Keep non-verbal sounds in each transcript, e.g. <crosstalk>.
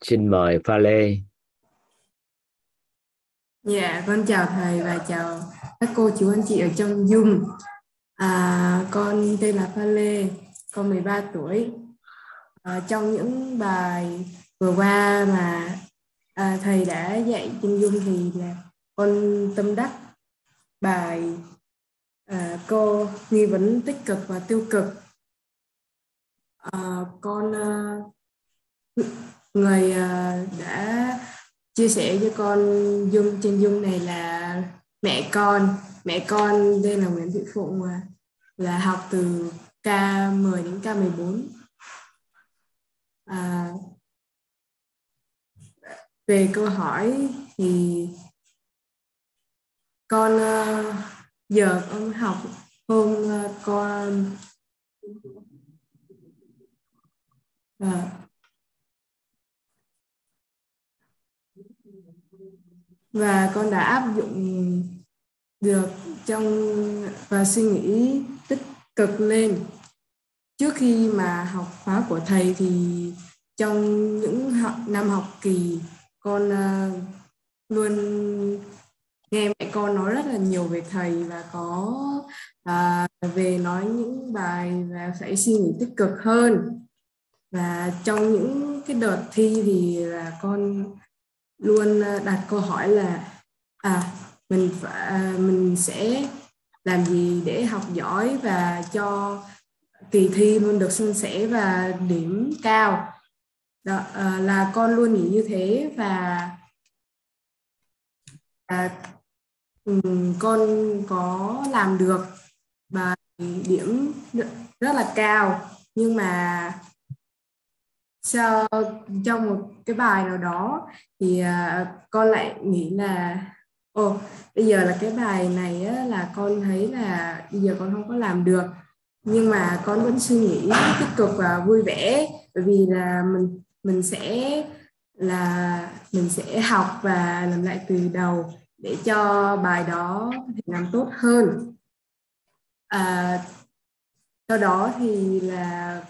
xin mời pha lê. Dạ con chào thầy và chào các cô chú anh chị ở trong zoom. À, con tên là pha lê con 13 tuổi. À, trong những bài vừa qua mà à, thầy đã dạy trên dung thì là con tâm đắc bài à, cô nghi vấn tích cực và tiêu cực. À, con à, người à, đã chia sẻ cho con dung trên dung này là mẹ con. Mẹ con đây là Nguyễn Thị Phụng là học từ K10 đến K14 à, về câu hỏi thì con uh, giờ con học hôm uh, con à, và con đã áp dụng được trong và suy nghĩ tích cực lên. Trước khi mà học khóa của thầy thì trong những học, năm học kỳ con uh, luôn nghe mẹ con nói rất là nhiều về thầy và có uh, về nói những bài và phải suy nghĩ tích cực hơn. Và trong những cái đợt thi thì là con luôn ờ, đặt câu hỏi là à mình à, mình sẽ làm gì để học giỏi và cho kỳ thi luôn được suôn sẻ và điểm cao. Đó, à, là con luôn nghĩ như thế và à, um, con có làm được và điểm rất là cao. Nhưng mà sau trong một cái bài nào đó thì uh, con lại nghĩ là ồ bây giờ là cái bài này á, là con thấy là bây giờ con không có làm được. Nhưng mà con vẫn suy nghĩ tích cực và vui vẻ bởi vì là mình mình sẽ là mình sẽ học và làm lại từ đầu để cho bài đó thì làm tốt hơn. À, sau đó thì là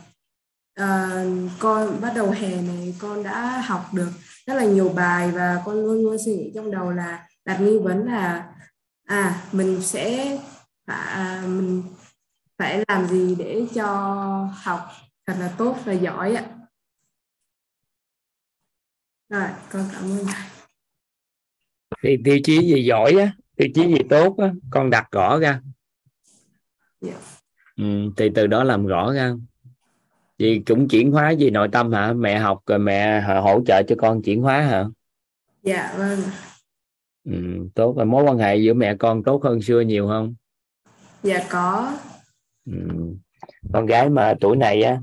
à, con bắt đầu hè này con đã học được rất là nhiều bài và con luôn luôn suy nghĩ trong đầu là đặt nghi vấn là à mình sẽ à, mình phải làm gì để cho học thật là tốt và giỏi ạ rồi con cảm ơn thầy thì tiêu chí gì giỏi á tiêu chí gì tốt á con đặt rõ ra yeah. Dạ. ừ, thì từ đó làm rõ ra vì cũng chuyển hóa gì nội tâm hả? Mẹ học rồi mẹ hỗ trợ cho con chuyển hóa hả? Dạ vâng. Ừ, tốt. Và mối quan hệ giữa mẹ con tốt hơn xưa nhiều không? Dạ có. Ừ. con gái mà tuổi này á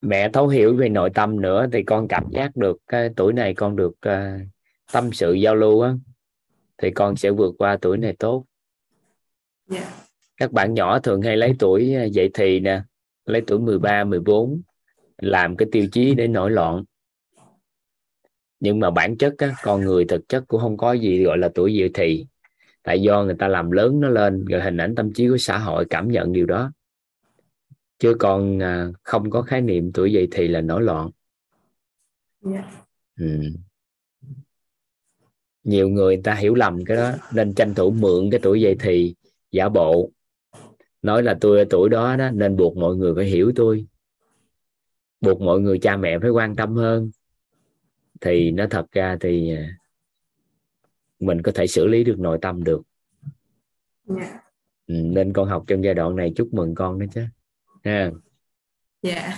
mẹ thấu hiểu về nội tâm nữa thì con cảm giác được cái tuổi này con được uh, tâm sự giao lưu á thì con sẽ vượt qua tuổi này tốt. Yeah. Dạ. các bạn nhỏ thường hay lấy tuổi ờ, dậy thì nè lấy tuổi 13, 14 làm cái tiêu chí để nổi loạn nhưng mà bản chất á, con người thực chất cũng không có gì gọi là tuổi dậy thì tại do người ta làm lớn nó lên rồi hình ảnh tâm trí của xã hội cảm nhận điều đó chứ còn à, không có khái niệm tuổi dậy thì là nổi loạn yeah. Dạ. ừ. nhiều người ta hiểu lầm cái đó nên tranh thủ mượn cái tuổi dậy thì giả bộ nói là tôi ở tuổi đó đó nên buộc mọi người phải hiểu tôi. Buộc mọi người cha mẹ phải quan tâm hơn. Thì nó thật ra thì à, mình có thể xử lý được nội tâm được. Yeah. Dạ. ừ, nên con học trong giai đoạn này chúc mừng con đó chứ. Ha dạ.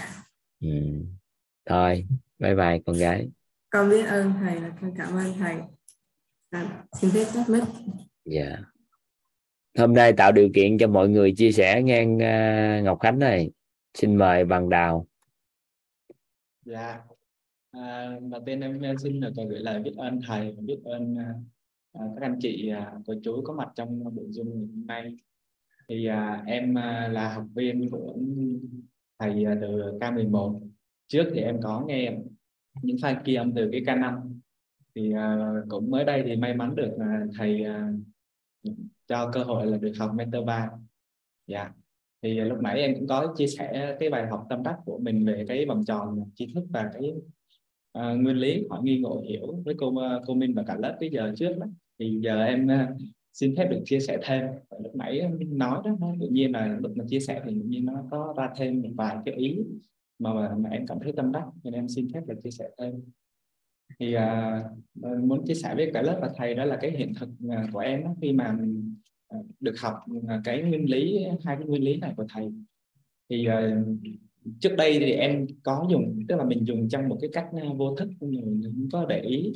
Ừ. thôi bye bye con gái. Con biết ơn thầy con cảm ơn thầy. À, xin phép tắt mic. Dạ hôm nay tạo điều kiện cho mọi người chia sẻ nghe uh, Ngọc Khánh này xin mời bằng đào. Dạ. À, đầu tiên em xin được gửi lời biết ơn thầy và biết ơn à, à, các anh chị à, cô chú có mặt trong buổi zoom ngày hôm nay. Thì à, em à, là học viên của thầy à, từ K11 trước thì em có nghe những file kia âm từ cái K5 thì à, cũng mới đây thì may mắn được à, thầy à, cho cơ hội là được học mentor 3 dạ. Thì lúc nãy em cũng có chia sẻ cái bài học tâm đắc của mình về cái vòng tròn tri thức và cái uh, nguyên lý hỏi nghi ngộ hiểu với cô ờ, cô Minh và cả lớp cái giờ trước đó. Thì giờ em ờ, xin phép được chia sẻ thêm. Lúc nãy nói đó nó tự nhiên là lúc mà chia sẻ thì tự nhiên nó có ra thêm một vài cái ý mà mà, mà em cảm thấy tâm đắc nên em xin phép được chia sẻ thêm thì uh, muốn chia sẻ với cả lớp và thầy đó là cái hiện thực à, của em đó, khi mà mình à, được học cái nguyên lý hai cái nguyên lý này của thầy. Thì uh, trước đây thì em có dùng tức là mình dùng trong một cái cách vô thức mình không có để ý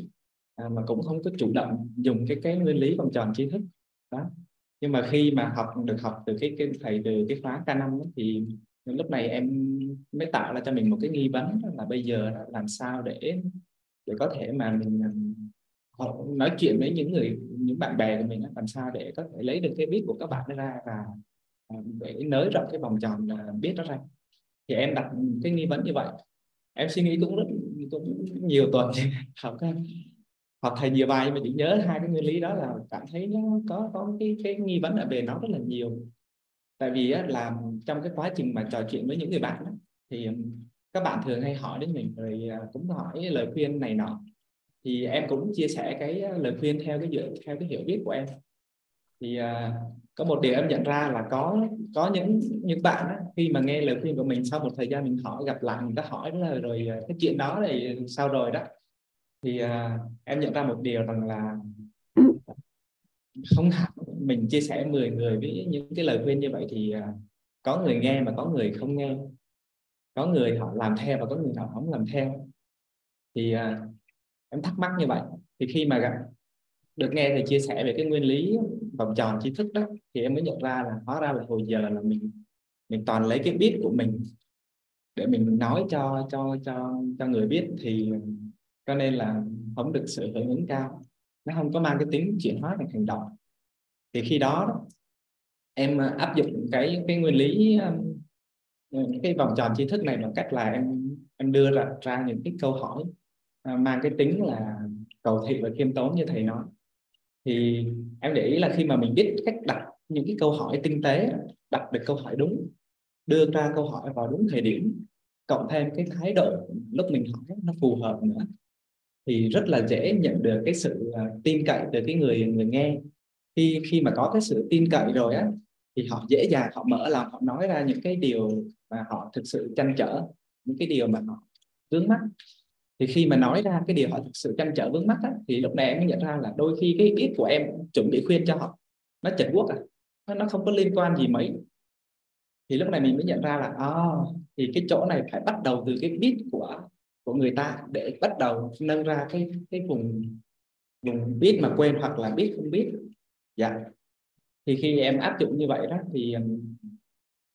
à, mà cũng không có chủ động dùng cái cái nguyên lý vòng tròn tri thức. Đó. Nhưng mà khi mà học được học từ cái, cái thầy từ cái khóa K5 đó, thì lúc này em mới tạo ra cho mình một cái nghi vấn là bây giờ làm sao để để có thể mà mình à, nói chuyện với những người những bạn bè của mình làm sao để có thể lấy được cái biết của các bạn ra và à, để nới rộng cái vòng tròn à, biết đó ra. Thì em đặt cái nghi vấn như vậy. Em suy nghĩ cũng rất cũng nhiều tuần học <laughs> học thầy nhiều bài nhưng mà chỉ nhớ hai cái nguyên lý đó là cảm thấy nó có có cái cái nghi vấn ở về nó rất là nhiều. Tại vì á, là trong cái quá trình mà trò chuyện với những người bạn đó, thì các bạn thường hay hỏi đến mình rồi à, cũng hỏi lời khuyên này nọ. Thì em cũng chia sẻ cái à, lời khuyên theo cái dựa theo cái hiểu biết của em. Thì uh, có một điều em nhận ra là có có những những bạn á, khi mà nghe lời khuyên của mình sau một thời gian mình hỏi gặp lại mình ta hỏi là rồi cái chuyện đó thì sao rồi đó. Thì uh, em nhận ra một điều rằng là không hẳn mình chia sẻ 10 người với những cái lời khuyên như vậy thì uh, có người nghe mà có người không nghe có người họ làm theo và có người họ không làm theo. Thì uh, em thắc mắc như vậy. Thì khi mà gặp được nghe thầy chia sẻ về cái nguyên lý vòng tròn tri thức đó thì em mới nhận ra là hóa ra là hồi giờ là mình mình toàn lấy cái biết của mình để mình nói cho cho cho cho người biết thì cho nên là không được sự hưởng ứng cao. Nó không có mang cái tính chuyển hóa thành hành động. Thì khi đó em à, áp dụng cái cái nguyên lý à, Ừ, cái vòng tròn tri thức này bằng cách là em em đưa ra, ra những cái câu hỏi à, mang cái tính là cầu thị và khiêm tốn như thầy nói. Thì em để ý là khi mà mình biết cách đặt những cái câu hỏi tinh tế đặt được câu hỏi đúng đưa ra câu hỏi vào đúng thời điểm cộng thêm cái thái độ lúc mình hỏi nó phù hợp nữa thì rất là dễ nhận được cái sự à, tin cậy từ cái người người nghe. Khi khi mà có cái sự tin cậy rồi á thì họ dễ dàng họ mở lòng họ nói ra những cái điều mà họ thực sự tranh trở những cái điều mà họ vướng mắt thì khi mà nói ra cái điều họ thực sự tranh trở vướng mắt á, thì lúc này em mới nhận ra là đôi khi cái biết của em chuẩn bị khuyên cho họ nó chật quốc à nó không có liên quan gì mấy. Thì lúc này mình mới nhận ra là à, thì cái chỗ này phải bắt đầu từ cái biết của của người ta để bắt đầu nâng ra cái cái vùng vùng biết mà quên hoặc là biết không biết dạ thì khi em áp dụng như vậy đó thì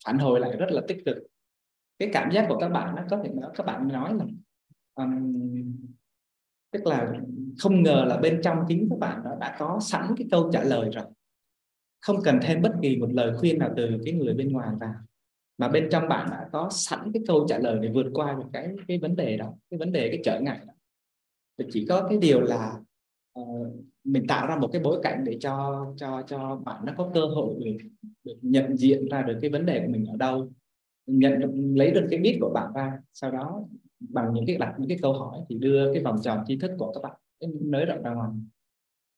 phản hồi lại rất là tích cực. Cái cảm giác của các bạn đó có thể nói các bạn nói là um, tức là không ngờ là bên trong chính các bạn đó đã có sẵn cái câu trả lời rồi. Không cần thêm bất kỳ một lời khuyên nào từ cái người bên ngoài vào. Mà bên trong bạn đã có sẵn cái câu trả lời để vượt qua một cái cái vấn đề đó cái vấn đề cái trở ngại đó. Thì chỉ có cái điều là uh, mình tạo ra một cái bối cảnh để cho cho cho bạn nó có cơ hội được, được nhận diện ra được cái vấn đề của mình ở đâu nhận được, lấy được cái biết của bạn ra sau đó bằng những cái đặt những cái câu hỏi thì đưa cái vòng tròn tri thức của các bạn nới rộng ra ngoài.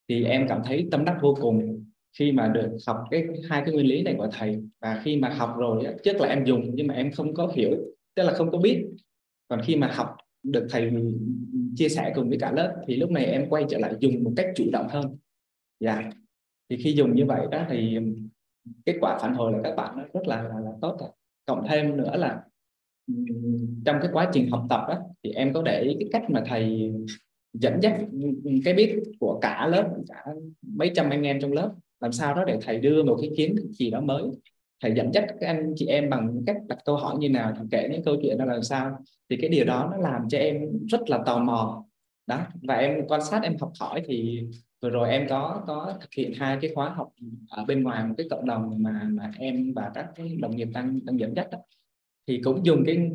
Thì em cảm thấy tâm đắc vô cùng khi mà được học cái hai cái nguyên lý này của thầy. Và khi mà học rồi trước là em dùng nhưng mà em không có hiểu tức là không có biết còn khi mà học được thầy chia sẻ cùng với cả lớp thì lúc này em quay trở lại dùng một cách chủ động hơn. Dạ. Thì khi dùng như vậy đó thì kết quả phản hồi là các bạn nó rất là là, là tốt rồi cộng thêm nữa là trong cái quá trình học tập đó, thì em có để ý cái cách mà thầy dẫn dắt cái biết của cả lớp cả mấy trăm anh em trong lớp làm sao đó để thầy đưa một cái kiến thức gì đó mới thầy dẫn dắt các anh chị em bằng cách đặt câu hỏi như nào thì kể những câu chuyện đó là sao? Thì cái điều đó nó làm cho em rất là tò mò. Đó, và em quan sát, em học hỏi thì vừa rồi em có có thực hiện hai cái khóa học ở bên ngoài một cái cộng đồng mà mà em và các cái đồng nghiệp đang đang dẫn dắt đó. Thì cũng dùng cái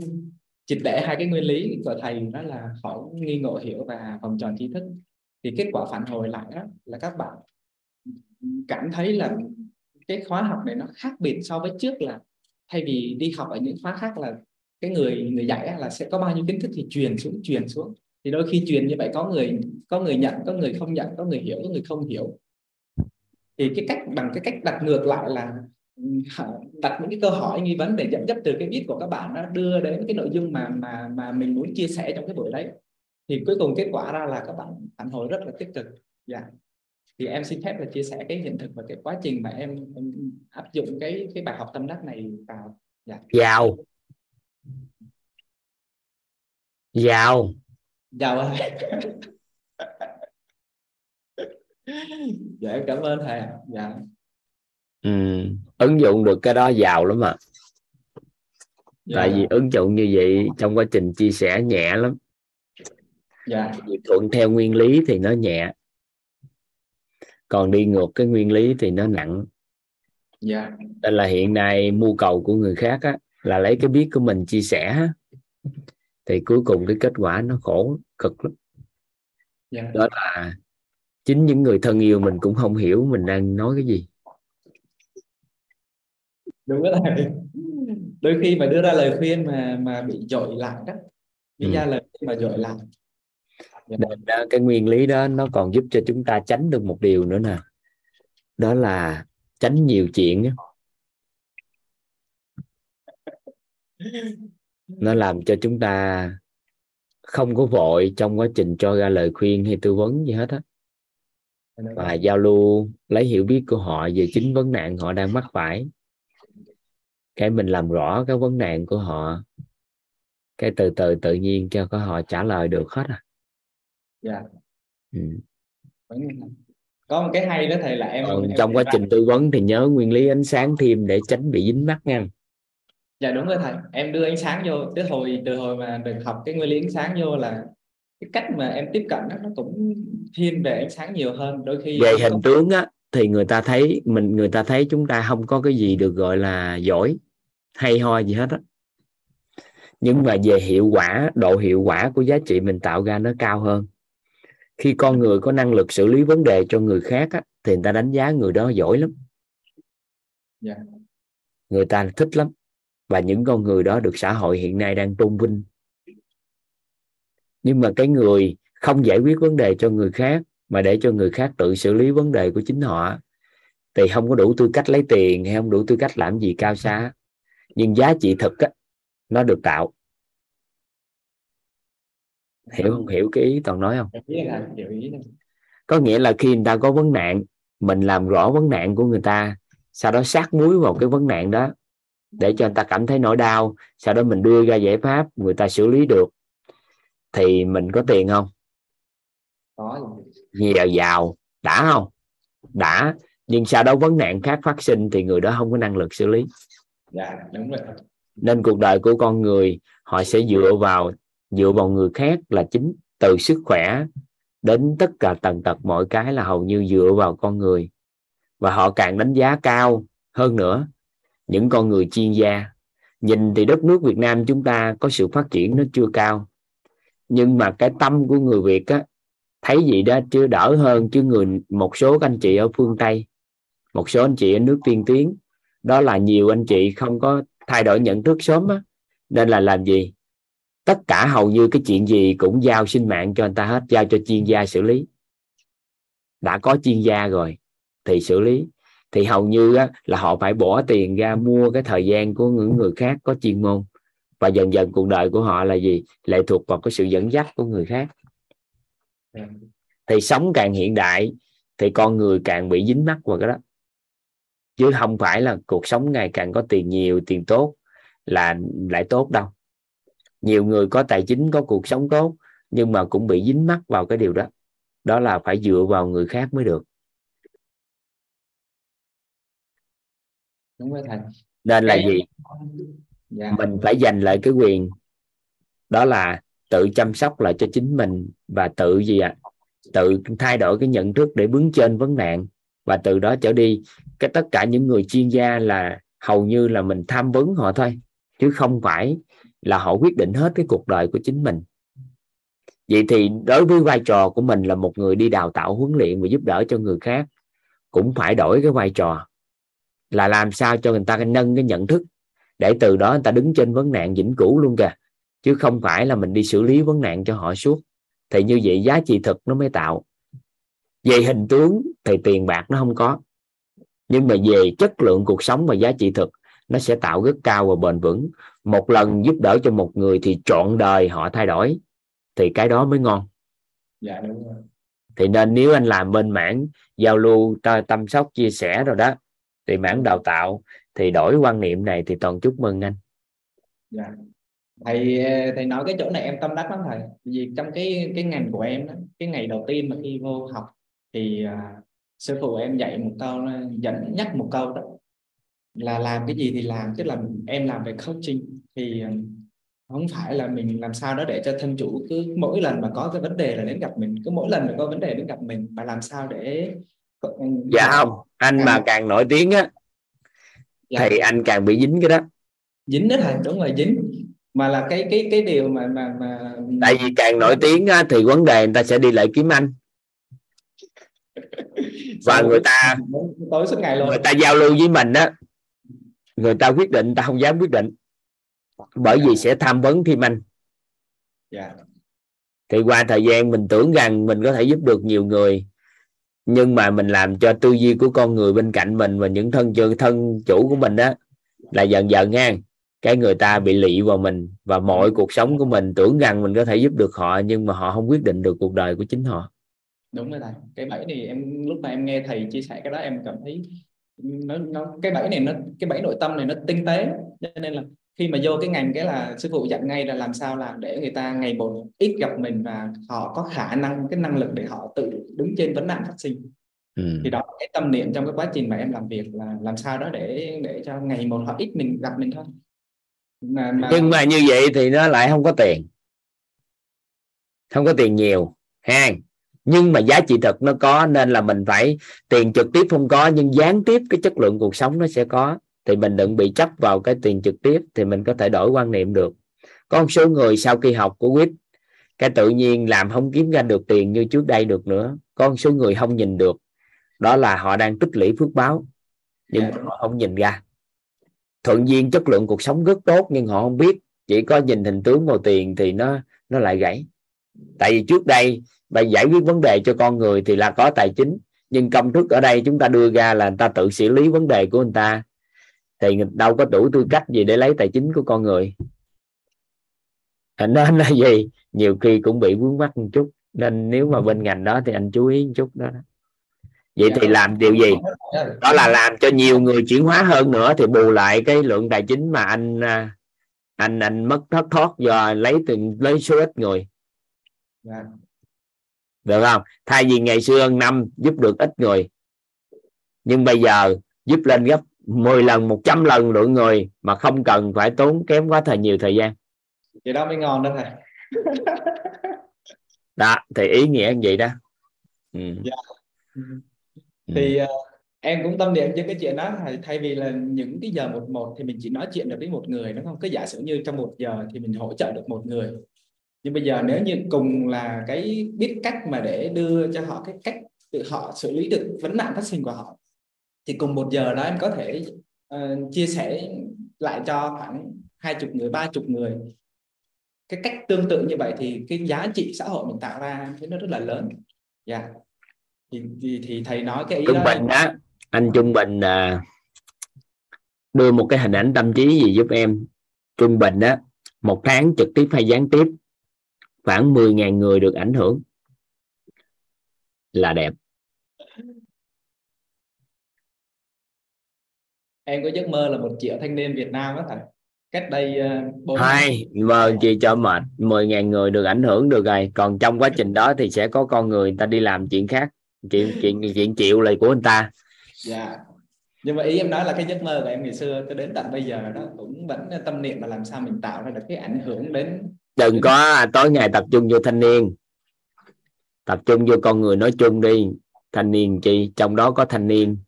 triệt để hai cái nguyên lý của thầy, đó là hỏi, nghi ngộ, hiểu và vòng tròn tri thức. Thì kết quả phản hồi lại đó là các bạn cảm thấy là cái khóa học này nó khác biệt so với trước là thay vì đi học ở những khóa khác là cái người người dạy là sẽ có bao nhiêu kiến thức thì truyền xuống truyền xuống. Thì đôi khi truyền như vậy có người có người nhận, có người không nhận, có người hiểu, có người không hiểu. Thì cái cách, bằng cái cách đặt ngược lại là đặt những cái câu hỏi, nghi vấn để dẫn dắt từ cái viết của các bạn nó đưa đến cái nội dung mà mà mà mình muốn chia sẻ trong cái buổi đấy. Thì cuối cùng kết quả ra là các bạn phản hồi rất là tích cực. Dạ thì em xin phép là chia sẻ cái hiện thực và cái quá trình mà em, em áp dụng cái cái bài học tâm đắc này vào. Dạ. Giàu. Giàu. Giàu ơi. Dạ em cảm ơn thầy. Dạ. Ừ. ứng dụng được cái đó giàu lắm à dạ. tại vì ứng dụng như vậy trong quá trình chia sẻ nhẹ lắm. Dạ. thuận theo nguyên lý thì nó nhẹ còn đi ngược cái nguyên lý thì nó nặng dạ. nên là hiện nay mưu cầu của người khác á, là lấy cái biết của mình chia sẻ thì cuối cùng cái kết quả nó khổ cực lắm dạ. đó là chính những người thân yêu mình cũng không hiểu mình đang nói cái gì đúng đó thầy đôi khi mà đưa ra lời khuyên mà mà bị dội lại đó đưa ừ. ra lời khuyên mà dội lại nên cái nguyên lý đó, nó còn giúp cho chúng ta tránh được một điều nữa nè. Đó là tránh nhiều chuyện nó làm cho chúng ta không có vội trong quá trình cho ra lời khuyên hay tư vấn gì hết á. Và giao lưu lấy hiểu biết của họ về chính vấn nạn họ đang mắc phải. Cái mình làm rõ cái vấn nạn của họ, cái từ từ tự nhiên cho có họ trả lời được hết à dạ. Ừ. có một cái hay đó thầy là em, Còn trong quá trình tư vấn thì nhớ nguyên lý ánh sáng thêm để tránh bị dính mắt nha. Dạ đúng rồi thầy. Em đưa ánh sáng vô. Từ hồi từ hồi mà được học cái nguyên lý ánh sáng vô là cái cách mà em tiếp cận đó, nó cũng thiên về ánh sáng nhiều hơn. Đôi khi về hình có... tướng á thì người ta thấy mình người ta thấy chúng ta không có cái gì được gọi là giỏi hay ho gì hết á. Nhưng mà về hiệu quả độ hiệu quả của giá trị mình tạo ra nó cao hơn khi con người có năng lực xử lý vấn đề cho người khác á, thì người ta đánh giá người đó giỏi lắm yeah. Dạ. người ta thích lắm và những con người đó được xã hội hiện nay đang tôn vinh nhưng mà cái người không giải quyết vấn đề cho người khác mà để cho người khác tự xử lý vấn đề của chính họ thì không có đủ tư cách lấy tiền hay không đủ tư cách làm gì cao xa nhưng giá trị thực á, nó được tạo hiểu không hiểu cái ý toàn nói không? Có nghĩa là khi người ta có vấn nạn mình làm rõ vấn nạn của người ta sau đó sát muối vào cái vấn nạn đó để cho người ta cảm thấy nỗi đau sau đó mình đưa ra giải pháp người ta xử lý được thì mình có tiền không? Có nhiều giàu đã không? Đã nhưng sau đó vấn nạn khác phát sinh thì người đó không có năng lực xử lý. Dạ đúng rồi. Nên cuộc đời của con người họ sẽ dựa vào dựa vào người khác là chính từ sức khỏe đến tất cả tầng tật mọi cái là hầu như dựa vào con người. Và họ càng đánh giá cao. Hơn nữa, những con người chuyên gia, nhìn thì đất nước Việt Nam chúng ta có sự phát triển nó chưa cao. Nhưng mà cái tâm của người Việt á, thấy gì đó chưa đỡ hơn chứ người, một số anh chị ở phương Tây, một số anh chị ở nước tiên tiến, đó là nhiều anh chị không có thay đổi nhận thức sớm á, nên là làm gì? Tất cả hầu như cái chuyện gì cũng giao sinh mạng cho anh ta hết giao cho chuyên gia xử lý. Đã có chuyên gia rồi thì xử lý. Thì hầu như á, là họ phải bỏ tiền ra mua cái thời gian của những người khác có chuyên môn. Và dần dần cuộc đời của họ là gì? Lệ thuộc vào cái sự dẫn dắt của người khác. Thì sống càng hiện đại thì con người càng bị dính mắc vào cái đó. Chứ không phải là cuộc sống ngày càng có tiền nhiều tiền tốt là lại tốt đâu nhiều người có tài chính có cuộc sống tốt nhưng mà cũng bị dính mắc vào cái điều đó. Đó là phải dựa vào người khác mới được. Đúng rồi thầy. Nên là gì? Dạ. mình phải giành lại cái quyền. Đó là tự chăm sóc lại cho chính mình và tự gì ạ? À? tự thay đổi cái nhận thức để bước trên vấn nạn và từ đó trở đi cái tất cả những người chuyên gia là hầu như là mình tham vấn họ thôi chứ không phải là họ quyết định hết cái cuộc đời của chính mình. Vậy thì đối với vai trò của mình là một người đi đào tạo huấn luyện và giúp đỡ cho người khác, cũng phải đổi cái vai trò là làm sao cho người ta nâng cái nhận thức để từ đó người ta đứng trên vấn nạn vĩnh cửu luôn kìa. Chứ không phải là mình đi xử lý vấn nạn cho họ suốt. Thì như vậy giá trị thực nó mới tạo. Về hình tướng thì tiền bạc nó không có. Nhưng mà về chất lượng cuộc sống và giá trị thực, nó sẽ tạo rất cao và bền vững một lần giúp đỡ cho một người thì trọn đời họ thay đổi thì cái đó mới ngon. Dạ đúng rồi. Thì nên nếu anh làm bên mảng giao lưu tâm sóc chia sẻ rồi đó thì mảng đào tạo thì đổi quan niệm này thì toàn chúc mừng anh. Dạ. Thầy thầy nói cái chỗ này em tâm đắc lắm thầy. Vì trong cái cái ngành của em đó, cái ngày đầu tiên mà khi vô học thì uh, sư phụ em dạy một câu dẫn nhắc một câu đó là làm cái gì thì làm tức là em làm về coaching. Thì uh, không phải là mình làm sao đó để cho thân chủ cứ mỗi lần mà có cái vấn đề là đến gặp mình cứ mỗi lần mà có vấn đề đến gặp mình mà làm sao để dạ không anh mà càng nổi tiếng á dạ. thì anh càng bị dính cái đó. Dính đó thầy đúng rồi dính. Mà là cái cái cái điều mà mà mà tại vì càng nổi tiếng á, thì vấn đề người ta sẽ đi lại kiếm anh. <laughs> Và người ta <laughs> tối suốt ngày luôn. người ta giao lưu với mình á người ta quyết định ta không dám quyết định. Bởi vì sẽ tham vấn thêm anh. Yeah. thì qua thời gian mình tưởng rằng mình có thể giúp được nhiều người. Nhưng mà mình làm cho tư duy của con người bên cạnh mình và những thân thân chủ của mình đó là dần dần nha. Cái người ta bị lị vào mình và mọi cuộc sống của mình tưởng rằng mình có thể giúp được họ nhưng mà họ không quyết định được cuộc đời của chính họ. Đúng rồi thầy. Cái bẫy này em lúc mà em nghe thầy chia sẻ cái đó em cảm thấy nó, nó cái bẫy này nó cái bẫy nội tâm này nó tinh tế. Cho nên là khi mà vô cái ngành cái là sư phụ dặn ngay là làm sao làm để người ta ngày một ít gặp mình và họ có khả năng cái năng lực để họ tự đứng trên vấn nạn phát sinh. Ừ. thì đó cái tâm niệm trong cái quá trình mà em làm việc là làm sao đó để để cho ngày một họ ít mình gặp mình thôi. Mà, mà... nhưng mà như vậy thì nó lại không có tiền. Không có tiền nhiều ha nhưng mà giá trị thật nó có, nên là mình phải tiền trực tiếp không có, nhưng gián tiếp cái chất lượng cuộc sống nó sẽ có. Thì mình đừng bị chấp vào cái tiền trực tiếp, thì mình có thể đổi quan niệm được. Có một số người sau khi học của quýt, cái tự nhiên làm không kiếm ra được tiền như trước đây được nữa. Có một số người không nhìn được. Đó là họ đang tích lũy phước báo, nhưng yeah. họ không nhìn ra. Thuận duyên chất lượng cuộc sống rất tốt, nhưng họ không biết. Chỉ có nhìn hình tướng màu tiền thì nó nó lại gãy. Tại vì trước đây bài giải quyết vấn đề cho con người thì là có tài chính. Nhưng công thức ở đây chúng ta đưa ra là người ta tự xử lý vấn đề của người ta. Thì đâu có đủ tư cách gì để lấy tài chính của con người. Nên là gì? Nhiều khi cũng bị vướng mắc một chút. Nên nếu mà bên ngành đó thì anh chú ý một chút đó. Vậy thì làm điều gì? Đó là làm cho nhiều người chuyển hóa hơn nữa thì bù lại cái lượng tài chính mà anh à, anh anh mất thất thoát do lấy từng lấy số ít người. Dạ. Được không thay vì ngày xưa năm giúp được ít người nhưng bây giờ giúp lên gấp 10 lần 100 lần lượng người mà không cần phải tốn kém quá thời nhiều thời gian vậy đó mới ngon đó thầy <laughs> đó thì ý nghĩa như vậy đó ừ. yeah. Dạ. Ừ. thì uh, em cũng tâm niệm với cái chuyện đó thầy thay vì là những cái giờ một một thì mình chỉ nói chuyện được với một người đúng không cái giả sử như trong một giờ thì mình hỗ trợ được một người nhưng bây giờ nếu như cùng là cái biết cách mà để đưa cho họ cái cách tự họ xử lý được vấn nạn phát sinh của họ thì cùng một giờ đó em có thể uh, chia sẻ lại cho khoảng hai chục người ba chục người. Cái cách tương tự như vậy thì cái giá trị xã hội mình tạo ra thấy nó rất là lớn. Dạ. Yeah. thì, thì thì thầy nói cái ý trung bình đó anh trung bình uh, đưa một cái hình ảnh tâm trí gì giúp em. Trung bình đó một tháng trực tiếp hay gián tiếp khoảng 10.000 người được ảnh hưởng. Là đẹp. Em có giấc mơ là một triệu thanh niên Việt Nam á thầy cách đây uh, hai mơ chị cho mệt. 10.000 người được ảnh hưởng được rồi. Còn trong quá trình đó thì sẽ có con người người ta đi làm chuyện khác. Chuyện chuyện chuyện chịu lời của anh ta. Dạ. Nhưng mà ý em nói là cái giấc mơ của em ngày xưa cho đến tận bây giờ đó cũng vẫn tâm niệm là làm sao mình tạo ra được cái ảnh hưởng đến đừng có tối ngày tập trung vô thanh niên. Tập trung vô con người nói chung đi. Thanh niên chi trong đó có thanh niên.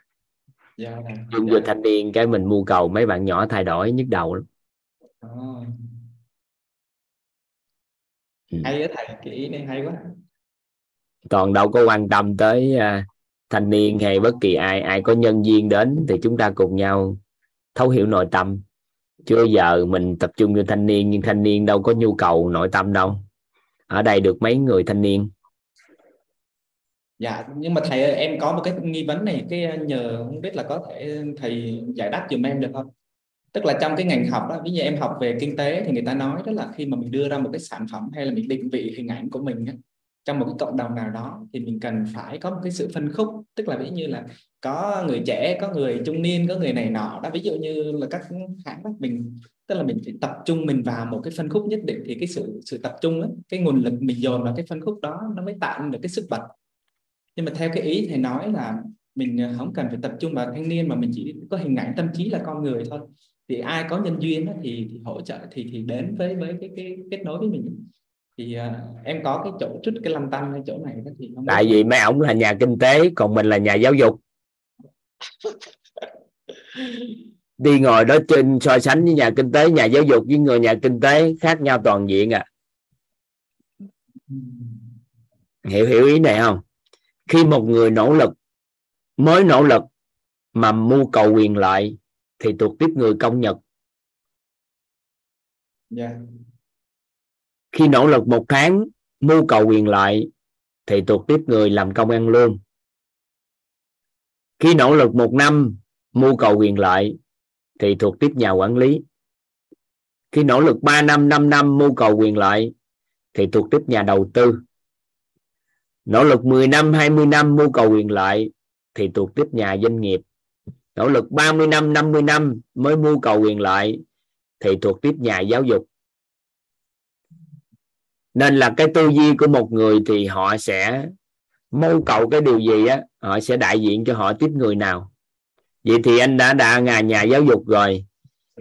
Dạ, chung dạ. vô thanh niên cái mình mưu cầu mấy bạn nhỏ thay đổi nhức đầu lắm. À. hay á thầy cái ý này hay quá. Còn đâu có quan tâm tới uh, thanh niên hay bất kỳ ai. Ai có nhân viên đến thì chúng ta cùng nhau thấu hiểu nội tâm chưa giờ mình tập trung cho thanh niên nhưng thanh niên đâu có nhu cầu nội tâm đâu. Ở đây được mấy người thanh niên? Dạ nhưng mà thầy em có một cái nghi vấn này cái ờ, nhờ không biết là có thể thầy giải đáp giùm em được không? Tức là trong cái ngành học đó ví dụ em học về kinh tế thì người ta nói đó là khi mà mình đưa ra một cái sản phẩm hay là mình định vị hình ảnh của mình á, trong một cái cộng đồng nào đó thì mình cần phải có một cái sự phân khúc. Tức là ví như là có người trẻ có người trung niên có người này nọ. Đó ví dụ như là các hãng đó mình tức là mình phải tập trung mình vào một cái phân khúc nhất định thì cái sự sự tập trung đó, cái nguồn lực mình dồn vào cái phân khúc đó nó mới tạo được cái sức bật. Nhưng mà theo cái ý thầy nói là mình ờ, không cần phải tập trung vào thanh niên mà mình chỉ có hình ảnh tâm trí là con người thôi. Thì ai có nhân duyên đó, thì, thì hỗ trợ thì thì đến với với cái cái kết nối với mình thì uh, em có cái chỗ chút cái lăn tăn ở chỗ này đó thì không tại vì mấy ông là nhà kinh tế còn mình là nhà giáo dục. <laughs> Đi ngồi đó trên so sánh với nhà kinh tế nhà giáo dục với người nhà kinh tế khác nhau toàn diện à. Hiểu hiểu ý này không? Khi một người nỗ lực mới nỗ lực mà mưu cầu quyền lợi thì thuộc tiếp người công nhật. Yeah khi nỗ lực một tháng, mưu cầu quyền lợi, thì thuộc tiếp người làm công ăn lương. Khi nỗ lực một năm, mưu cầu quyền lợi, thì thuộc tiếp nhà quản lý. Khi nỗ lực 3 năm 5 năm mưu cầu quyền lợi, thì thuộc tiếp nhà đầu tư. Nỗ lực 10 năm 20 năm mưu cầu quyền lợi, thì thuộc tiếp nhà doanh nghiệp. Nỗ lực 30 năm 50 năm mới mưu cầu quyền lợi, thì thuộc tiếp nhà giáo dục nên là cái tư duy của một người thì họ sẽ mưu cầu cái điều gì á họ sẽ đại diện cho họ tiếp người nào vậy thì anh đã đã ngà nhà giáo dục rồi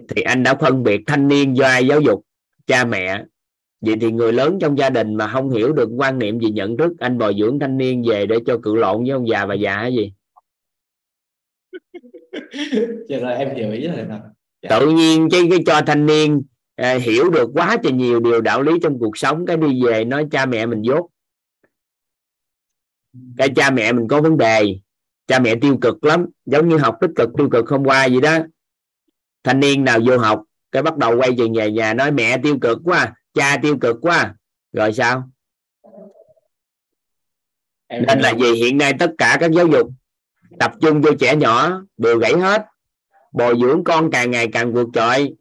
thì anh đã phân biệt thanh niên do ai giáo dục cha mẹ vậy thì người lớn trong gia đình mà không hiểu được quan niệm gì nhận thức anh bồi dưỡng thanh niên về để cho cự lộn với ông già bà già hay gì <laughs> Dạ rồi em hiểu ý rồi nào. Dạ. tự nhiên cái cái cho thanh niên à, hiểu được quá trời nhiều điều đạo lý trong cuộc sống. Cái đi về nói cha mẹ mình dốt. Cái cha mẹ mình có vấn đề. Cha mẹ tiêu cực lắm. Giống như học tích cực tiêu cực không qua gì đó. Thanh niên nào vô học cái bắt đầu quay về nhà nhà nói mẹ tiêu cực quá cha tiêu cực quá. Rồi sao? Em nên là gì hiện nay tất cả các giáo dục tập trung vô trẻ nhỏ đều gãy hết. Bồi dưỡng con càng ngày càng vượt trội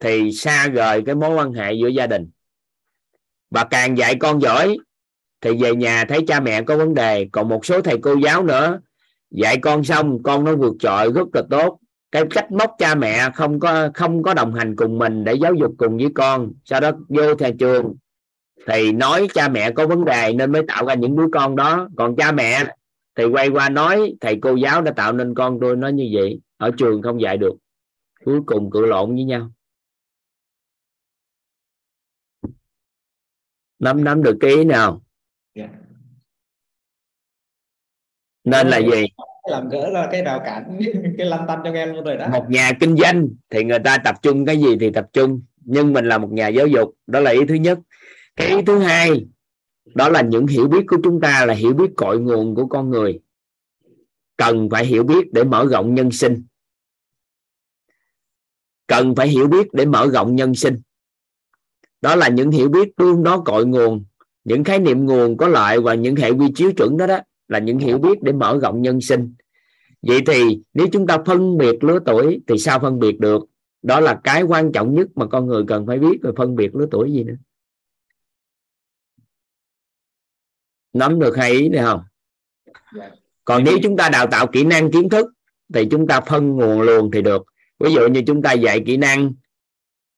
thì xa rời cái mối quan hệ giữa gia đình. Và càng dạy con giỏi, thì về nhà thấy cha mẹ có vấn đề, còn một số thầy cô giáo nữa. Dạy con xong, con nó vượt trội rất là tốt. Cái cách móc cha mẹ không có không có đồng hành cùng mình để giáo dục cùng với con. Sau đó vô nhà trường, thì nói cha mẹ có vấn đề nên mới tạo ra những đứa con đó. Còn cha mẹ thì quay qua nói, thầy cô giáo đã tạo nên con tôi nó như vậy. Ở trường không dạy được. Cuối cùng cự lộn với nhau. Nắm nắm được cái ý nào? Dạ. nên là gì? Làm gỡ ra cái rào cản <laughs> cái lăn tăn cho em luôn rồi đó. Một nhà kinh doanh thì người ta tập trung cái gì thì tập trung nhưng mình là một nhà giáo dục đó là ý thứ nhất. Cái ý thứ hai đó là những hiểu biết của chúng ta là hiểu biết cội nguồn của con người. Cần phải hiểu biết để mở rộng nhân sinh. Cần phải hiểu biết để mở rộng nhân sinh đó là những hiểu biết tương đó cội nguồn, những khái niệm nguồn có lợi và những hệ quy chiếu chuẩn đó đó là những hiểu biết để mở rộng nhân sinh. Vậy thì nếu chúng ta phân biệt lứa tuổi thì sao phân biệt được? Đó là cái quan trọng nhất mà con người cần phải biết về phân biệt lứa tuổi gì nữa. Nắm được hai ý này không? Còn nếu chúng ta đào tạo kỹ năng kiến thức thì chúng ta phân nguồn luồng thì được. Ví dụ như chúng ta dạy kỹ năng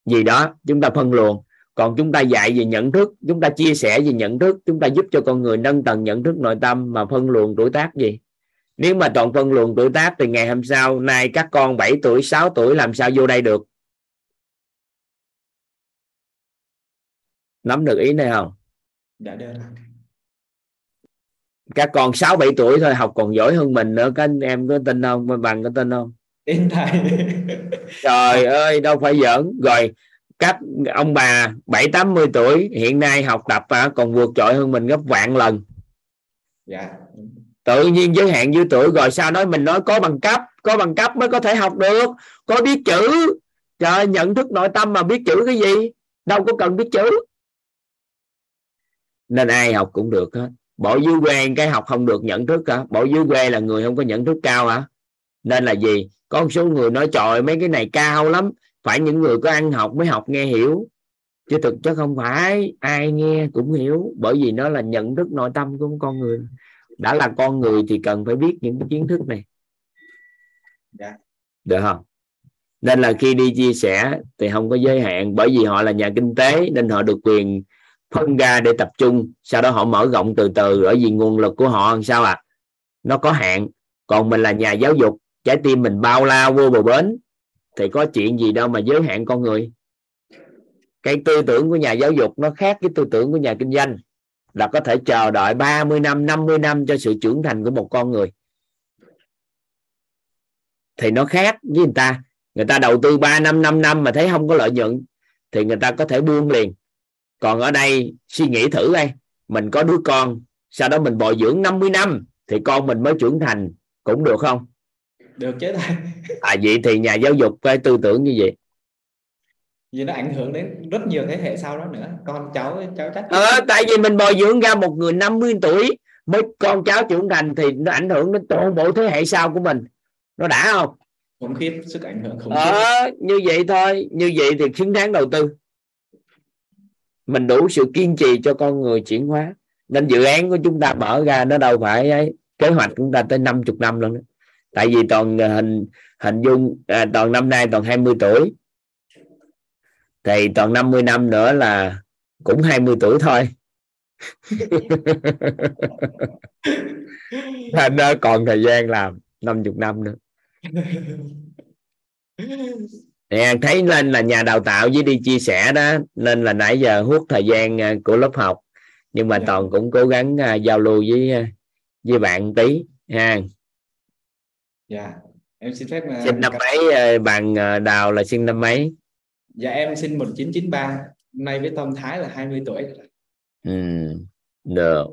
gì đó, chúng ta phân luồng còn chúng ta dạy về nhận thức chúng ta chia sẻ về nhận thức chúng ta giúp cho con người nâng tầng nhận thức nội tâm mà phân luồng tuổi tác gì? Nếu mà toàn phân luồng tuổi tác thì ngày hôm sau nay các con 7 tuổi 6 tuổi làm sao vô đây được? Nắm được ý này không? Dạ được các con 6 7 tuổi thôi học còn giỏi hơn mình nữa. Các anh em có tin không? Bằng có tin không? Tin thầy trời ơi đâu phải giỡn. Rồi các ông bà bảy tám mươi tuổi hiện nay học tập à, còn vượt trội hơn mình gấp vạn lần. Dạ. Tự nhiên giới hạn dưới tuổi rồi sao nói mình nói có bằng cấp có bằng cấp mới có thể học được có biết chữ. Trời nhận thức nội tâm mà biết chữ cái gì? Đâu có cần biết chữ. Nên ai học cũng được hết. Bỏ dưới quê cái học không được nhận thức hả bỏ dưới quê là người không có nhận thức cao hả nên là gì? Có một số người nói trời mấy cái này cao lắm phải những người có ăn học mới học nghe hiểu. Chứ thực chất không phải ai nghe cũng hiểu bởi vì nó là nhận thức nội tâm của con người. Đã là con người thì cần phải biết những kiến thức này. Dạ. được không? Nên là khi đi chia sẻ thì không có giới hạn bởi vì họ là nhà kinh tế nên họ được quyền phân ra để tập trung. Sau đó họ mở rộng từ từ bởi vì nguồn lực của họ làm sao à nó có hạn. Còn mình là nhà giáo dục trái tim mình bao la vô bờ bến thì có chuyện gì đâu mà giới hạn con người. Cái tư tưởng của nhà giáo dục nó khác với tư tưởng của nhà kinh doanh. Là có thể chờ đợi 30 năm 50 năm cho sự trưởng thành của một con người. Thì nó khác với người ta. Người ta đầu tư 3 năm 5 năm mà thấy không có lợi nhuận, thì người ta có thể buông liền. Còn ở đây, suy nghĩ thử đây mình có đứa con, sau đó mình bồi dưỡng 50 năm, thì con mình mới trưởng thành, cũng được không? Được chứ thầy <laughs> à vậy thì nhà giáo dục phải tư tưởng như vậy. Vì nó ảnh hưởng đến rất nhiều thế hệ sau đó nữa. Con cháu cháu chắc ờ, tại vì mình bồi dưỡng ra một người 50 tuổi mới con cháu trưởng thành thì nó ảnh hưởng đến toàn bộ thế hệ sau của mình. Nó đã không? Khủng khiếp sức ảnh hưởng khủng khiếp. ờ, như vậy thôi. Như vậy thì xứng đáng đầu tư. Mình đủ sự kiên trì cho con người chuyển hóa. Nên dự án của chúng ta mở ra nó đâu phải ấy, kế hoạch chúng ta tới 50 năm luôn đó. Tại vì toàn hình hình dung à, toàn năm nay toàn 20 tuổi. Thì toàn 50 năm nữa là cũng 20 tuổi thôi. <laughs> Nên nó còn thời gian làm 50 năm nữa. Nè, thấy lên là nhà đào tạo với đi chia sẻ đó nên là nãy giờ hút thời gian à, của lớp học. Nhưng mà Dạ. toàn cũng cố gắng à, giao lưu với à, với bạn tí ha dạ em xin phép à, sinh năm mấy à, bạn à, đào là sinh năm mấy? Dạ em sinh 1993 nay với Tom Thái là 20 tuổi. Ừ, được.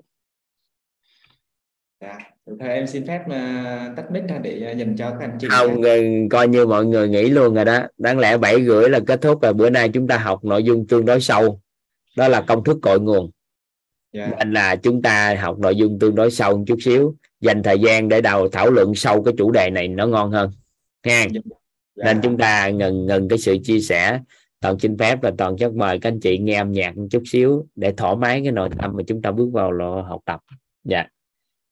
Dạ Thôi em xin phép à, tắt mic ra để à, dành cho các anh chị không ừ, coi như mọi người nghĩ luôn rồi đó. Đáng lẽ bảy rưỡi là kết thúc rồi bữa nay chúng ta học nội dung tương đối sâu. Đó là công thức cội nguồn dạ. Nên là chúng ta học nội dung tương đối sâu một chút xíu. Dành thời gian để đầu thảo luận sâu cái chủ đề này nó ngon hơn. Ha dạ. nên chúng ta ngừng ngừng cái sự chia sẻ. Toàn xin phép và toàn chất mời các anh chị nghe âm nhạc một chút xíu để thoải mái cái nội tâm mà chúng ta bước vào lộ học tập. Dạ.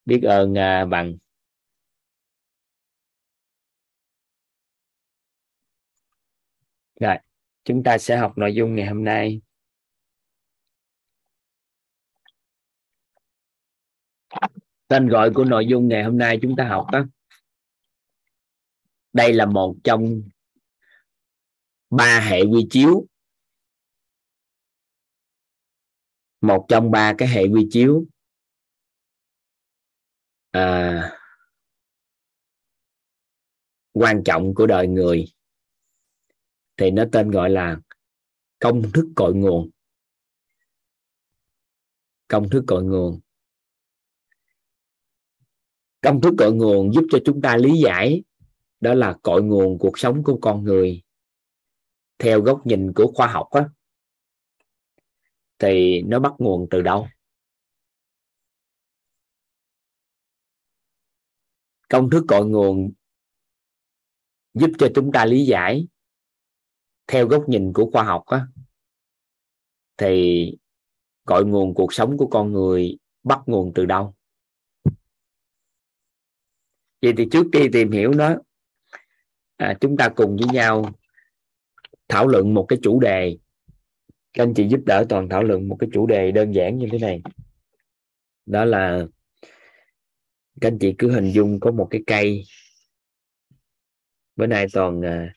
Biết ơn à, bằng. Rồi. Chúng ta sẽ học nội dung ngày hôm nay tên gọi của nội dung ngày hôm nay chúng ta học đó. Đây là một trong ba hệ quy chiếu. Một trong ba cái hệ quy chiếu. À, quan trọng của đời người. Thì nó tên gọi là công thức cội nguồn. Công thức cội nguồn công thức cội nguồn giúp cho chúng ta lý giải, đó là cội nguồn cuộc sống của con người. Theo góc nhìn của khoa học á, thì nó bắt nguồn từ đâu? Công thức cội nguồn giúp cho chúng ta lý giải, theo góc nhìn của khoa học á, thì cội nguồn cuộc sống của con người bắt nguồn từ đâu? Vậy thì trước khi tìm hiểu nó à, chúng ta cùng với nhau thảo luận một cái chủ đề. Các anh chị giúp đỡ toàn thảo luận một cái chủ đề đơn giản như thế này. Đó là các anh chị cứ hình dung có một cái cây. Bữa nay toàn à,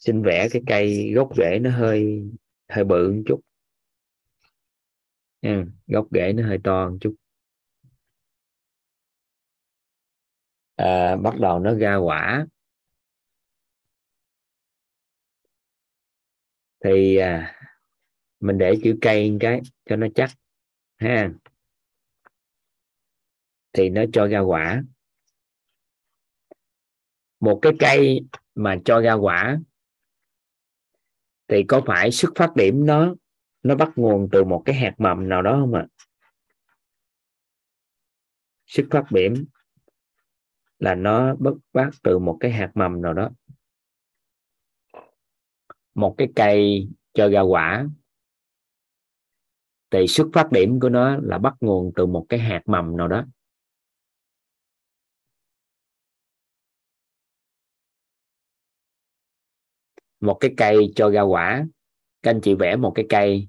xin vẽ cái cây gốc rễ nó hơi hơi bự một chút. Nha gốc rễ nó hơi to một chút. À, bắt đầu nó ra quả. Thì à, mình để chữ cây cái cho nó chắc ha. Thì nó cho ra quả. Một cái cây mà cho ra quả thì có phải xuất phát điểm nó nó bắt nguồn từ một cái hạt mầm nào đó không ạ? À? xuất phát điểm là nó bất phát từ một cái hạt mầm nào đó. Một cái cây cho ra quả. Thì xuất phát điểm của nó là bắt nguồn từ một cái hạt mầm nào đó. Một cái cây cho ra quả. Các anh chị vẽ một cái cây.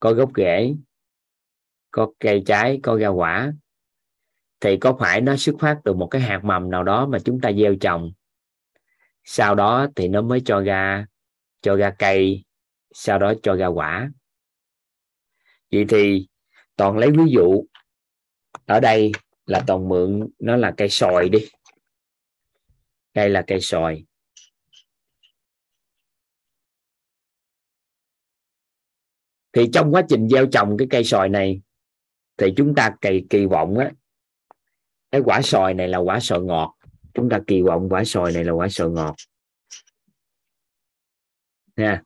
Có gốc rễ, có cây trái, có ra quả thì có phải nó xuất phát từ một cái hạt mầm nào đó mà chúng ta gieo trồng? Sau đó thì nó mới cho ra cho ra cây, sau đó cho ra quả. Vậy thì toàn lấy ví dụ, ở đây là toàn mượn, nó là cây sòi đi. Đây là cây sòi. Thì trong quá trình gieo trồng cái cây sòi này, thì chúng ta kỳ kỳ vọng á cái quả sòi này là quả sòi ngọt. Chúng ta kỳ vọng quả sòi này là quả sòi ngọt. Nha.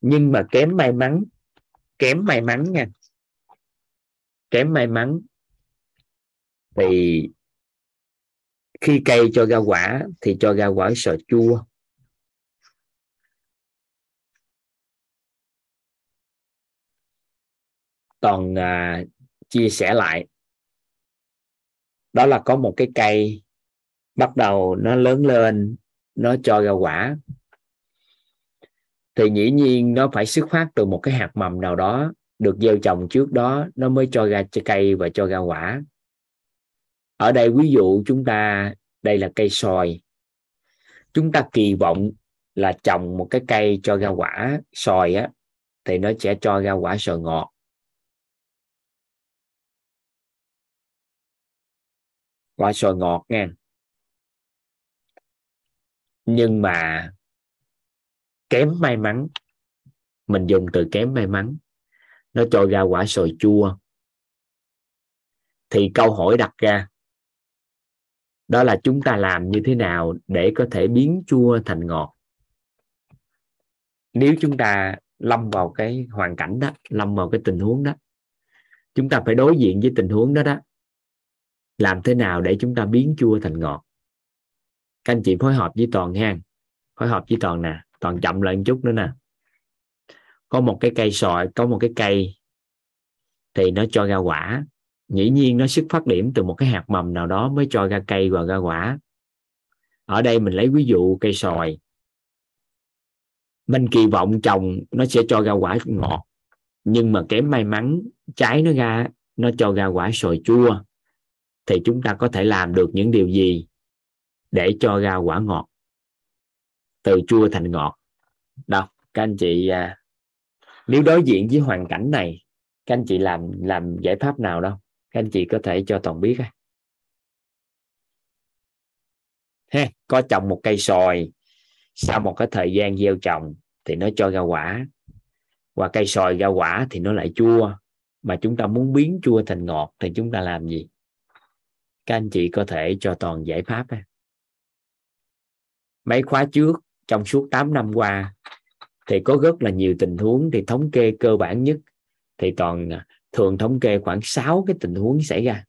Nhưng mà kém may mắn kém may mắn nha. Kém may mắn thì khi cây cho ra quả thì cho ra quả sò chua. Toàn à, chia sẻ lại đó là có một cái cây bắt đầu nó lớn lên, nó cho ra quả. Thì dĩ nhiên nó phải xuất phát từ một cái hạt mầm nào đó được gieo trồng trước đó, nó mới cho ra cây và cho ra quả. Ở đây ví dụ chúng ta, đây là cây sòi chúng ta kỳ vọng là trồng một cái cây cho ra quả sòi á, thì nó sẽ cho ra quả sòi ngọt. Quả xoài ngọt nha. Nhưng mà kém may mắn. Mình dùng từ kém may mắn. Nó cho ra quả sồi chua. Thì câu hỏi đặt ra, đó là chúng ta làm như thế nào để có thể biến chua thành ngọt? Nếu chúng ta lâm vào cái hoàn cảnh đó, lâm vào cái tình huống đó, chúng ta phải đối diện với tình huống đó đó làm thế nào để chúng ta biến chua thành ngọt? Các anh chị phối hợp với toàn ha. Phối hợp với toàn nè. Toàn chậm lại một chút nữa nè. Có một cái cây sòi có một cái cây thì nó cho ra quả. Dĩ nhiên nó xuất phát điểm từ một cái hạt mầm nào đó mới cho ra cây và ra quả. Ở đây mình lấy ví dụ cây sòi mình kỳ vọng trồng nó sẽ cho ra quả ngọt. Nhưng mà kém may mắn, trái nó ra, nó cho ra quả sòi chua thì chúng ta có thể làm được những điều gì để cho ra quả ngọt, từ chua thành ngọt. Đâu, các anh chị à, nếu đối diện với hoàn cảnh này, các anh chị làm làm giải pháp nào đâu? Các anh chị có thể cho toàn biết ha ha có trồng một cây sòi, sau một cái thời gian gieo trồng thì nó cho ra quả. Và cây sòi ra quả thì nó lại chua. Mà chúng ta muốn biến chua thành ngọt thì chúng ta làm gì? Các anh chị có thể cho toàn giải pháp ấy. mấy khóa trước, trong suốt 8 năm qua, thì có rất là nhiều tình huống thì thống kê cơ bản nhất. Thì toàn à, thường thống kê khoảng 6 cái tình huống xảy ra.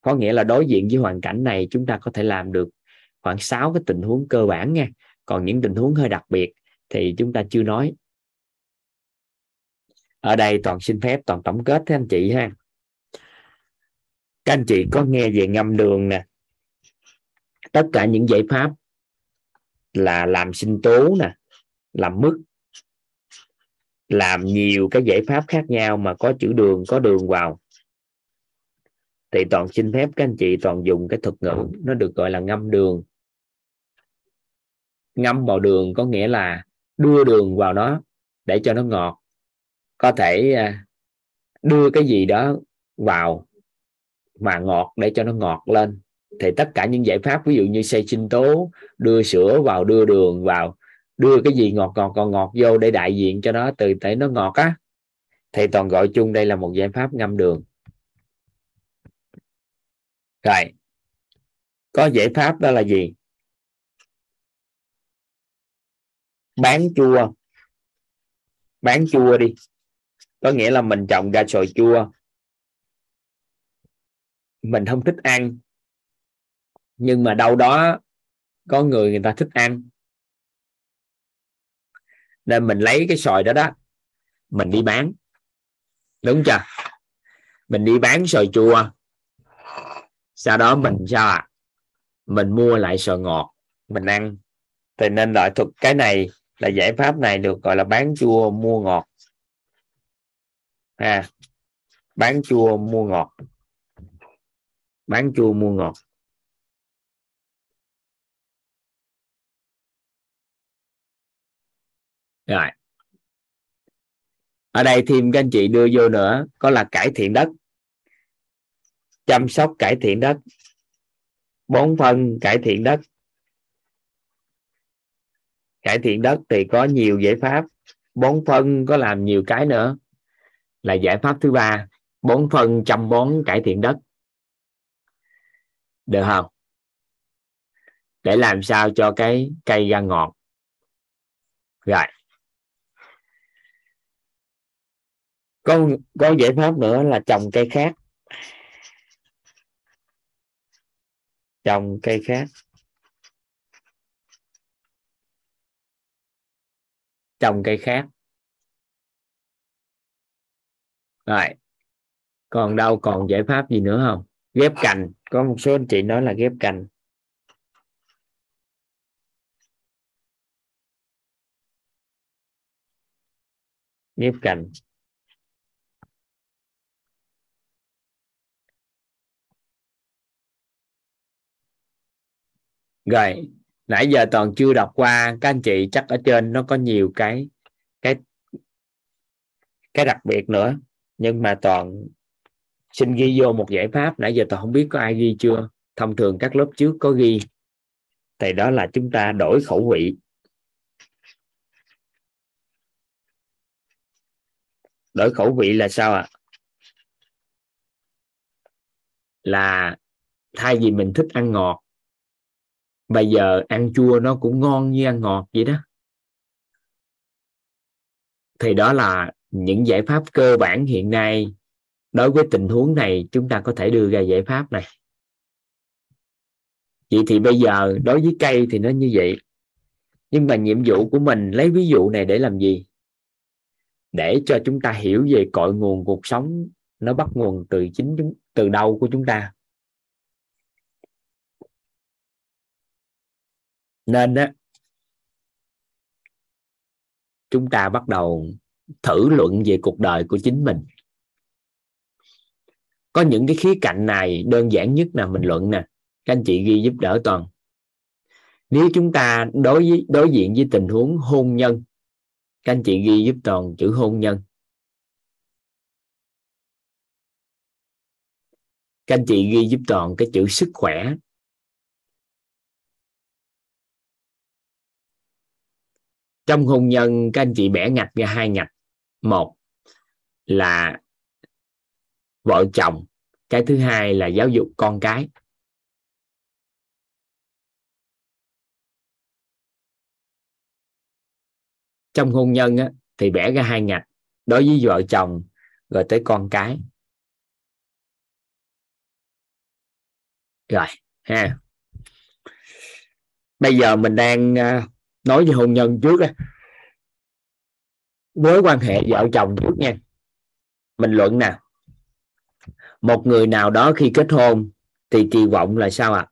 Có nghĩa là đối diện với hoàn cảnh này, chúng ta có thể làm được khoảng 6 cái tình huống cơ bản nha. Còn những tình huống hơi đặc biệt thì chúng ta chưa nói. Ở đây toàn xin phép toàn tổng kết với anh chị ha các anh chị có nghe về ngâm đường nè. Tất cả những giải pháp là làm sinh tố nè, làm mức làm nhiều cái giải pháp khác nhau mà có chữ đường, có đường vào. Thì toàn xin phép các anh chị toàn dùng cái thuật ngữ nó được gọi là ngâm đường. Ngâm vào đường có nghĩa là đưa đường vào nó để cho nó ngọt. Có thể à, đưa cái gì đó vào mà ngọt để cho nó ngọt lên. Thì tất cả những giải pháp, ví dụ như xây sinh tố, đưa sữa vào, đưa đường vào, đưa cái gì ngọt ngọt còn ngọt vô để đại diện cho nó từ để nó ngọt á. Thì toàn gọi chung đây là một giải pháp ngâm đường. Rồi, có giải pháp đó là gì? Bán chua. Bán chua đi. Có nghĩa là mình trồng ra sồi chua mình không thích ăn. Nhưng mà đâu đó có người người ta thích ăn. Nên mình lấy cái sòi đó đó mình đi bán. Đúng chưa? Mình đi bán sòi chua. Sau đó mình sao ạ? À? mình mua lại sòi ngọt mình ăn. Thì nên loại thuật cái này là giải pháp này được gọi là bán chua mua ngọt. Ha. À, bán chua mua ngọt bán chua mua ngọt. Rồi. Ở đây thêm các anh chị đưa vô nữa, có là cải thiện đất. Chăm sóc cải thiện đất. Bón phân cải thiện đất. Cải thiện đất thì có nhiều giải pháp. Bón phân có làm nhiều cái nữa. Là giải pháp thứ ba, bón phân chăm bón cải thiện đất được không? Để làm sao cho cái cây ra ngọt. Rồi. Có có giải pháp nữa là trồng cây khác. Trồng cây khác. Trồng cây khác. Rồi. Còn đâu còn giải pháp gì nữa không? Ghép cành. Có một số anh chị nói là ghép cành. Ghép cành. Rồi, nãy giờ toàn chưa đọc qua. Các anh chị chắc ở trên nó có nhiều cái cái cái đặc biệt nữa. Nhưng mà toàn xin ghi vô một giải pháp. Nãy giờ tôi không biết có ai ghi chưa. Thông thường các lớp trước có ghi. Thì đó là chúng ta đổi khẩu vị. Đổi khẩu vị là sao ạ? À? là thay vì mình thích ăn ngọt, bây giờ ăn chua nó cũng ngon như ăn ngọt vậy đó. Thì đó là những giải pháp cơ bản hiện nay đối với tình huống này, chúng ta có thể đưa ra giải pháp này. Vậy thì bây giờ đối với cây thì nó như vậy. Nhưng mà nhiệm vụ của mình lấy ví dụ này để làm gì? Để cho chúng ta hiểu về cội nguồn cuộc sống nó bắt nguồn từ chính chúng, từ đâu của chúng ta. Nên á, chúng ta bắt đầu thử luận về cuộc đời của chính mình có những cái khía cạnh này đơn giản nhất là mình luận nè. Các anh chị ghi giúp đỡ toàn. Nếu chúng ta đối với, đối diện với tình huống hôn nhân, các anh chị ghi giúp toàn chữ hôn nhân. Các anh chị ghi giúp toàn cái chữ sức khỏe. Trong hôn nhân, các anh chị bẻ ngạch ra hai ngạch. Một là vợ chồng. Cái thứ hai là giáo dục con cái. Trong hôn nhân á, thì bẻ ra hai ngạch đối với vợ chồng rồi tới con cái. Rồi ha. Bây giờ mình đang à, nói về hôn nhân trước á. Mối quan hệ vợ chồng trước nha. Mình luận nè một người nào đó khi kết hôn, thì kỳ vọng là sao ạ? À?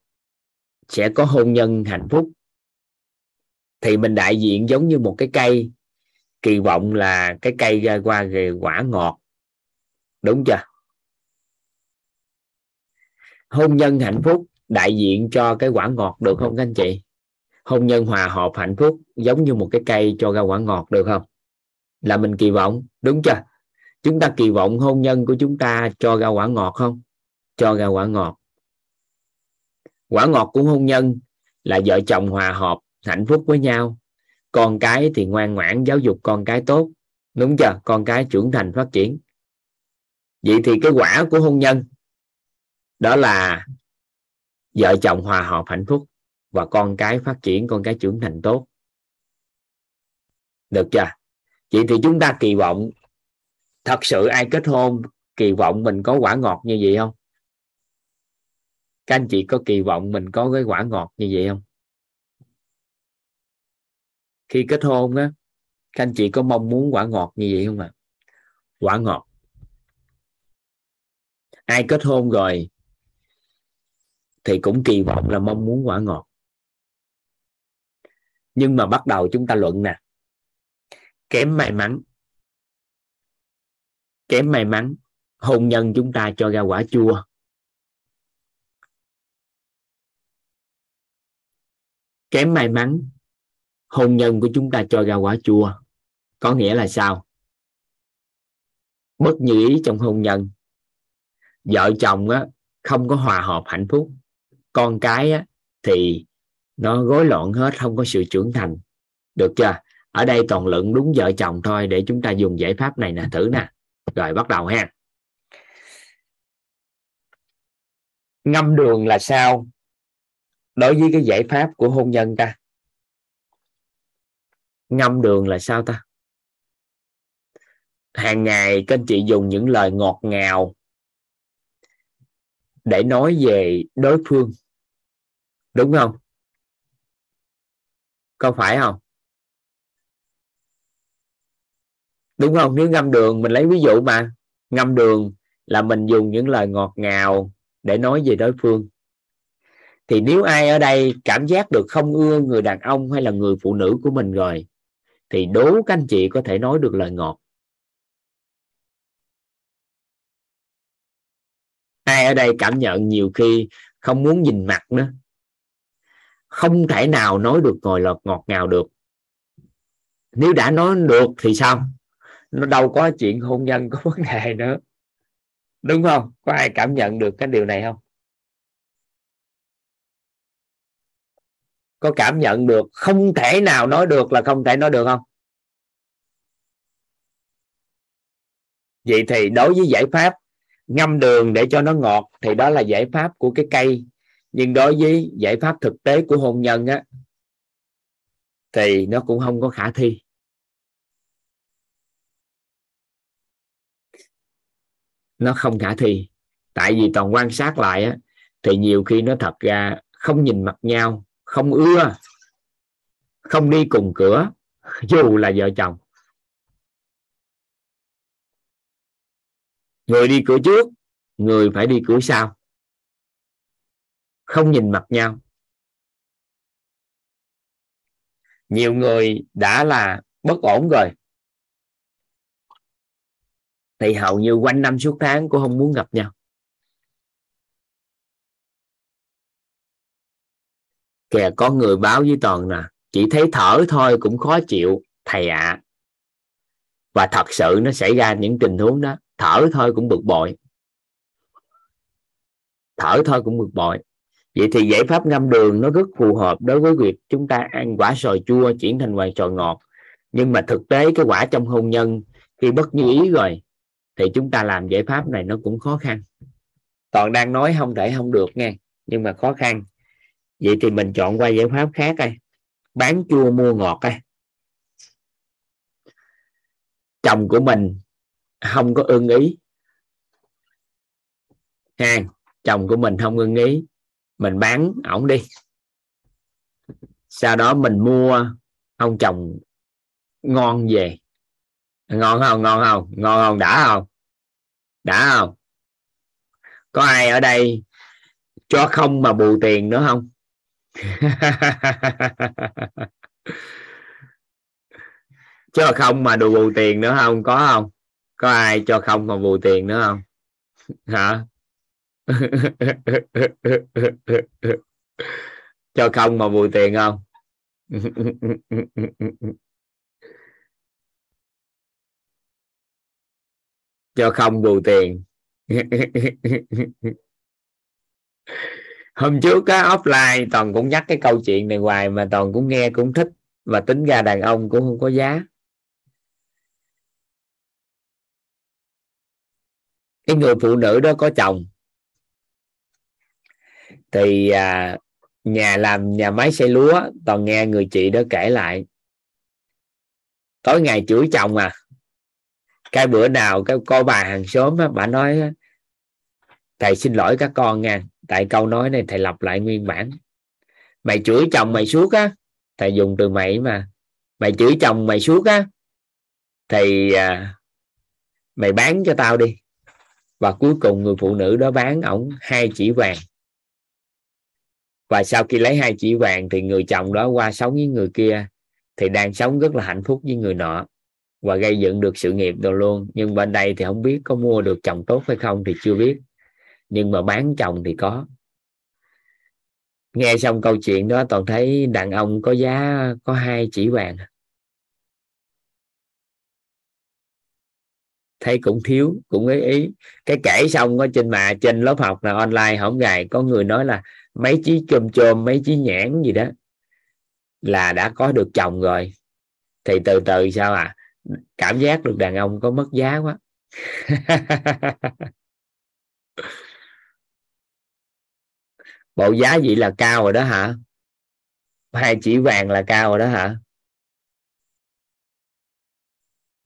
sẽ có hôn nhân hạnh phúc. Thì mình đại diện giống như một cái cây. Kỳ vọng là cái cây ra qua về quả ngọt. Đúng chưa? Hôn nhân hạnh phúc đại diện cho cái quả ngọt được không các anh chị? Hôn nhân hòa hợp hạnh phúc giống như một cái cây cho ra quả ngọt được không? Là mình kỳ vọng, đúng chưa? Chúng ta kỳ vọng hôn nhân của chúng ta cho ra quả ngọt không? Cho ra quả ngọt. Quả ngọt của hôn nhân là vợ chồng hòa hợp, hạnh phúc với nhau. Con cái thì ngoan ngoãn giáo dục con cái tốt. Đúng chưa? Con cái trưởng thành phát triển. Vậy thì cái quả của hôn nhân, đó là vợ chồng hòa hợp, hạnh phúc và con cái phát triển, con cái trưởng thành tốt. Được chưa? Vậy thì chúng ta kỳ vọng thật sự ai kết hôn, kỳ vọng mình có quả ngọt như vậy không? Các anh chị có kỳ vọng mình có cái quả ngọt như vậy không? Khi kết hôn á, các anh chị có mong muốn quả ngọt như vậy không ạ? À? quả ngọt. Ai kết hôn rồi thì cũng kỳ vọng là mong muốn quả ngọt. Nhưng mà bắt đầu chúng ta luận nè. Kém may mắn kém may mắn hôn nhân chúng ta cho ra quả chua. Kém may mắn hôn nhân của chúng ta cho ra quả chua. Có nghĩa là sao? Bất như ý trong hôn nhân. Vợ chồng á, không có hòa hợp hạnh phúc. Con cái á, thì nó rối loạn hết không có sự trưởng thành. Được chưa? Ở đây toàn luận đúng vợ chồng thôi để chúng ta dùng giải pháp này nè thử nè rồi, bắt đầu ha. Ngâm đường là sao? Đối với cái giải pháp của hôn nhân ta. Ngâm đường là sao ta? Hàng ngày các anh chị dùng những lời ngọt ngào để nói về đối phương. Đúng không? Có phải không? Đúng không? Nếu ngâm đường, mình lấy ví dụ mà. Ngâm đường là mình dùng những lời ngọt ngào để nói về đối phương. Thì nếu ai ở đây cảm giác được không ưa người đàn ông hay là người phụ nữ của mình rồi, thì đố các anh chị có thể nói được lời ngọt. Ai ở đây cảm nhận nhiều khi không muốn nhìn mặt nữa. Không thể nào nói được ngồi lọt ngọt ngào được. Nếu đã nói được thì sao? Nó đâu có chuyện hôn nhân, có vấn đề nữa. Đúng không? Có ai cảm nhận được cái điều này không? Có cảm nhận được, không thể nào nói được là không thể nói được không? Vậy thì đối với giải pháp ngâm đường để cho nó ngọt thì đó là giải pháp của cái cây. Nhưng đối với giải pháp thực tế của hôn nhân á, thì nó cũng không có khả thi. Nó không khả thi. Tại vì toàn quan sát lại á, thì nhiều khi nó thật ra không nhìn mặt nhau, không ưa, không đi cùng cửa, <laughs> dù là vợ chồng. Người đi cửa trước, người phải đi cửa sau. Không nhìn mặt nhau. Nhiều người đã là bất ổn rồi thì hầu như quanh năm suốt tháng cũng không muốn gặp nhau. Kìa, có người báo với toàn nè, chỉ thấy thở thôi cũng khó chịu, thầy ạ. À. và thật sự nó xảy ra những tình huống đó, thở thôi cũng bực bội. Thở thôi cũng bực bội. Vậy thì giải pháp ngâm đường nó rất phù hợp đối với việc chúng ta ăn quả sòi chua chuyển thành quả sòi ngọt. Nhưng mà thực tế cái quả trong hôn nhân khi bất như ý rồi thì chúng ta làm giải pháp này nó cũng khó khăn. Toàn đang nói không thể không được nghe, nhưng mà khó khăn. Vậy thì mình chọn qua giải pháp khác đây. Bán chua mua ngọt đây. Chồng của mình không có ưng ý. Ha, chồng của mình không ưng ý. Mình bán ổng đi. Sau đó mình mua ông chồng ngon về. Ngon không? Ngon không? Ngon không? Đã không? Đã không? Có ai ở đây cho không mà bù tiền nữa không? <laughs> Cho không mà đủ bù tiền nữa không? Có không? Có ai cho không mà bù tiền nữa không? <laughs> Hả? <laughs> Cho không mà bù tiền không? Cho không bù tiền. Hôm trước á offline toàn cũng nhắc cái câu chuyện này hoài mà toàn cũng nghe cũng thích mà tính ra đàn ông cũng không có giá. Cái người phụ nữ đó có chồng. Thì à, nhà làm nhà máy xây lúa toàn nghe người chị đó kể lại. Tối ngày chửi chồng à cái bữa nào cái cô bà hàng xóm á bà nói thầy xin lỗi các con nha tại câu nói này thầy lặp lại nguyên bản. Mày chửi chồng mày suốt á thầy dùng từ mày mà. Mày chửi chồng mày suốt á thì à, mày bán cho tao đi. Và cuối cùng người phụ nữ đó bán ổng hai chỉ vàng. Và sau khi lấy hai chỉ vàng thì người chồng đó qua sống với người kia thì đang sống rất là hạnh phúc với người nọ và gây dựng được sự nghiệp đồ luôn. Nhưng bên đây thì không biết có mua được chồng tốt hay không thì chưa biết. Nhưng mà bán chồng thì có. Nghe xong câu chuyện đó, toàn thấy đàn ông có giá có hai chỉ vàng. Thấy cũng thiếu, cũng ý ý. Cái kể xong ở trên mà, trên lớp học là online, không gài có người nói là mấy chí chôm chôm, mấy chí nhãn gì đó là đã có được chồng rồi. Thì từ từ sao à? Cảm giác được đàn ông có mất giá quá. <laughs> Bộ giá vậy là cao rồi đó hả? Hai chỉ vàng là cao rồi đó hả?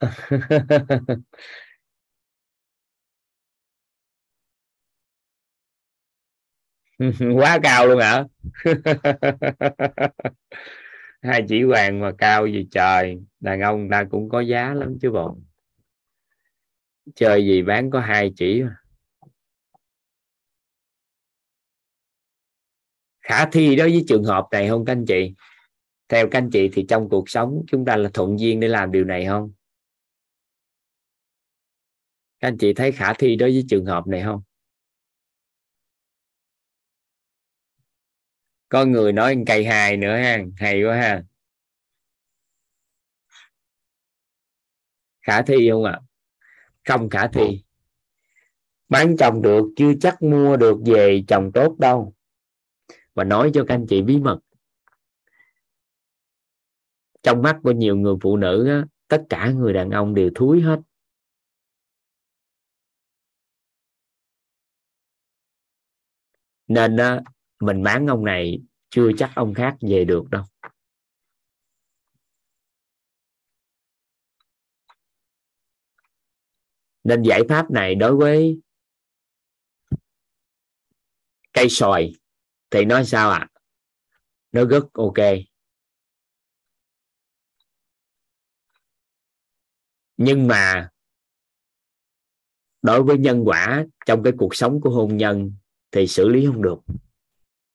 <laughs> Quá cao luôn hả? <laughs> hai chỉ vàng mà cao gì trời, đàn ông ta cũng có giá lắm chứ bộ. Chơi gì bán có hai chỉ mà. khả thi đối với trường hợp này không các anh chị? Theo các anh chị thì trong cuộc sống chúng ta là thuận duyên để làm điều này không? Các anh chị thấy khả thi đối với trường hợp này không? Có người nói cây hài nữa ha hay quá ha. Khả thi không ạ? À? không khả thi. Bán chồng được chưa chắc mua được về chồng tốt đâu. Và nói cho các anh chị bí mật. Trong mắt của nhiều người phụ nữ á, tất cả người đàn ông đều thúi hết. Nên á, mình bán ông này, chưa chắc ông khác về được đâu. Nên giải pháp này đối với cây sòi thì nói sao ạ? À? nó rất ok. Nhưng mà đối với nhân quả trong cái cuộc sống của hôn nhân thì xử lý không được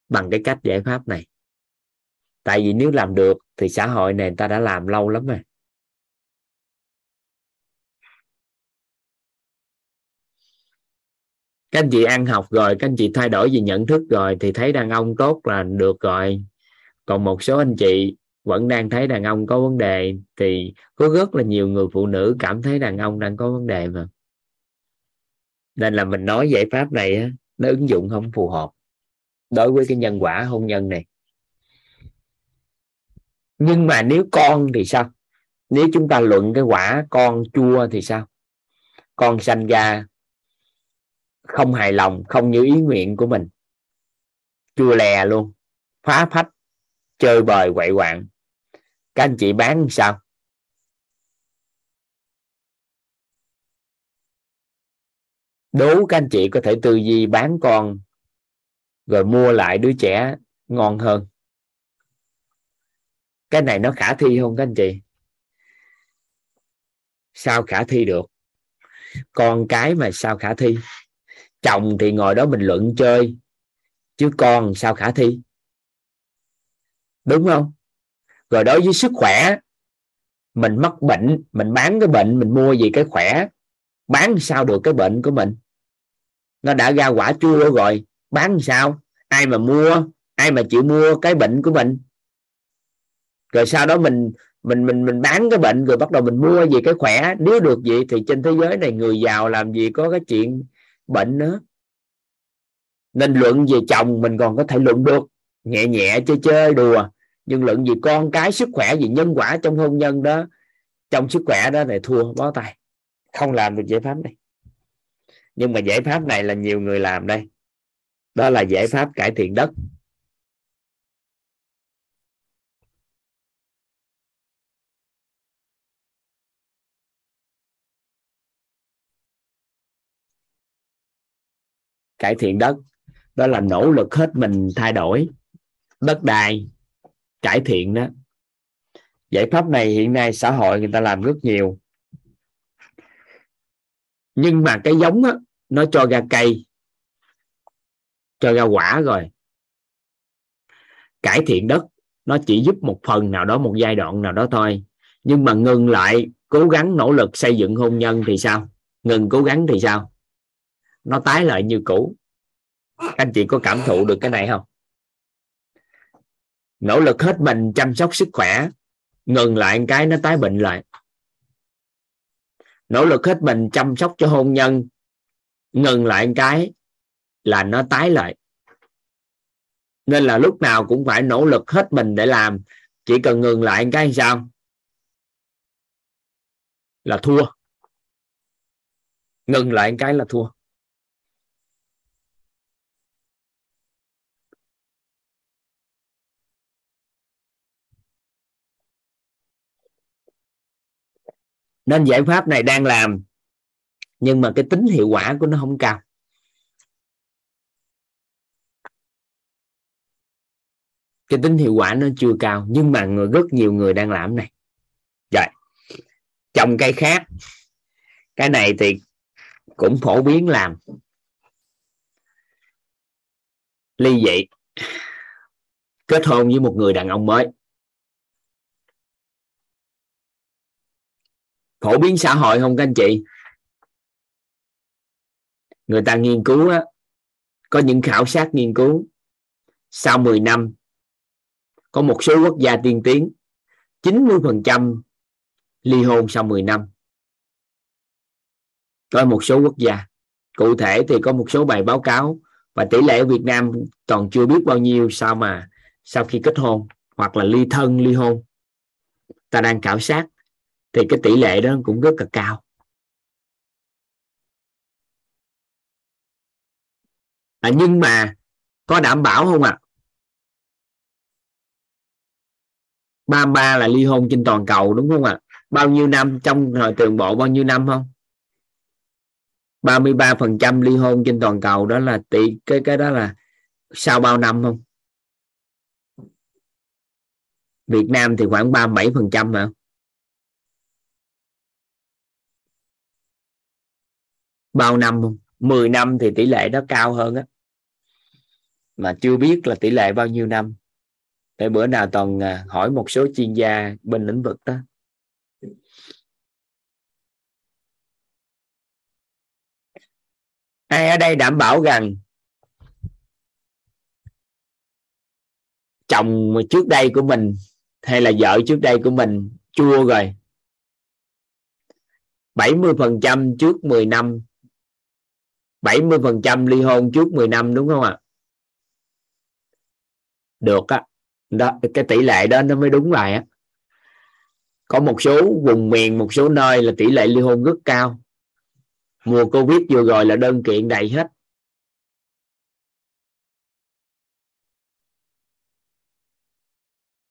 bằng cái cách giải pháp này. Tại vì nếu làm được thì xã hội này người ta đã làm lâu lắm rồi. Các anh chị ăn học rồi, các anh chị thay đổi về nhận thức rồi thì thấy đàn ông tốt là được rồi. Còn một số anh chị vẫn đang thấy đàn ông có vấn đề thì có rất là nhiều người phụ nữ cảm thấy đàn ông đang có vấn đề mà. Nên là mình nói giải pháp này nó ứng dụng không phù hợp đối với cái nhân quả hôn nhân này. Nhưng mà nếu con thì sao? Nếu chúng ta luận cái quả con chua thì sao? Con sanh ra không hài lòng, không như ý nguyện của mình. Chua lè luôn. Phá phách, chơi bời, quậy quạng. Các anh chị bán sao? Đố các anh chị có thể tư duy bán con rồi mua lại đứa trẻ ngon hơn. Cái này nó khả thi không các anh chị? Sao khả thi được? Con cái mà sao khả thi? Chồng thì ngồi đó bình luận chơi, chứ con sao khả thi? Đúng không? Rồi đối với sức khỏe, mình mắc bệnh, mình bán cái bệnh, mình mua gì cái khỏe, bán sao được cái bệnh của mình? Nó đã ra quả chua rồi bán sao? Ai mà mua, ai mà chịu mua cái bệnh của mình? Rồi sau đó mình mình mình mình bán cái bệnh rồi bắt đầu mình mua về cái khỏe. Nếu được vậy thì trên thế giới này người giàu làm gì có cái chuyện bệnh nữa. Nên luận về chồng mình còn có thể luận được. Nhẹ nhẹ chơi chơi đùa. Nhưng luận về con cái sức khỏe gì nhân quả trong hôn nhân đó, trong sức khỏe đó này thua, bó tay. Không làm được giải pháp này. Nhưng mà giải pháp này là nhiều người làm đây đó là giải pháp cải thiện đất. Cải thiện đất đó là nỗ lực hết mình thay đổi. Đất đai cải thiện đó. Giải pháp này hiện nay xã hội người ta làm rất nhiều. Nhưng mà cái giống đó, nó cho ra cây cho ra quả rồi. Cải thiện đất, nó chỉ giúp một phần nào đó, một giai đoạn nào đó thôi. Nhưng mà ngừng lại, cố gắng nỗ lực xây dựng hôn nhân thì sao? Ngừng cố gắng thì sao? Nó tái lại như cũ. Các anh chị có cảm thụ được cái này không? Nỗ lực hết mình chăm sóc sức khỏe, ngừng lại cái nó tái bệnh lại. Nỗ lực hết mình chăm sóc cho hôn nhân, ngừng lại cái là nó tái lại. Nên là lúc nào cũng phải nỗ lực hết mình để làm, chỉ cần ngừng lại cái sao? Là thua. Ngừng lại cái là thua. Nên giải pháp này đang làm, nhưng mà cái tính hiệu quả của nó không cao. Cái tính hiệu quả nó chưa cao nhưng mà người rất nhiều người đang làm này. Rồi trồng cây khác. Cái này thì cũng phổ biến làm. Ly dị. Kết hôn với một người đàn ông mới. Phổ biến xã hội không các anh chị? Người ta nghiên cứu á, có những khảo sát nghiên cứu. Sau 10 năm có một số quốc gia tiên tiến 90% ly hôn sau 10 năm. Có một số quốc gia. Cụ thể thì có một số bài báo cáo và tỷ lệ ở Việt Nam còn chưa biết bao nhiêu sao mà sau khi kết hôn hoặc là ly thân ly hôn. Ta đang khảo sát thì cái tỷ lệ đó cũng rất là cao. À, nhưng mà có đảm bảo không ạ? à? 33 là ly hôn trên toàn cầu, đúng không ạ? À? bao nhiêu năm trong thời trường bộ, bao nhiêu năm không? 33 phần trăm ly hôn trên toàn cầu, đó là tỷ, cái cái đó là sau bao năm không? Việt Nam thì khoảng 37 phần trăm mà. Bao năm không? 10 năm thì tỷ lệ đó cao hơn á. Mà chưa biết là tỷ lệ bao nhiêu năm để bữa nào toàn hỏi một số chuyên gia bên lĩnh vực đó. Ai ở đây đảm bảo rằng chồng trước đây của mình hay là vợ trước đây của mình chua rồi? 70% trước 10 năm. 70% ly hôn trước 10 năm, đúng không ạ? Được á đó, cái tỷ lệ đó nó mới đúng lại á. Có một số vùng miền, một số nơi là tỷ lệ ly hôn rất cao. Mùa covid vừa rồi là đơn kiện đầy hết.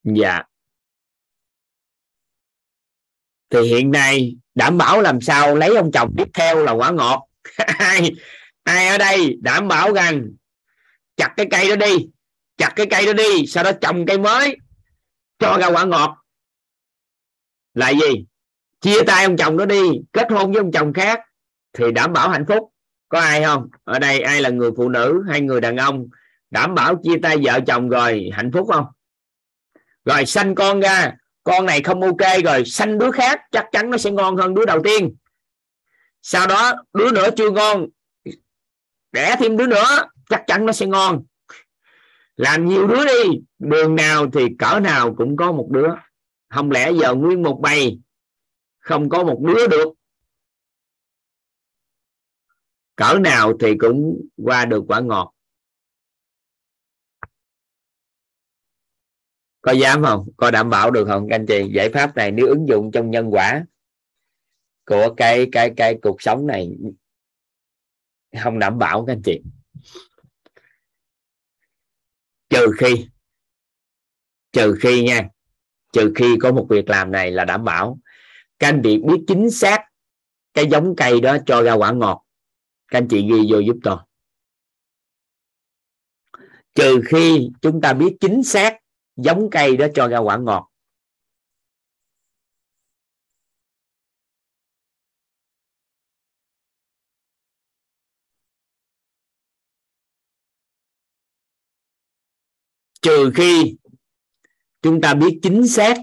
Dạ. Thì hiện nay, đảm bảo làm sao lấy ông chồng tiếp theo là quả ngọt. <laughs> Ai ai ở đây đảm bảo rằng chặt cái cây đó đi chặt cái cây đó đi, sau đó trồng cây mới, cho ra quả ngọt. Là gì? Chia tay ông chồng đó đi, kết hôn với ông chồng khác, thì đảm bảo hạnh phúc. Có ai không? Ở đây ai là người phụ nữ hay người đàn ông đảm bảo chia tay vợ chồng rồi hạnh phúc không? Rồi sanh con ra, con này không ok rồi, sanh đứa khác chắc chắn nó sẽ ngon hơn đứa đầu tiên. Sau đó đứa nữa chưa ngon, đẻ thêm đứa nữa, chắc chắn nó sẽ ngon làm nhiều đứa đi, đường nào thì cỡ nào cũng có một đứa. Không lẽ giờ nguyên một bầy không có một đứa được? Cỡ nào thì cũng qua được quả ngọt. Có dám không? Có đảm bảo được không? Các anh chị, giải pháp này nếu ứng dụng trong nhân quả của cái cái cái cuộc sống này, không đảm bảo các anh chị trừ khi trừ khi nha, trừ khi có một việc làm này là đảm bảo. Các anh chị biết chính xác cái giống cây đó cho ra quả ngọt. Các anh chị ghi vô giúp tôi. Trừ khi chúng ta biết chính xác giống cây đó cho ra quả ngọt. Trừ khi chúng ta biết chính xác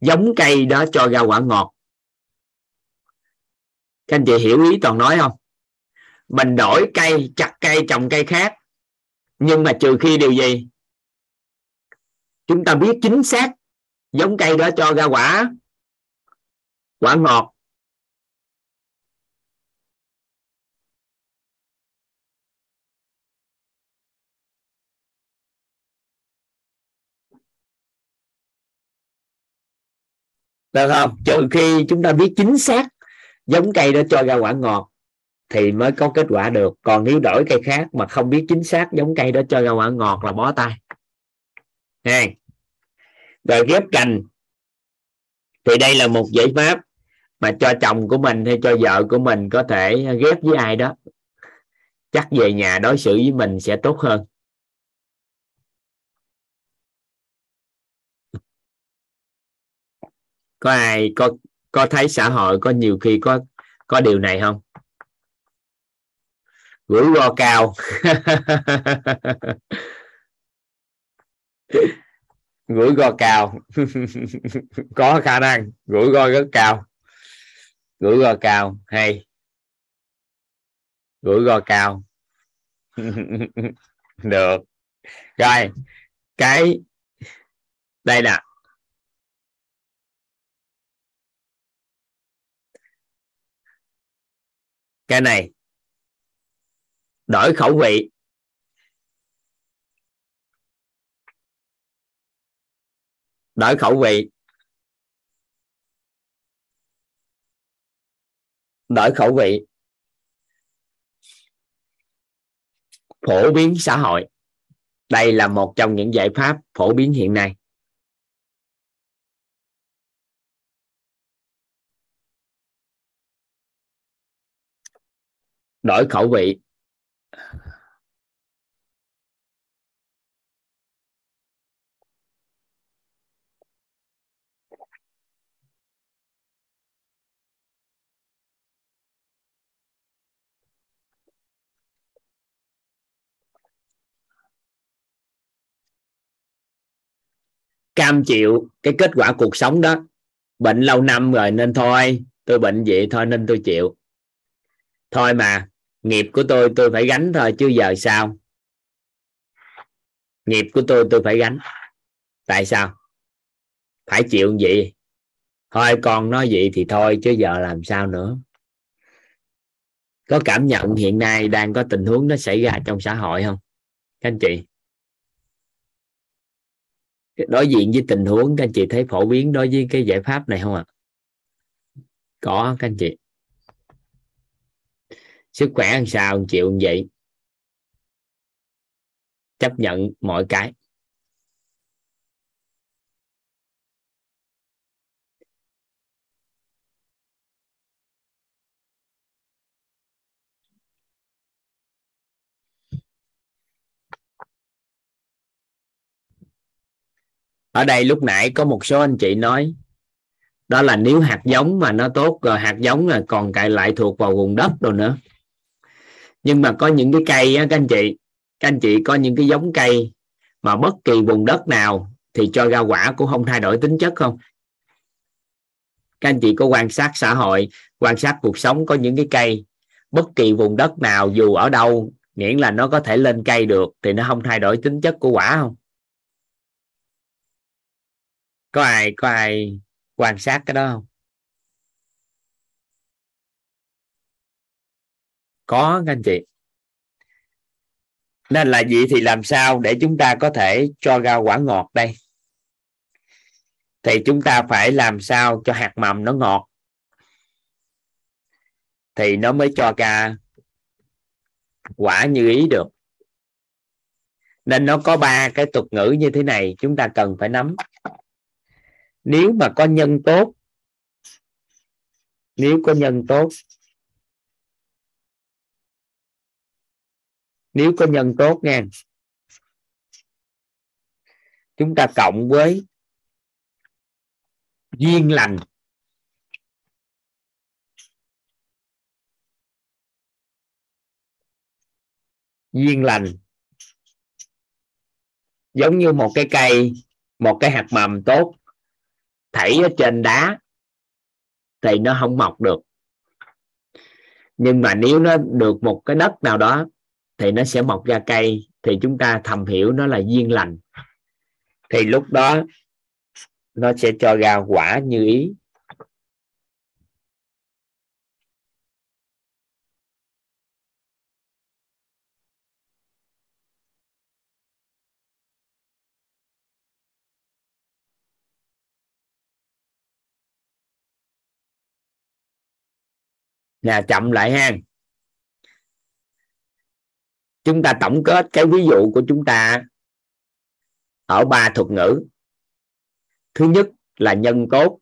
giống cây đó cho ra quả ngọt. Các anh chị hiểu ý toàn nói không? Mình đổi cây, chặt cây, trồng cây khác. Nhưng mà trừ khi điều gì? Chúng ta biết chính xác giống cây đó cho ra quả quả ngọt. Được không? Trừ khi chúng ta biết chính xác giống cây đó cho ra quả ngọt thì mới có kết quả được. Còn nếu đổi cây khác mà không biết chính xác giống cây đó cho ra quả ngọt là bó tay. Ha rồi ghép cành. Thì đây là một giải pháp mà cho chồng của mình hay cho vợ của mình có thể ghép với ai đó. Chắc về nhà đối xử với mình sẽ tốt hơn. Có ai, có có thấy xã hội có nhiều khi có có điều này không? Rủi ro cao. <laughs> Rủi ro cao. <laughs> Có khả năng. Rủi ro rất cao. Rủi ro cao. Hay. Rủi ro cao. <laughs> Được. Rồi. Cái, đây nè. Cái này, đổi khẩu vị. Đổi khẩu vị. Đổi khẩu vị. Phổ biến xã hội. Đây là một trong những giải pháp phổ biến hiện nay. Đổi khẩu vị. Cam chịu cái kết quả cuộc sống đó. Bệnh lâu năm rồi nên thôi. Tôi bệnh vậy thôi nên tôi chịu thôi mà, nghiệp của tôi tôi phải gánh thôi, chứ giờ sao? Nghiệp của tôi tôi phải gánh. Tại sao? Phải chịu vậy thôi, con nói vậy thì thôi, chứ giờ làm sao nữa? Có cảm nhận hiện nay đang có tình huống nó xảy ra trong xã hội không? Các anh chị. Đối diện với tình huống, các anh chị thấy phổ biến đối với cái giải pháp này không ạ? À? có, các anh chị sức khỏe làm sao chịu như vậy chấp nhận mọi cái. Ở đây lúc nãy có một số anh chị nói, đó là nếu hạt giống mà nó tốt rồi, hạt giống là còn cài lại thuộc vào vùng đất rồi nữa nhưng mà có những cái cây á, các anh chị các anh chị có những cái giống cây mà bất kỳ vùng đất nào thì cho ra quả cũng không thay đổi tính chất không? Các anh chị có quan sát xã hội quan sát cuộc sống có những cái cây bất kỳ vùng đất nào dù ở đâu miễn là nó có thể lên cây được thì nó không thay đổi tính chất của quả không? Có ai có ai quan sát cái đó không? Có, các anh chị. Nên là gì thì làm sao để chúng ta có thể cho ra quả ngọt đây? Thì chúng ta phải làm sao cho hạt mầm nó ngọt? Thì nó mới cho ra quả như ý được. Nên nó có ba cái tục ngữ như thế này chúng ta cần phải nắm. Nếu mà có nhân tốt, nếu có nhân tốt nếu có nhân tốt nha. Chúng ta cộng với duyên lành. Duyên lành. Giống như một cái cây, một cái hạt mầm tốt, thảy ở trên đá thì nó không mọc được. Nhưng mà nếu nó được một cái đất nào đó thì nó sẽ mọc ra cây, thì chúng ta thầm hiểu nó là duyên lành. Thì lúc đó, nó sẽ cho ra quả như ý. Nè, chậm lại ha chúng ta tổng kết cái ví dụ của chúng ta ở ba thuật ngữ. Thứ nhất là nhân cốt.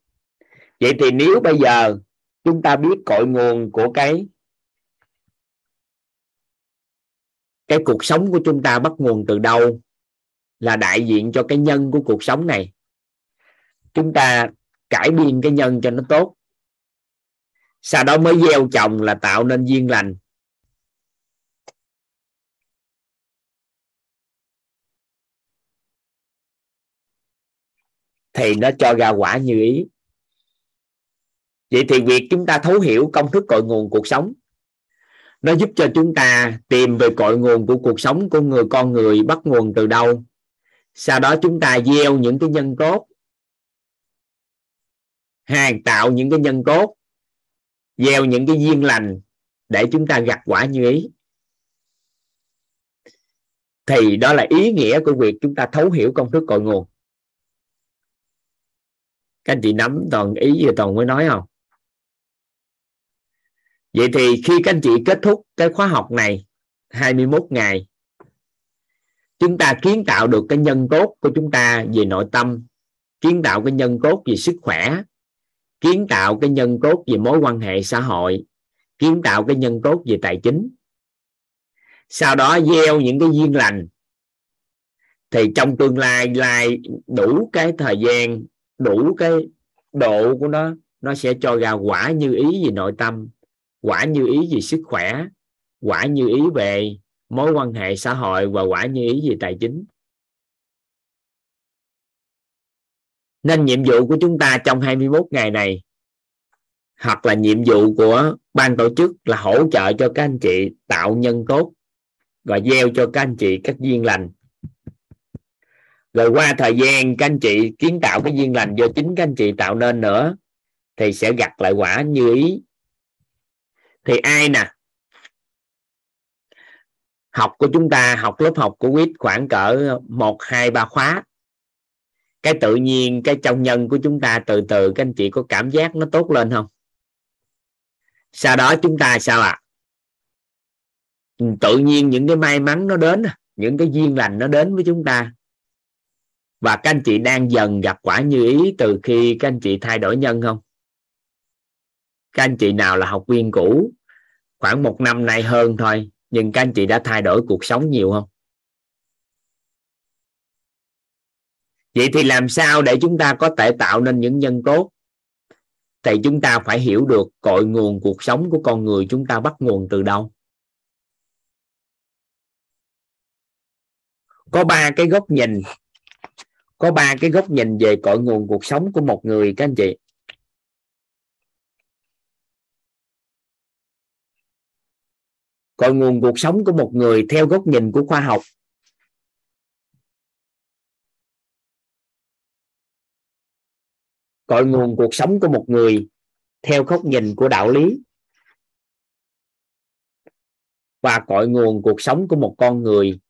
Vậy thì nếu bây giờ chúng ta biết cội nguồn của cái cái cuộc sống của chúng ta bắt nguồn từ đâu là đại diện cho cái nhân của cuộc sống này. Chúng ta cải biên cái nhân cho nó tốt. Sau đó mới gieo trồng là tạo nên duyên lành. Thì nó cho ra quả như ý. Vậy thì việc chúng ta thấu hiểu công thức cội nguồn cuộc sống, nó giúp cho chúng ta tìm về cội nguồn của cuộc sống của người con người bắt nguồn từ đâu. Sau đó chúng ta gieo những cái nhân tốt hàng tạo những cái nhân tốt gieo những cái duyên lành để chúng ta gặt quả như ý. Thì đó là ý nghĩa của việc chúng ta thấu hiểu công thức cội nguồn các anh chị nắm toàn ý vừa toàn mới nói không? Vậy thì khi các anh chị kết thúc cái khóa học này 21 ngày, chúng ta kiến tạo được cái nhân cốt của chúng ta về nội tâm, kiến tạo cái nhân cốt về sức khỏe, kiến tạo cái nhân cốt về mối quan hệ xã hội, kiến tạo cái nhân cốt về tài chính. Sau đó gieo những cái duyên lành. Thì trong tương lai lai đủ cái thời gian đủ cái độ của nó nó sẽ cho ra quả như ý về nội tâm, quả như ý về sức khỏe, quả như ý về mối quan hệ xã hội và quả như ý về tài chính. Nên nhiệm vụ của chúng ta trong 21 ngày này, hoặc là nhiệm vụ của ban tổ chức là hỗ trợ cho các anh chị tạo nhân tốt và gieo cho các anh chị các duyên lành rồi qua thời gian, các anh chị kiến tạo cái duyên lành do chính các anh chị tạo nên nữa, thì sẽ gặt lại quả như ý. Thì ai nè? Học của chúng ta, học lớp học của quýt khoảng cỡ một, hai, ba khóa. Cái tự nhiên, cái trong nhân của chúng ta, từ từ các anh chị có cảm giác nó tốt lên không? Sau đó chúng ta sao ạ? À? tự nhiên những cái may mắn nó đến, những cái duyên lành nó đến với chúng ta và các anh chị đang dần gặp quả như ý từ khi các anh chị thay đổi nhân không? Các anh chị nào là học viên cũ? Khoảng một năm nay hơn thôi, nhưng các anh chị đã thay đổi cuộc sống nhiều không? Vậy thì làm sao để chúng ta có thể tạo nên những nhân tốt? Thì chúng ta phải hiểu được cội nguồn cuộc sống của con người chúng ta bắt nguồn từ đâu. Có ba cái góc nhìn có ba cái góc nhìn về cội nguồn cuộc sống của một người, các anh chị. Cội nguồn cuộc sống của một người theo góc nhìn của khoa học. Cội nguồn cuộc sống của một người theo góc nhìn của đạo lý. Và cội nguồn cuộc sống của một con người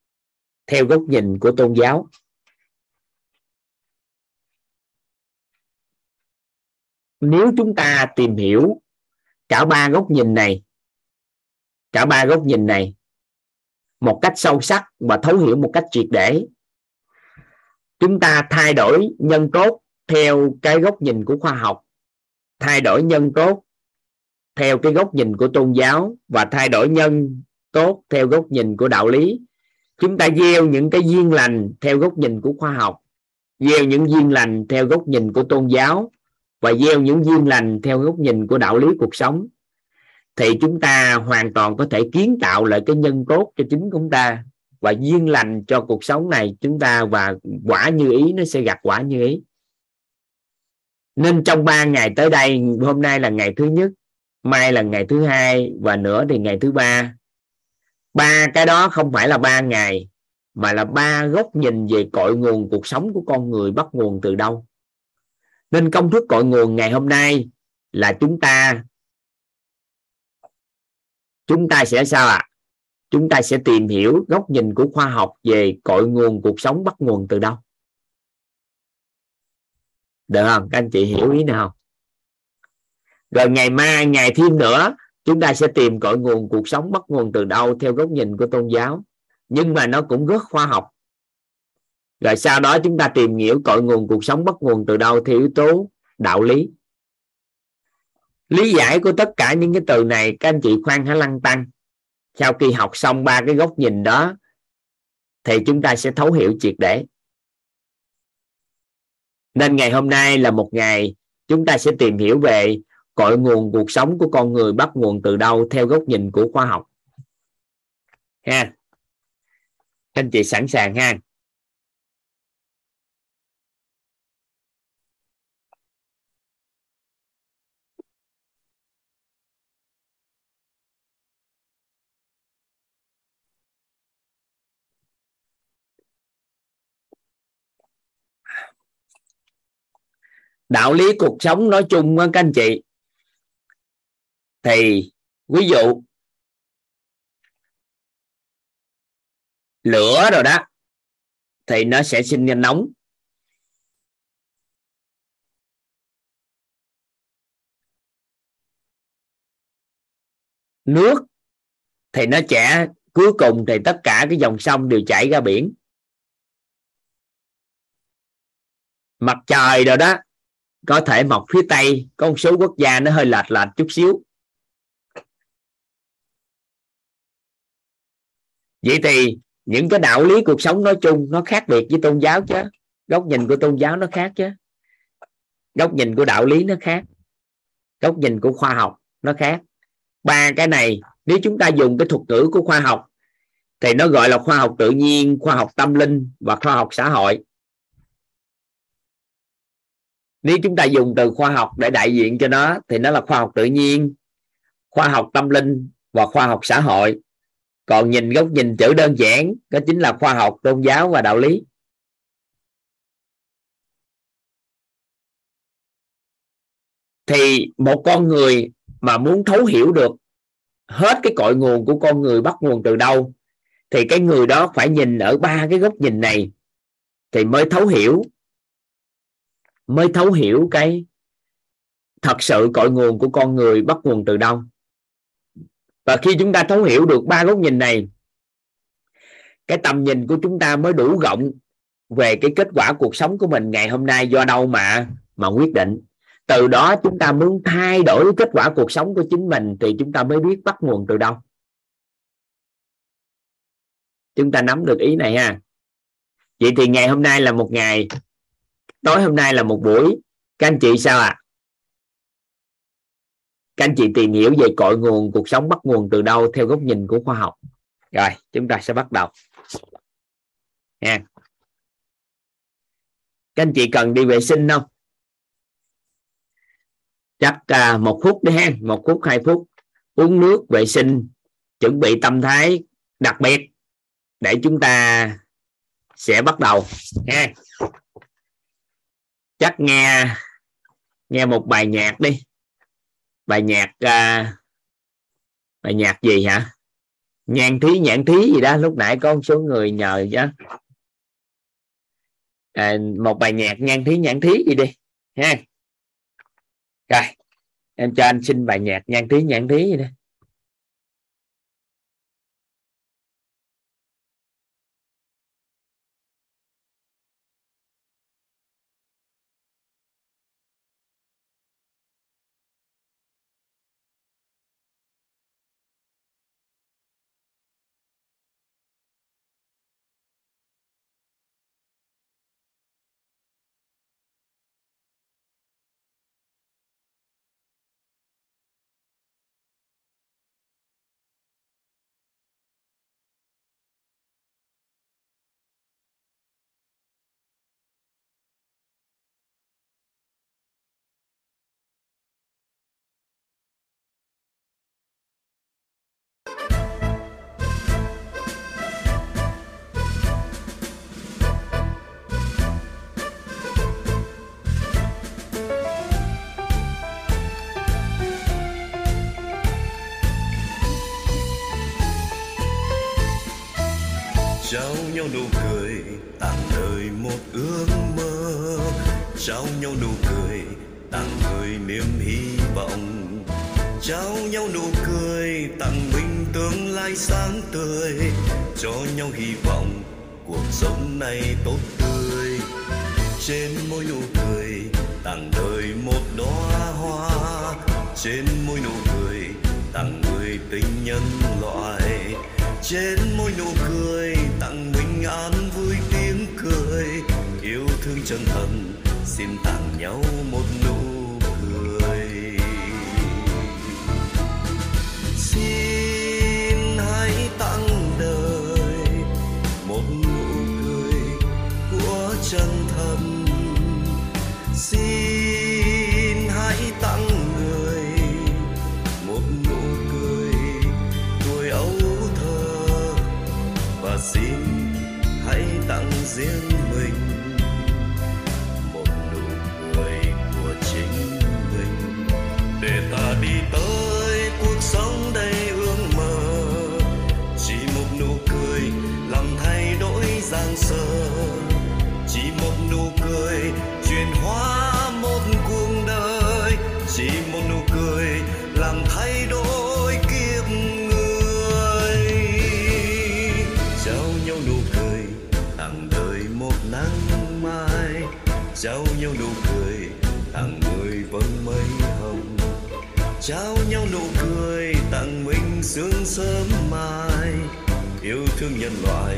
theo góc nhìn của tôn giáo. Nếu chúng ta tìm hiểu cả ba góc nhìn này, cả ba góc nhìn này một cách sâu sắc và thấu hiểu một cách triệt để, chúng ta thay đổi nhân tốt theo cái góc nhìn của khoa học, thay đổi nhân tốt theo cái góc nhìn của tôn giáo và thay đổi nhân tốt theo góc nhìn của đạo lý. Chúng ta gieo những cái duyên lành theo góc nhìn của khoa học, gieo những duyên lành theo góc nhìn của tôn giáo và gieo những duyên lành theo góc nhìn của đạo lý cuộc sống, thì chúng ta hoàn toàn có thể kiến tạo lại cái nhân tốt cho chính chúng ta. Và duyên lành cho cuộc sống này chúng ta và quả như ý, nó sẽ gặt quả như ý. Nên trong ba ngày tới đây, hôm nay là ngày thứ nhất, mai là ngày thứ hai, và nữa thì ngày thứ ba. Ba cái đó không phải là ba ngày, mà là ba góc nhìn về cội nguồn cuộc sống của con người bắt nguồn từ đâu nên công thức cội nguồn ngày hôm nay là chúng ta chúng ta sẽ sao ạ? À? chúng ta sẽ tìm hiểu góc nhìn của khoa học về cội nguồn cuộc sống bắt nguồn từ đâu. Được không? Các anh chị hiểu ý nào? Rồi ngày mai, ngày thêm nữa, chúng ta sẽ tìm cội nguồn cuộc sống bắt nguồn từ đâu theo góc nhìn của tôn giáo. Nhưng mà nó cũng rất khoa học rồi sau đó chúng ta tìm hiểu cội nguồn cuộc sống bắt nguồn từ đâu theo yếu tố đạo lý. Lý giải của tất cả những cái từ này, các anh chị khoan hãy lăng tăng sau khi học xong ba cái góc nhìn đó, thì chúng ta sẽ thấu hiểu triệt để. Nên ngày hôm nay là một ngày chúng ta sẽ tìm hiểu về cội nguồn cuộc sống của con người bắt nguồn từ đâu theo góc nhìn của khoa học. Ha. Anh chị sẵn sàng ha. Đạo lý cuộc sống nói chung các anh chị. Thì, ví dụ, lửa rồi đó, thì nó sẽ sinh ra nóng. Nước thì nó chảy cuối cùng thì tất cả cái dòng sông đều chảy ra biển. Mặt trời rồi đó có thể mọc phía tây, có một số quốc gia nó hơi lệch lệch chút xíu. Vậy thì những cái đạo lý cuộc sống nói chung nó khác biệt với tôn giáo chứ. Góc nhìn của tôn giáo nó khác chứ. Góc nhìn của đạo lý nó khác. Góc nhìn của khoa học nó khác. Ba cái này, nếu chúng ta dùng cái thuật ngữ của khoa học, thì nó gọi là khoa học tự nhiên, khoa học tâm linh và khoa học xã hội nếu chúng ta dùng từ khoa học để đại diện cho nó, thì nó là khoa học tự nhiên, khoa học tâm linh và khoa học xã hội. Còn nhìn góc nhìn chữ đơn giản, đó chính là khoa học, tôn giáo và đạo lý. Thì một con người mà muốn thấu hiểu được hết cái cội nguồn của con người bắt nguồn từ đâu, thì cái người đó phải nhìn ở ba cái góc nhìn này thì mới thấu hiểu mới thấu hiểu cái thật sự cội nguồn của con người bắt nguồn từ đâu. Và khi chúng ta thấu hiểu được ba góc nhìn này, cái tầm nhìn của chúng ta mới đủ rộng về cái kết quả cuộc sống của mình ngày hôm nay, do đâu mà mà quyết định. Từ đó chúng ta muốn thay đổi kết quả cuộc sống của chính mình thì chúng ta mới biết bắt nguồn từ đâu. Chúng ta nắm được ý này ha. Vậy thì ngày hôm nay là một ngày tối hôm nay là một buổi. Các anh chị sao ạ? À? các anh chị tìm hiểu về cội nguồn cuộc sống bắt nguồn từ đâu theo góc nhìn của khoa học. Rồi chúng ta sẽ bắt đầu. Nha. Các anh chị cần đi vệ sinh không? Chắc à, một phút đi ha. Một phút hai phút. Uống nước vệ sinh. Chuẩn bị tâm thái đặc biệt để chúng ta sẽ bắt đầu. Ha chắc nghe nghe một bài nhạc đi. Bài nhạc à, bài nhạc gì hả? Nhàn thí nhãn thí gì đó lúc nãy có một số người nhờ chứ. À, một bài nhạc nhan thí nhãn thí gì đi ha. Rồi em cho anh xin bài nhạc nhan thí nhãn thí gì đây nhau nụ cười tặng đời một ước mơ. Trao nhau nụ cười tặng người niềm hy vọng. Trao nhau nụ cười, tặng mình tương lai sáng tươi. Cho nhau hy vọng, cuộc sống này tốt tươi. Trên môi nụ cười, tặng đời một đóa hoa. Trên môi nụ cười, tặng người tình nhân loại. Trên môi nụ cười thương thầm, xin tặng nhau một nụ cười. Xin hãy tặng đời một nụ cười của chân thân xin hãy tặng người một nụ cười tuổi ấu thơ. Và xin hãy tặng riêng sơ chỉ một nụ cười chuyển hóa một cuộc đời. Chỉ một nụ cười làm thay đổi kiếp người. Trao nhau nụ cười tặng đời một nắng mai. Trao nhau nụ cười hàng người vẫn mây hồng. Trao nhau nụ cười tặng mình sương sớm mai. Yêu thương nhân loại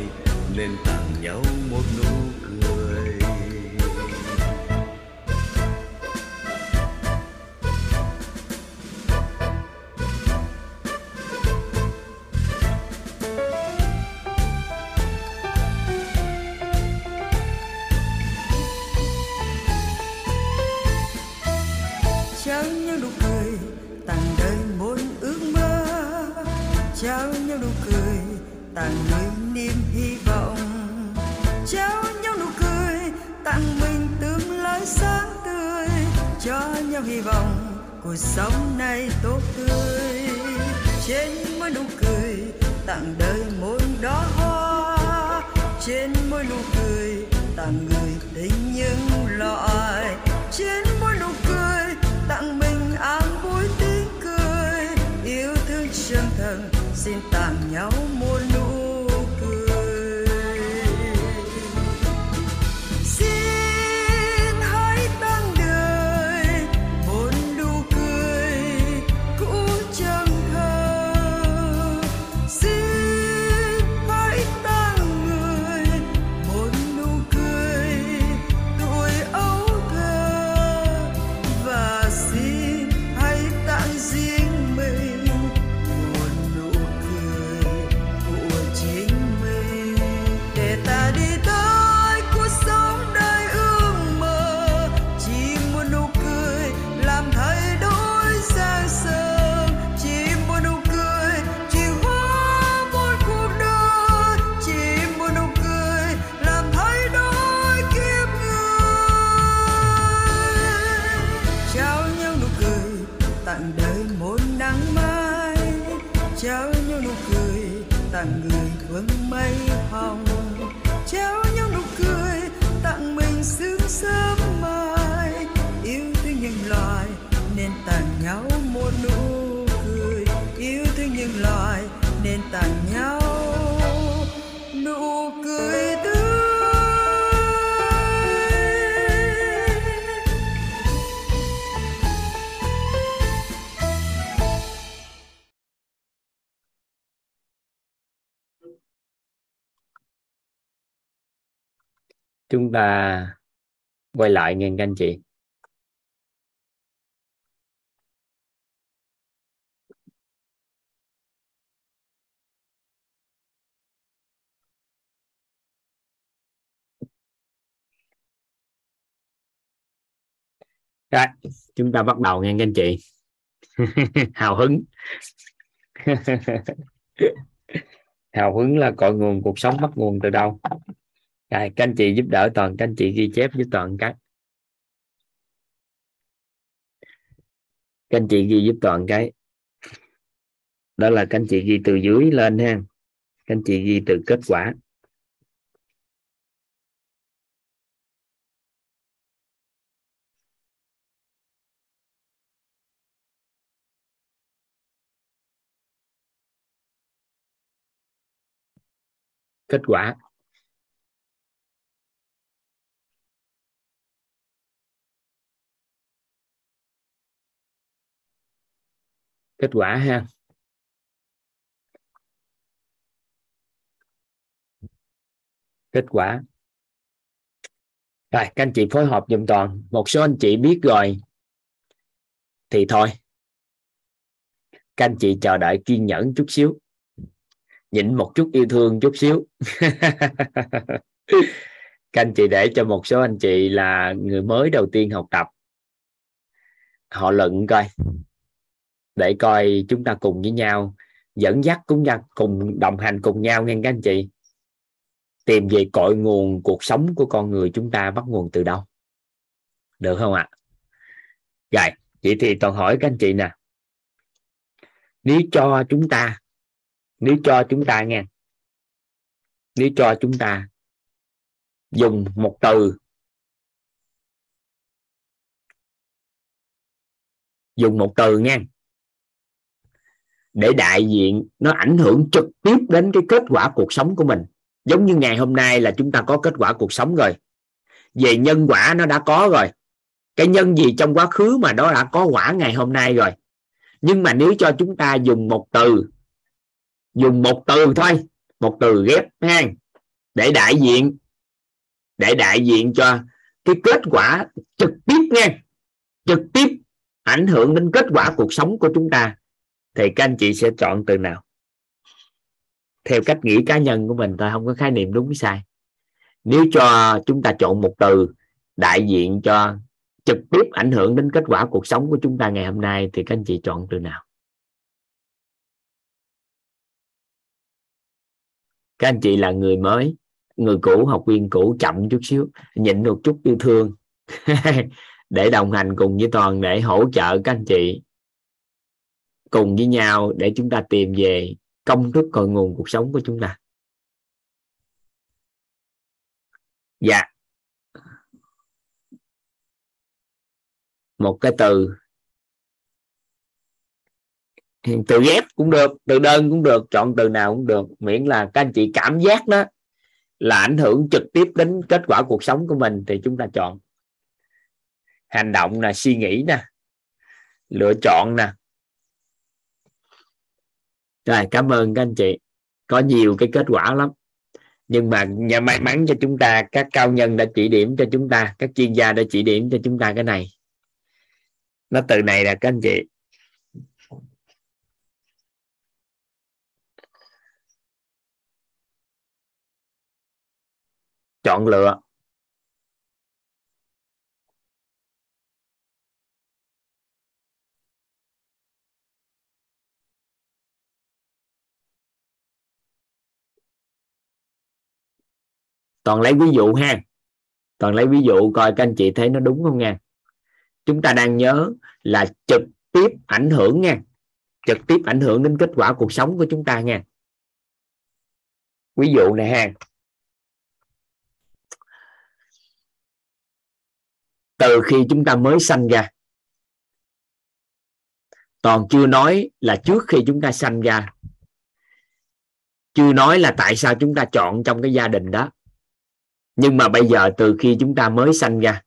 nên tảng nhau một nụ chúng ta quay lại nghe các anh chị. Rồi, chúng ta bắt đầu nghe các anh chị. <laughs> Hào hứng. <laughs> Hào hứng là cội nguồn cuộc sống bắt nguồn từ đâu? rồi các anh chị giúp đỡ toàn các anh chị ghi chép với toàn cái, các anh chị ghi giúp toàn cái. Đó là các anh chị ghi từ dưới lên ha. Các anh chị ghi từ kết quả. Kết quả. Kết quả ha. Kết quả. Rồi, các anh chị phối hợp dùm toàn. Một số anh chị biết rồi, thì thôi. Các anh chị chờ đợi kiên nhẫn chút xíu. Nhịn một chút yêu thương chút xíu. <laughs> Các anh chị để cho một số anh chị là người mới đầu tiên học tập. Họ luận coi để coi chúng ta cùng với nhau, dẫn dắt cũng nhau cùng đồng hành cùng nhau nghe các anh chị. Tìm về cội nguồn cuộc sống của con người chúng ta bắt nguồn từ đâu. Được không ạ? Rồi, vậy thì toàn hỏi các anh chị nè. Nếu cho chúng ta, nếu cho chúng ta nghe. Nếu cho chúng ta dùng một từ dùng một từ nghe để đại diện nó ảnh hưởng trực tiếp đến cái kết quả cuộc sống của mình. Giống như ngày hôm nay là chúng ta có kết quả cuộc sống rồi. Về nhân quả nó đã có rồi. Cái nhân gì trong quá khứ mà nó đã có quả ngày hôm nay rồi. Nhưng mà nếu cho chúng ta dùng một từ, dùng một từ thôi, một từ ghép ha để đại diện, để đại diện cho cái kết quả trực tiếp nha trực tiếp ảnh hưởng đến kết quả cuộc sống của chúng ta thì các anh chị sẽ chọn từ nào? Theo cách nghĩ cá nhân của mình thôi, không có khái niệm đúng sai. Nếu cho chúng ta chọn một từ đại diện cho trực tiếp ảnh hưởng đến kết quả cuộc sống của chúng ta ngày hôm nay, thì các anh chị chọn từ nào? Các anh chị là người mới, người cũ, học viên cũ, chậm chút xíu, nhịn một chút yêu thương. <laughs> Để đồng hành cùng với toàn để hỗ trợ các anh chị cùng với nhau để chúng ta tìm về công thức cội nguồn cuộc sống của chúng ta. Dạ. Một cái từ. Từ ghép cũng được, từ đơn cũng được, chọn từ nào cũng được. Miễn là các anh chị cảm giác đó là ảnh hưởng trực tiếp đến kết quả cuộc sống của mình thì chúng ta chọn. Hành động là suy nghĩ nè, lựa chọn nè rồi, cảm ơn các anh chị. Có nhiều cái kết quả lắm. Nhưng mà nhà may mắn cho chúng ta, các cao nhân đã chỉ điểm cho chúng ta, các chuyên gia đã chỉ điểm cho chúng ta cái này. Nó từ này là các anh chị. Chọn lựa. Toàn lấy ví dụ ha. Toàn lấy ví dụ coi các anh chị thấy nó đúng không nha. Chúng ta đang nhớ là trực tiếp ảnh hưởng nha. Trực tiếp ảnh hưởng đến kết quả cuộc sống của chúng ta nha. Ví dụ này ha. Từ khi chúng ta mới sanh ra, toàn chưa nói là trước khi chúng ta sanh ra, chưa nói là tại sao chúng ta chọn trong cái gia đình đó nhưng mà bây giờ từ khi chúng ta mới sanh ra,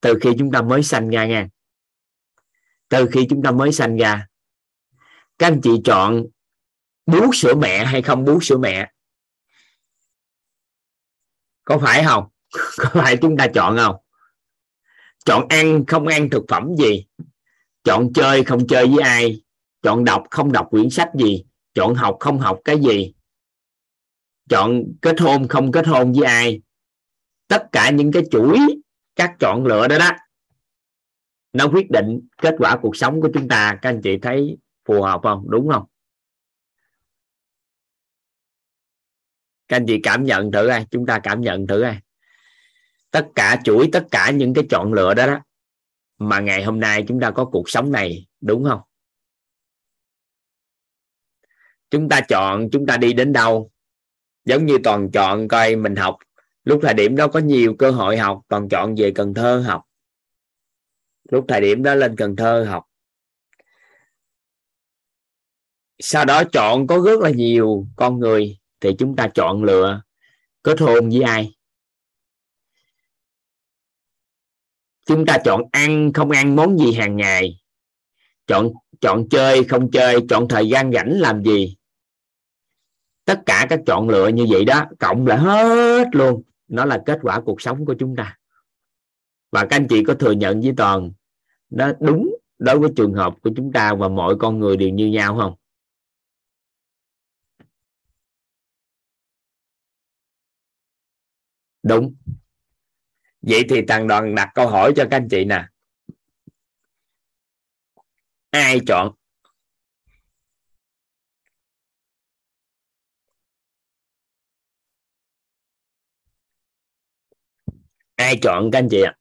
từ khi chúng ta mới sanh ra nha, từ khi chúng ta mới sanh ra, các anh chị chọn bú sữa mẹ hay không bú sữa mẹ? Có phải không? <laughs> Có phải chúng ta chọn không? Chọn ăn không ăn thực phẩm gì? Chọn chơi không chơi với ai? Chọn đọc không đọc quyển sách gì? Chọn học không học cái gì? Chọn kết hôn không kết hôn với ai. Tất cả những cái chuỗi các chọn lựa đó đó, nó quyết định kết quả cuộc sống của chúng ta. Các anh chị thấy phù hợp không? Đúng không? Các anh chị cảm nhận thử ai chúng ta cảm nhận thử ai tất cả chuỗi, tất cả những cái chọn lựa đó đó, mà ngày hôm nay chúng ta có cuộc sống này, đúng không? Chúng ta chọn, chúng ta đi đến đâu? Giống như toàn chọn coi mình học, lúc thời điểm đó có nhiều cơ hội học, toàn chọn về Cần Thơ học. Lúc thời điểm đó lên Cần Thơ học. Sau đó chọn có rất là nhiều con người thì chúng ta chọn lựa kết hôn với ai. Chúng ta chọn ăn không ăn món gì hàng ngày, chọn chọn chơi không chơi, chọn thời gian rảnh làm gì tất cả các chọn lựa như vậy đó, cộng lại hết luôn. Nó là kết quả cuộc sống của chúng ta. Và các anh chị có thừa nhận với toàn, nó đúng đối với trường hợp của chúng ta và mọi con người đều như nhau không? Đúng. Vậy thì thằng đoàn đặt câu hỏi cho các anh chị nè. Ai chọn? Ai chọn các anh chị ạ?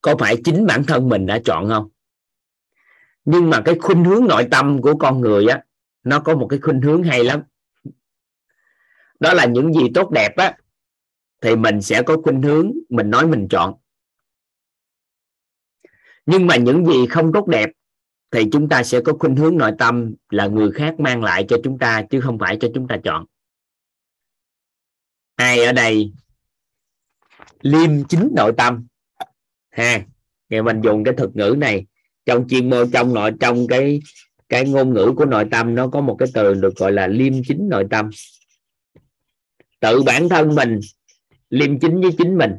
Có phải chính bản thân mình đã chọn không? Nhưng mà cái khuynh hướng nội tâm của con người á, nó có một cái khuynh hướng hay lắm. Đó là những gì tốt đẹp á, thì mình sẽ có khuynh hướng mình nói mình chọn. Nhưng mà những gì không tốt đẹp, thì chúng ta sẽ có khuynh hướng nội tâm là người khác mang lại cho chúng ta, chứ không phải cho chúng ta chọn ai ở đây? Liêm chính nội tâm. Ha ngày mình dùng cái thuật ngữ này, trong chuyên môn, trong nội, trong cái cái ngôn ngữ của nội tâm, nó có một cái từ được gọi là liêm chính nội tâm. Tự bản thân mình, liêm chính với chính mình.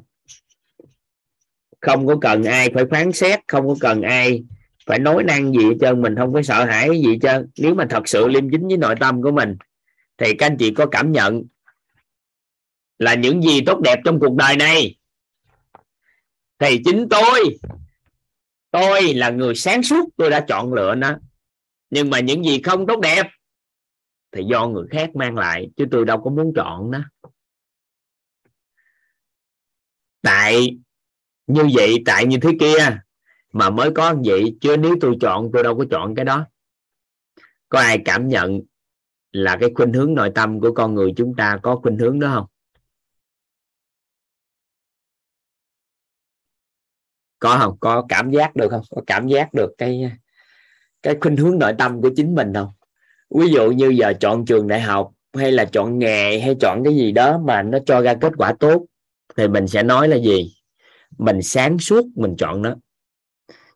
Không có cần ai phải phán xét, không có cần ai phải nói năng gì hết trơn, mình không có sợ hãi gì hết trơn. Nếu mà thật sự liêm chính với nội tâm của mình, thì các anh chị có cảm nhận là những gì tốt đẹp trong cuộc đời này. Thì chính tôi tôi là người sáng suốt, tôi đã chọn lựa nó. Nhưng mà những gì không tốt đẹp thì do người khác mang lại, chứ tôi đâu có muốn chọn nó. Tại như vậy, tại như thế kia, mà mới có vậy, chứ nếu tôi chọn, tôi đâu có chọn cái đó. Có ai cảm nhận là cái khuynh hướng nội tâm của con người chúng ta có khuynh hướng đó không? Có không? Có cảm giác được không? Có cảm giác được cái cái khuynh hướng nội tâm của chính mình không? Ví dụ như giờ chọn trường đại học hay là chọn nghề hay chọn cái gì đó mà nó cho ra kết quả tốt, thì mình sẽ nói là gì? Mình sáng suốt mình chọn nó.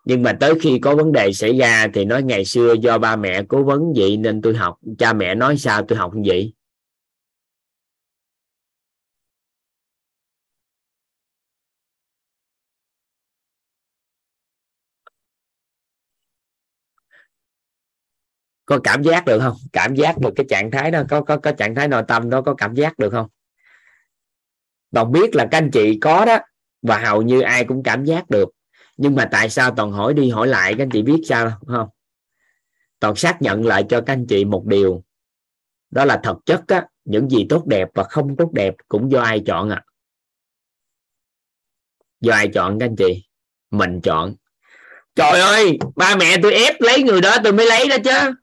Nhưng mà tới khi có vấn đề xảy ra thì nói ngày xưa do ba mẹ cố vấn vậy nên tôi học. Cha mẹ nói sao tôi học như vậy? Có cảm giác được không? Cảm giác được cái trạng thái đó có có có trạng thái nội tâm đó có cảm giác được không? Toàn biết là các anh chị có đó và hầu như ai cũng cảm giác được. Nhưng mà tại sao toàn hỏi đi hỏi lại các anh chị biết sao không? Toàn xác nhận lại cho các anh chị một điều. Đó là thật chất á, những gì tốt đẹp và không tốt đẹp cũng do ai chọn à do ai chọn các anh chị? Mình chọn. Trời ơi ba mẹ tôi ép lấy người đó tôi mới lấy đó chứ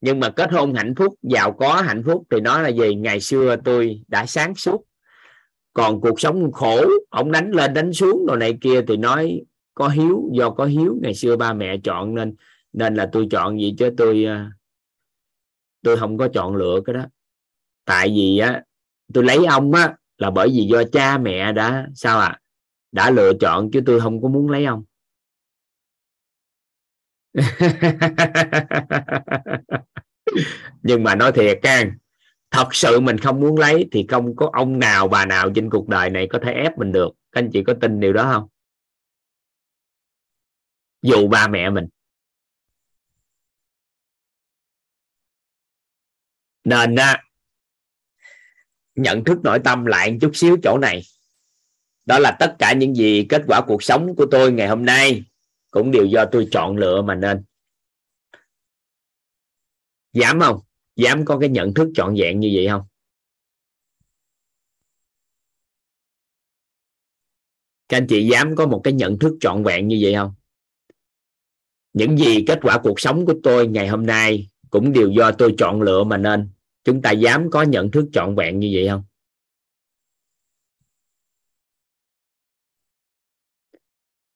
nhưng mà kết hôn hạnh phúc, giàu có hạnh phúc thì nói là gì? Ngày xưa tôi đã sáng suốt. Còn cuộc sống khổ, ông đánh lên đánh xuống đồ này kia thì nói có hiếu, do có hiếu. Ngày xưa ba mẹ chọn nên nên là tôi chọn gì chứ? Tôi à, tôi không có chọn lựa cái đó. Tại vì, á, tôi lấy ông á là bởi vì do cha mẹ đã, sao à đã lựa chọn chứ tôi không có muốn lấy ông. <laughs> nhưng mà nói thiệt can thật sự mình không muốn lấy thì không có ông nào, bà nào trên cuộc đời này có thể ép mình được. Các anh chị có tin điều đó không? Dù ba mẹ mình. Nên á, nhận thức nội tâm lại một chút xíu chỗ này. Đó là tất cả những gì kết quả cuộc sống của tôi ngày hôm nay cũng đều do tôi chọn lựa mà nên. Dám không? Dám có cái nhận thức trọn vẹn như vậy không? Các anh chị dám có một cái nhận thức trọn vẹn như vậy không? Những gì kết quả cuộc sống của tôi ngày hôm nay cũng đều do tôi chọn lựa mà nên. Chúng ta dám có nhận thức trọn vẹn như vậy không?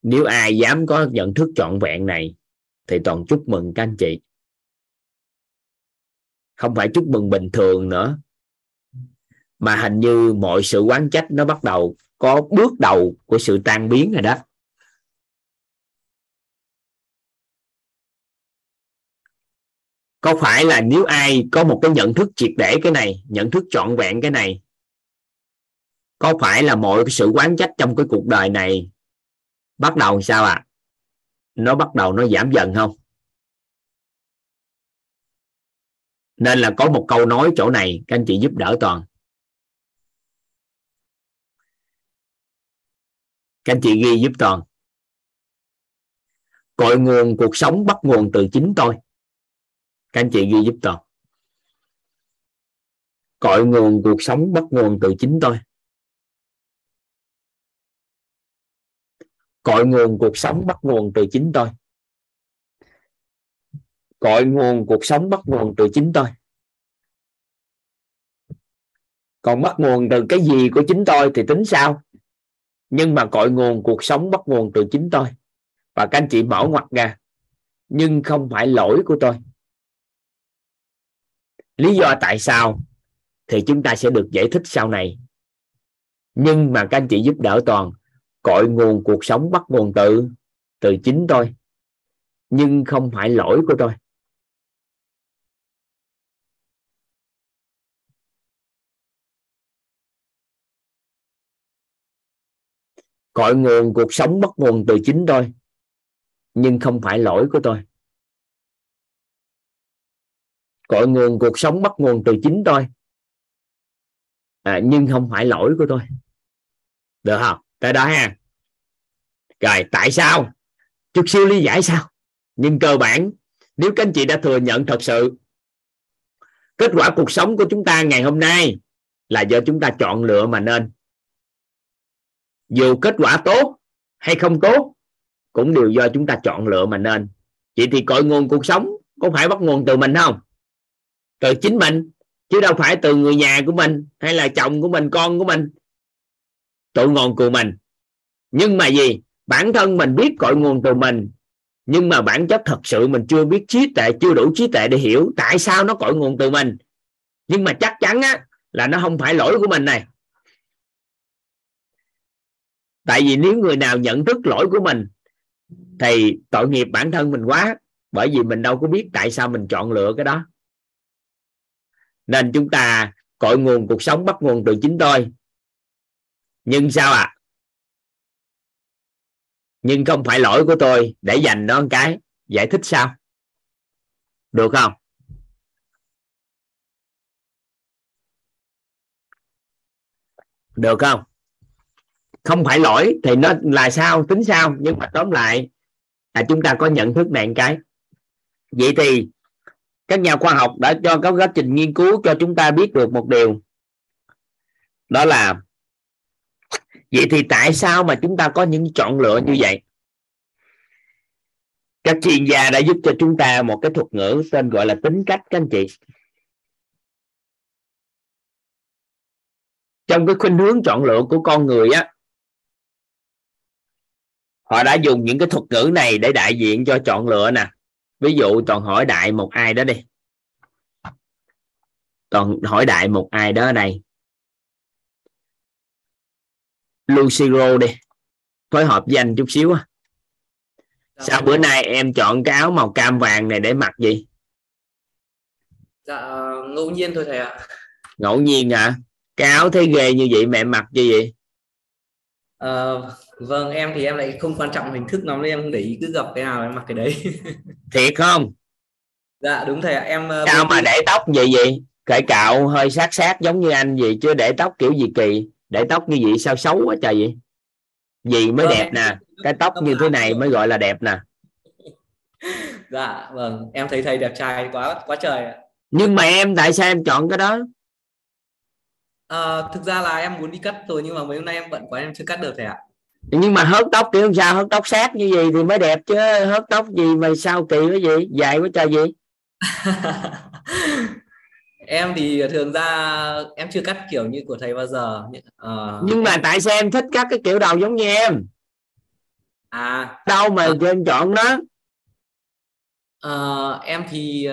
Nếu ai dám có nhận thức trọn vẹn này, thì toàn chúc mừng các anh chị. Không phải chúc mừng bình thường nữa, mà hình như mọi sự quán trách nó bắt đầu có bước đầu của sự tan biến rồi đó. Có phải là nếu ai có một cái nhận thức triệt để cái này, nhận thức trọn vẹn cái này, có phải là mọi cái sự quán trách trong cái cuộc đời này bắt đầu sao ạ à? nó bắt đầu nó giảm dần không? Nên là có một câu nói chỗ này, các anh chị giúp đỡ toàn. Các anh chị ghi giúp toàn. Cội nguồn cuộc sống bắt nguồn từ chính tôi. Các anh chị ghi giúp toàn. Cội nguồn cuộc sống bắt nguồn từ chính tôi. Cội nguồn cuộc sống bắt nguồn từ chính tôi. Cội nguồn cuộc sống bắt nguồn từ chính tôi. Còn bắt nguồn từ cái gì của chính tôi thì tính sao? Nhưng mà cội nguồn cuộc sống bắt nguồn từ chính tôi. Và các anh chị mở ngoặt ra. Nhưng không phải lỗi của tôi. Lý do tại sao thì chúng ta sẽ được giải thích sau này. Nhưng mà các anh chị giúp đỡ toàn cội nguồn cuộc sống bắt nguồn từ từ chính tôi nhưng không phải lỗi của tôi. Cội nguồn cuộc sống bắt nguồn từ chính tôi nhưng không phải lỗi của tôi. Cội nguồn cuộc sống bắt nguồn từ chính tôi à, nhưng không phải lỗi của tôi. Được không? Tới đó ha. Rồi, tại sao? Chút xíu lý giải sao? Nhưng cơ bản, nếu các anh chị đã thừa nhận thật sự, kết quả cuộc sống của chúng ta ngày hôm nay là do chúng ta chọn lựa mà nên. Dù kết quả tốt hay không tốt, cũng đều do chúng ta chọn lựa mà nên. Vậy thì cội nguồn cuộc sống có phải bắt nguồn từ mình không? Từ chính mình, chứ đâu phải từ người nhà của mình hay là chồng của mình, con của mình cội nguồn của mình. Nhưng mà gì? Bản thân mình biết cội nguồn từ mình, nhưng mà bản chất thật sự mình chưa biết trí tuệ, chưa đủ trí tuệ để hiểu tại sao nó cội nguồn từ mình. Nhưng mà chắc chắn á, là nó không phải lỗi của mình này. Tại vì nếu người nào nhận thức lỗi của mình, thì tội nghiệp bản thân mình quá, bởi vì mình đâu có biết tại sao mình chọn lựa cái đó. Nên chúng ta cội nguồn cuộc sống, bắt nguồn từ chính tôi nhưng sao ạ? À? nhưng không phải lỗi của tôi để dành nó một cái. Giải thích sao? Được không? Được không? Không phải lỗi thì nó là sao, tính sao? Nhưng mà tóm lại là chúng ta có nhận thức này một cái. Vậy thì các nhà khoa học đã cho có quá trình nghiên cứu cho chúng ta biết được một điều. Đó là vậy thì tại sao mà chúng ta có những chọn lựa như vậy? Các chuyên gia đã giúp cho chúng ta một cái thuật ngữ tên gọi là tính cách, các anh chị. Trong cái khuynh hướng chọn lựa của con người á, họ đã dùng những cái thuật ngữ này để đại diện cho chọn lựa nè. Ví dụ, toàn hỏi đại một ai đó đi. Toàn hỏi đại một ai đó ở đây Lucero đi. Phối hợp với anh chút xíu á. Dạ, sao bữa nay em chọn cái áo màu cam vàng này để mặc gì dạ ngẫu nhiên thôi thầy ạ. Ngẫu nhiên à cái áo thấy ghê như vậy mẹ mặc như vậy? À, vâng em thì em lại không quan trọng hình thức lắm nên em không để ý cứ gặp cái nào em mặc cái đấy. <laughs> Thiệt không? Dạ đúng thầy ạ. Em ờ, sao mà để tóc vậy vậy? Cởi cạo hơi sát sát giống như anh gì chứ để tóc kiểu gì kỳ để tóc như vậy sao xấu quá trời vậy? Gì mới vâng, đẹp nè? Cái tóc như thế này mới gọi là đẹp nè. Dạ vâng. Em thấy thầy đẹp trai quá quá trời nhưng mà em tại sao em chọn cái đó? À, thực ra là em muốn đi cắt rồi nhưng mà mấy hôm nay em bận quá em chưa cắt được thầy ạ. Nhưng mà hớt tóc kiểu sao? Hớt tóc sát như vậy thì mới đẹp chứ. Hớt tóc gì mà sao kỳ cái gì dài quá trời gì <laughs> em thì thường ra em chưa cắt kiểu như của thầy bao giờ uh, nhưng mà tại sao em thích cắt cái kiểu đầu giống như em? À. Đâu mà à. em chọn đó Ờ, em thì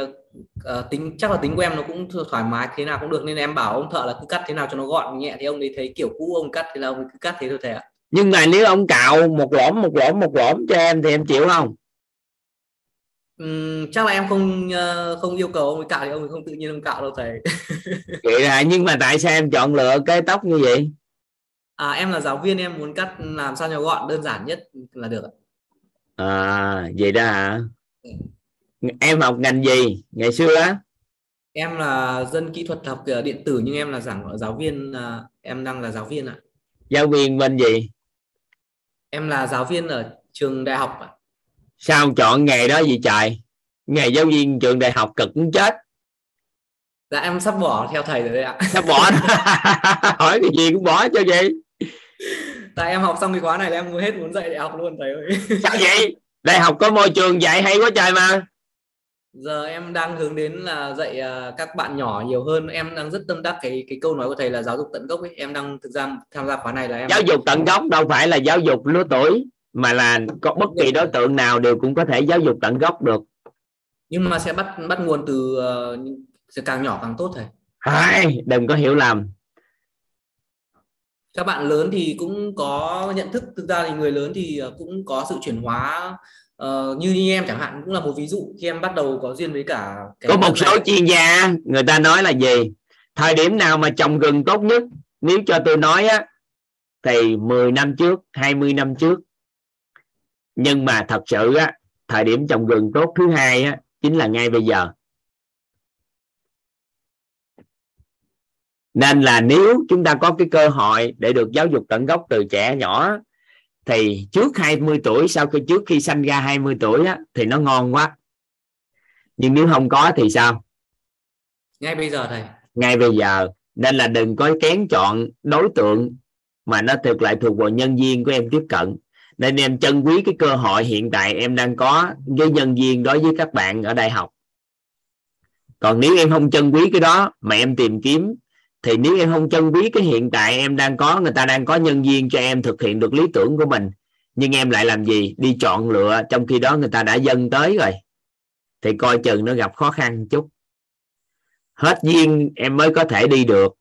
ờ, tính chắc là tính của em nó cũng thoải mái thế nào cũng được nên em bảo ông thợ là cứ cắt thế nào cho nó gọn nhẹ thì ông ấy thấy kiểu cũ ông cắt thì là ông cứ cắt thế thôi thầy ạ. Nhưng mà nếu ông cạo một lõm một lõm một lõm cho em thì em chịu không Chắc là em không ờ, không yêu cầu ông ấy cạo thì ông ấy không tự nhiên ông cạo đâu thầy. <laughs> Vậy là nhưng mà tại sao em chọn lựa cái tóc như vậy? À em là giáo viên em muốn cắt làm sao cho gọn đơn giản nhất là được ạ. à vậy đó hả? Em học ngành gì ngày xưa á? Em là dân kỹ thuật học ờ, điện tử nhưng em là giảng giáo viên ờ, em đang là giáo viên ạ. Giáo viên bên gì? Em là giáo viên ở trường đại học ạ. Sao chọn nghề đó gì trời? Nghề giáo viên trường đại học cực cũng chết. Dạ em sắp bỏ theo thầy rồi đấy ạ. Sao bỏ <laughs> hỏi cái gì cũng bỏ cho vậy. Tại em học xong cái khóa này là em muốn hết muốn dạy đại học luôn thầy ơi. Sao vậy? Đại học có môi trường dạy hay quá trời mà. Giờ em đang hướng đến là dạy ờ, các bạn nhỏ nhiều hơn. Em đang rất tâm đắc cái cái câu nói của thầy là giáo dục tận gốc ấy. Em đang thực ra tham gia khóa này là em giáo dục tận gốc đâu phải là giáo dục lứa tuổi mà là có bất kỳ đối tượng nào đều cũng có thể giáo dục tận gốc được. Nhưng mà sẽ bắt bắt nguồn từ ờ, sẽ càng nhỏ càng tốt thầy. Ai, đừng có hiểu lầm. Các bạn lớn thì cũng có nhận thức thực ra thì người lớn thì ờ, cũng có sự chuyển hóa Ờ, như, như em chẳng hạn cũng là một ví dụ. Khi em bắt đầu có duyên với cả cái có một số này. chuyên gia người ta nói là gì? Thời điểm nào mà trồng gừng tốt nhất nếu cho tôi nói á thì 10 năm trước 20 năm trước nhưng mà thật sự á thời điểm trồng gừng tốt thứ hai á chính là ngay bây giờ. Nên là nếu chúng ta có cái cơ hội để được giáo dục tận gốc từ trẻ nhỏ thì trước 20 tuổi sau khi trước khi sanh ra 20 tuổi á, thì nó ngon quá. Nhưng nếu không có thì sao? Ngay bây giờ thầy. Ngay bây giờ. Nên là đừng có kén chọn đối tượng mà nó thực lại thuộc vào nhân viên của em tiếp cận nên em trân quý cái cơ hội hiện tại em đang có với nhân viên đối với các bạn ở đại học. Còn nếu em không trân quý cái đó mà em tìm kiếm, thì nếu em không trân quý cái hiện tại em đang có, người ta đang có nhân viên cho em thực hiện được lý tưởng của mình, nhưng em lại làm gì? Đi chọn lựa, trong khi đó người ta đã dâng tới rồi. Thì coi chừng nó gặp khó khăn chút. Hết duyên em mới có thể đi được.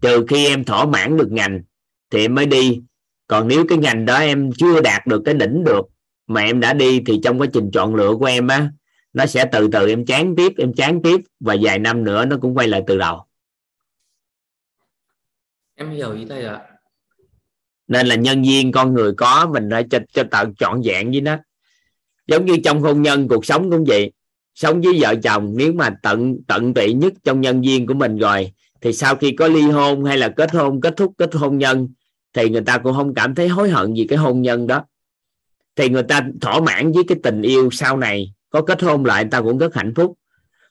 Trừ khi em thỏa mãn được ngành, thì em mới đi còn nếu cái ngành đó em chưa đạt được cái đỉnh được mà em đã đi thì trong quá trình chọn lựa của em á nó sẽ từ từ em chán tiếp em chán tiếp và vài năm nữa nó cũng quay lại từ đầu. Em hiểu ý thầy ạ. Nên là nhân viên con người có mình phải cho, cho tận trọn vẹn với nó. Giống như trong hôn nhân cuộc sống cũng vậy. Sống với vợ chồng nếu mà tận tận tụy nhất trong nhân viên của mình rồi thì sau khi có ly hôn hay là kết hôn kết thúc kết hôn nhân thì người ta cũng không cảm thấy hối hận gì cái hôn nhân đó. Thì người ta thỏa mãn với cái tình yêu sau này, có kết hôn lại người ta cũng rất hạnh phúc.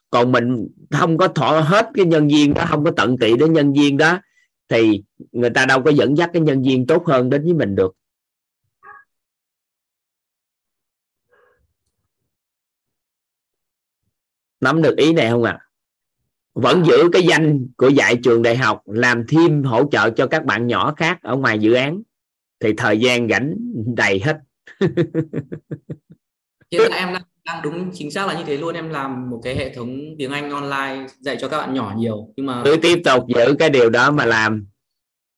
Còn mình không có thỏa hết cái nhân viên đó, không có tận tụy đến nhân viên đó, thì người ta đâu có dẫn dắt cái nhân viên tốt hơn đến với mình được. Nắm được ý này không ạ? à? Vẫn giữ cái danh của dạy trường đại học làm thêm hỗ trợ cho các bạn nhỏ khác ở ngoài dự án. Thì thời gian rảnh đầy hết. <laughs> Hiện tại em đang, đang đúng chính xác là như thế luôn. Em làm một cái hệ thống tiếng Anh online dạy cho các bạn nhỏ nhiều nhưng mà cứ tiếp tục giữ cái điều đó mà làm.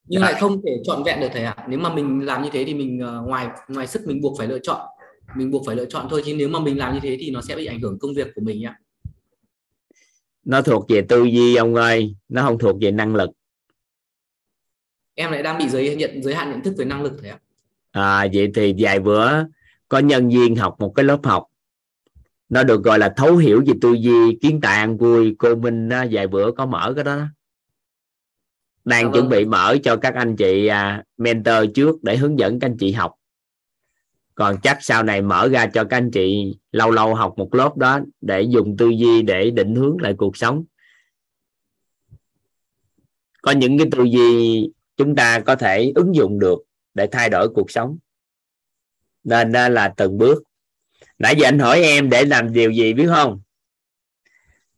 Nhưng lại không thể trọn vẹn được thầy ạ. Nếu mà mình làm như thế thì mình ờ, ngoài ngoài sức mình buộc phải lựa chọn mình buộc phải lựa chọn thôi. Chứ nếu mà mình làm như thế thì nó sẽ bị ảnh hưởng công việc của mình ạ nó thuộc về tư duy ông ơi nó không thuộc về năng lực. Em lại đang bị giới nhận giới hạn nhận thức về năng lực thầy ạ? À, vậy thì vài bữa có nhân viên học một cái lớp học. Nó được gọi là thấu hiểu về tư duy kiến tạo ăn vui. Cô minh vài bữa có mở cái đó đang chuẩn vâng. bị mở cho các anh chị à, mentor trước để hướng dẫn các anh chị học còn chắc sau này mở ra cho các anh chị lâu lâu học một lớp đó để dùng tư duy để định hướng lại cuộc sống. Có những cái tư duy chúng ta có thể ứng dụng được để thay đổi cuộc sống. Nên là từng bước. Nãy giờ anh hỏi em để làm điều gì biết không?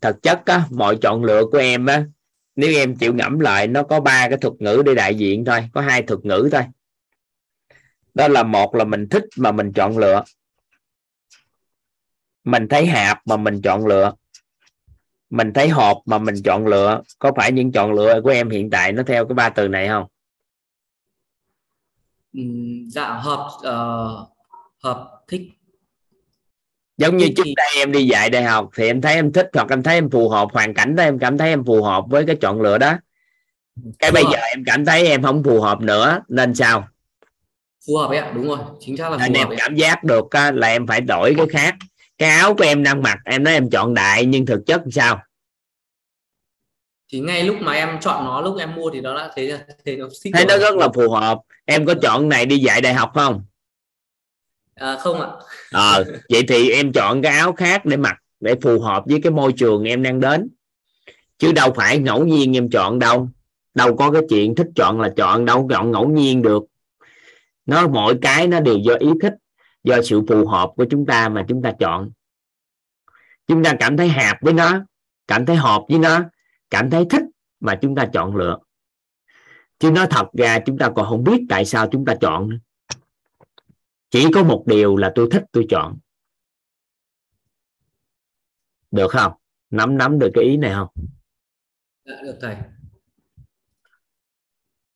Thực chất á, mọi chọn lựa của em á nếu em chịu ngẫm lại nó có ba cái thuật ngữ để đại diện thôi có hai thuật ngữ thôi đó là một là mình thích mà mình chọn lựa. Mình thấy hạp mà mình chọn lựa. Mình thấy hộp mà mình chọn lựa. Có phải những chọn lựa của em hiện tại nó theo cái ba từ này không? Ừm, dạ hợp ờ, hợp thích. Giống như trước đây em đi dạy đại học thì em thấy em thích hoặc em thấy em phù hợp hoàn cảnh đó em cảm thấy em phù hợp với cái chọn lựa đó. Cái Phù bây hợp. giờ em cảm thấy em không phù hợp nữa nên sao phù hợp ấy ạ đúng rồi chính xác là phù em hợp ấy ạ. cảm giác được là em phải đổi cái khác. Cái áo của em đang mặc em nói em chọn đại nhưng thực chất sao? Thì ngay lúc mà em chọn nó lúc em mua thì nó đã thấy thấy nó thích thấy nó rất là phù hợp. Em có chọn này đi dạy đại học không? À, không ạ. Ờ vậy thì em chọn cái áo khác để mặc để phù hợp với cái môi trường em đang đến. Chứ đâu phải ngẫu nhiên em chọn đâu. Đâu có cái chuyện thích chọn là chọn đâu chọn ngẫu nhiên được nó mỗi cái nó đều do ý thích do sự phù hợp của chúng ta mà chúng ta chọn. Chúng ta cảm thấy hạp với nó cảm thấy hợp với nó cảm thấy thích mà chúng ta chọn lựa. Chứ nói thật ra chúng ta còn không biết tại sao chúng ta chọn chỉ có một điều là tôi thích tôi chọn. Được không? Nắm nắm được cái ý này không? Dạ, được thầy.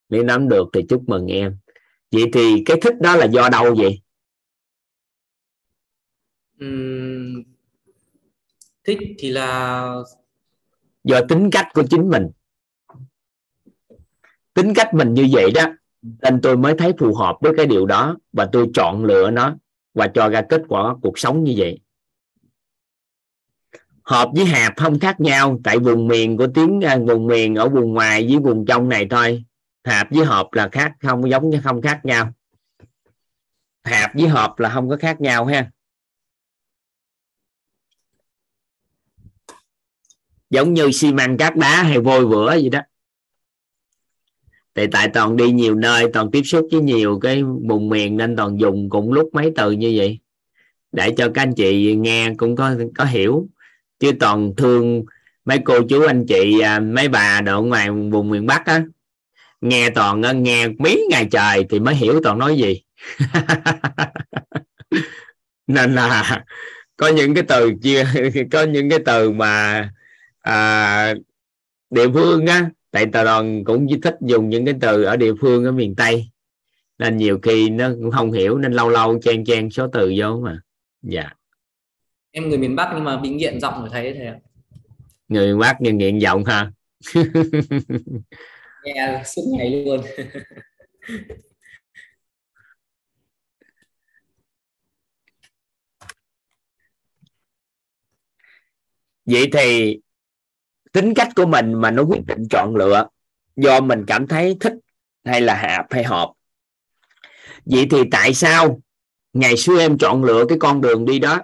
Nếu nắm được thì chúc mừng em vậy thì cái thích đó là do đâu vậy? Thích thì là do tính cách của chính mình. Tính cách mình như vậy đó nên tôi mới thấy phù hợp với cái điều đó và tôi chọn lựa nó và cho ra kết quả cuộc sống như vậy. Hợp với hạp không khác nhau tại vùng miền của tiếng à, vùng miền ở vùng ngoài với vùng trong này thôi hạp với hộp là khác, không giống như không khác nhau. Hạp với hộp là không có khác nhau ha. Giống như xi măng cát đá hay vôi vữa vậy đó. Thì tại toàn đi nhiều nơi, toàn tiếp xúc với nhiều cái vùng miền nên toàn dùng cùng lúc mấy từ như vậy. Để cho các anh chị nghe cũng có có hiểu. Chứ toàn thương mấy cô chú, anh chị à, mấy bà ở ngoài vùng miền Bắc á nghe toàn á, nghe mấy ngày trời thì mới hiểu toàn nói gì. <laughs> Nên là có những cái từ chia <laughs> có những cái từ mà à, địa phương á tại tà đoàn cũng chỉ thích dùng những cái từ ở địa phương ở miền tây. Nên nhiều khi nó cũng không hiểu nên lâu lâu chen chen số từ vô mà. Dạ. Em người miền Bắc nhưng mà bị nghiện giọng rồi thầy ấy thầy ạ. Người miền bắc nhưng nghiện giọng ha <laughs> nghe suốt ngày luôn. <laughs> Vậy thì tính cách của mình mà nó quyết định chọn lựa, do mình cảm thấy thích hay là hạp hay hợp. Vậy thì tại sao ngày xưa em chọn lựa cái con đường đi đó,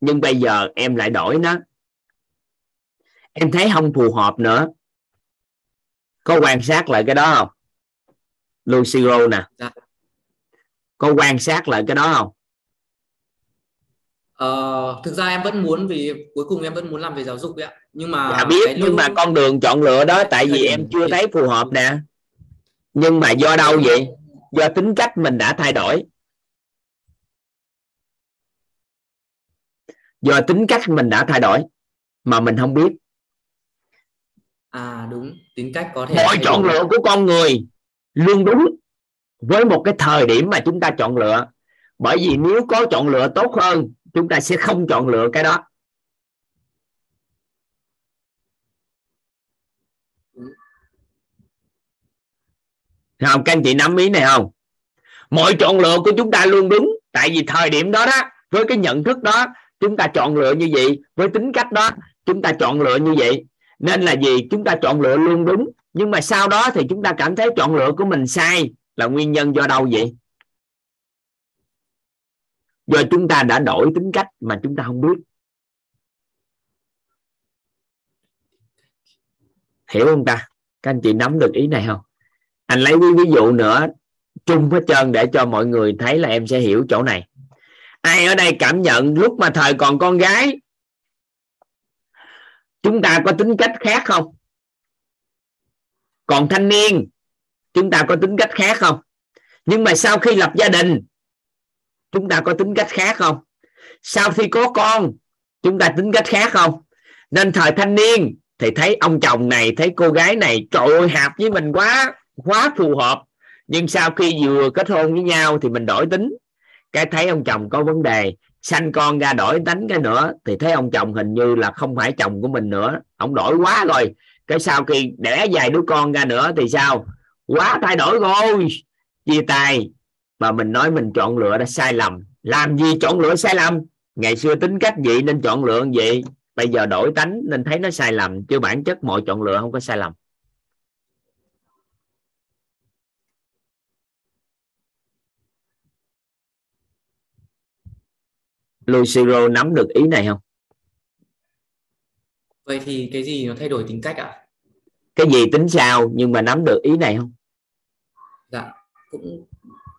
nhưng bây giờ em lại đổi nó? Em thấy không phù hợp nữa có quan sát lại cái đó không? Lucero nè. Dạ. có quan sát lại cái đó không? Ờ, thực ra em vẫn muốn vì cuối cùng em vẫn muốn làm về giáo dục ấy ạ. Nhưng mà dạ biết nhưng mà lúc- con đường chọn lựa đó tại vì em chưa thấy phù hợp nè. Nhưng mà do đâu vậy? Do tính cách mình đã thay đổi. Do tính cách mình đã thay đổi mà mình không biết. À đúng tính cách có thể mọi chọn lựa của con người luôn đúng với một cái thời điểm mà chúng ta chọn lựa. Bởi vì nếu có chọn lựa tốt hơn chúng ta sẽ không chọn lựa cái đó. Không các anh chị nắm ý này không? Mọi chọn lựa của chúng ta luôn đúng tại vì thời điểm đó đó với cái nhận thức đó chúng ta chọn lựa như vậy với tính cách đó chúng ta chọn lựa như vậy nên là gì? Chúng ta chọn lựa luôn đúng. Nhưng mà sau đó thì chúng ta cảm thấy chọn lựa của mình sai là nguyên nhân do đâu vậy? Do chúng ta đã đổi tính cách mà chúng ta không biết. Hiểu không ta? Các anh chị nắm được ý này không? Anh lấy ví dụ nữa chung hết trơn để cho mọi người thấy là em sẽ hiểu chỗ này. Ai ở đây cảm nhận lúc mà thời còn con gái chúng ta có tính cách khác không? Còn thanh niên, chúng ta có tính cách khác không? Nhưng mà sau khi lập gia đình, chúng ta có tính cách khác không? Sau khi có con, chúng ta tính cách khác không? Nên thời thanh niên thì thấy ông chồng này, thấy cô gái này, trời ơi hợp với mình quá quá phù hợp. Nhưng sau khi vừa kết hôn với nhau thì mình đổi tính. Cái thấy ông chồng có vấn đề sanh con ra đổi tánh cái nữa, thì thấy ông chồng hình như là không phải chồng của mình nữa. Ông đổi quá rồi. Cái sau khi đẻ vài đứa con ra nữa thì sao? Quá thay đổi rồi. Chia tay. Mà mình nói mình chọn lựa đã sai lầm. Làm gì chọn lựa sai lầm? Ngày xưa tính cách vậy nên chọn lựa vậy. Bây giờ đổi tánh nên thấy nó sai lầm. Chứ bản chất mọi chọn lựa không có sai lầm. Lucero nắm được ý này không? Vậy thì cái gì nó thay đổi tính cách ạ? Cái gì tính sao nhưng mà nắm được ý này không? Dạ cũng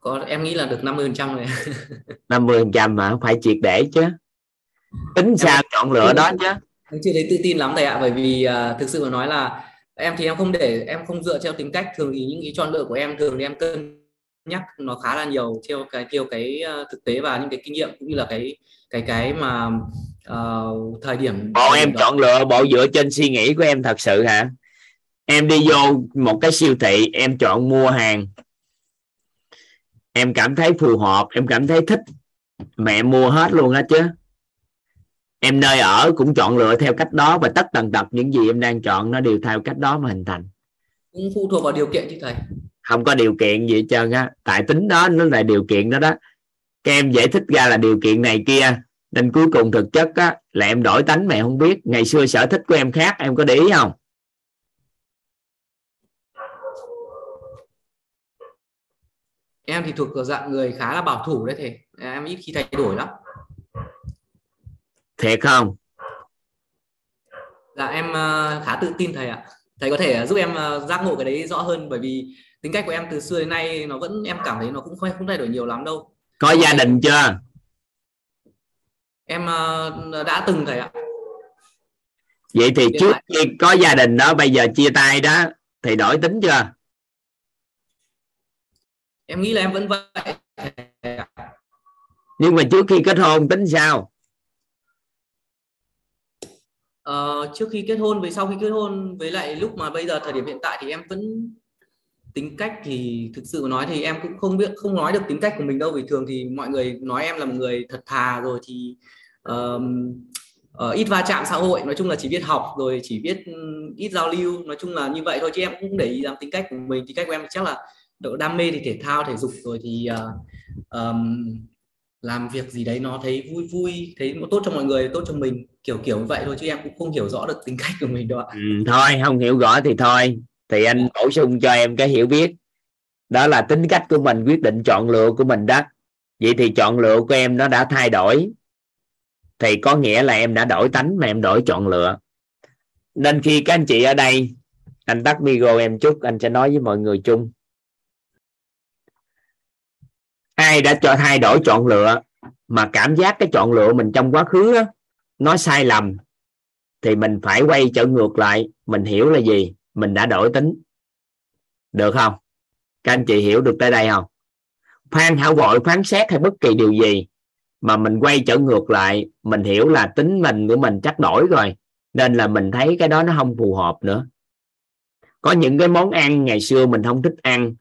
có em nghĩ là được 50 phần trăm rồi 50 <laughs> phần trăm mà phải triệt để chứ. Tính sao chọn lựa đó chứ. em chưa thấy tự tin lắm thầy ạ bởi vì uh, thực sự mà nói là em thì em không để em không dựa theo tính cách. Thường thì những cái chọn lựa của em thường thì em cân nhắc nó khá là nhiều theo cái theo cái uh, thực tế và những cái kinh nghiệm cũng như là cái cái cái mà uh, thời điểm bộ em đó. chọn lựa bộ dựa trên suy nghĩ của em thật sự hả? Em đi vô một cái siêu thị em chọn mua hàng. Em cảm thấy phù hợp em cảm thấy thích. Mẹ mua hết luôn á chứ. Em nơi ở cũng chọn lựa theo cách đó và tất tần tật những gì em đang chọn nó đều theo cách đó mà hình thành. Cũng phụ thuộc vào điều kiện chứ thầy. Không có điều kiện gì hết trơn á. Tại tính đó nó là điều kiện đó đó các em giải thích ra là điều kiện này kia nên cuối cùng thực chất á là em đổi tánh mẹ không biết. Ngày xưa sở thích của em khác em có để ý không? Em thì thuộc dạng người khá là bảo thủ đấy thầy. Em ít khi thay đổi lắm. Thiệt không? Dạ em ờ, khá tự tin thầy ạ. Thầy có thể giúp em ờ, giác ngộ cái đấy rõ hơn bởi vì tính cách của em từ xưa đến nay nó vẫn em cảm thấy nó cũng không không thay đổi nhiều lắm đâu có gia đình chưa? Em ờ, đã từng thầy ạ. Vậy thì trước khi có gia đình đó bây giờ chia tay đó thì đổi tính chưa? Em nghĩ là em vẫn vậy. Nhưng mà trước khi kết hôn tính sao? Ờ, trước khi kết hôn với sau khi kết hôn với lại lúc mà bây giờ thời điểm hiện tại thì em vẫn tính cách thì thực sự nói thì em cũng không biết không nói được tính cách của mình đâu vì thường thì mọi người nói em là một người thật thà rồi thì um, uh, ít va chạm xã hội nói chung là chỉ biết học rồi chỉ biết ít giao lưu nói chung là như vậy thôi chứ em cũng để ý làm tính cách của mình. Tính cách của em chắc là độ đam mê thì thể thao thể dục rồi thì uh, um, làm việc gì đấy nó thấy vui vui thấy tốt cho mọi người tốt cho mình kiểu kiểu như vậy thôi chứ em cũng không hiểu rõ được tính cách của mình đâu ạ. Ừ, thôi không hiểu rõ thì thôi thì anh bổ sung cho em cái hiểu biết. Đó là tính cách của mình quyết định chọn lựa của mình đó. Vậy thì chọn lựa của em nó đã thay đổi. Thì có nghĩa là em đã đổi tánh mà em đổi chọn lựa. Nên khi các anh chị ở đây anh tắt micro em chút anh sẽ nói với mọi người chung. Ai đã cho thay đổi chọn lựa mà cảm giác cái chọn lựa mình trong quá khứ đó, nó sai lầm thì mình phải quay trở ngược lại mình hiểu là gì? Mình đã đổi tính. Được không? Các anh chị hiểu được tới đây không? Phan hảo vội, phán xét hay bất kỳ điều gì mà mình quay trở ngược lại, mình hiểu là tính mình của mình chắc đổi rồi, nên là mình thấy cái đó nó không phù hợp nữa. Có những cái món ăn ngày xưa mình không thích ăn,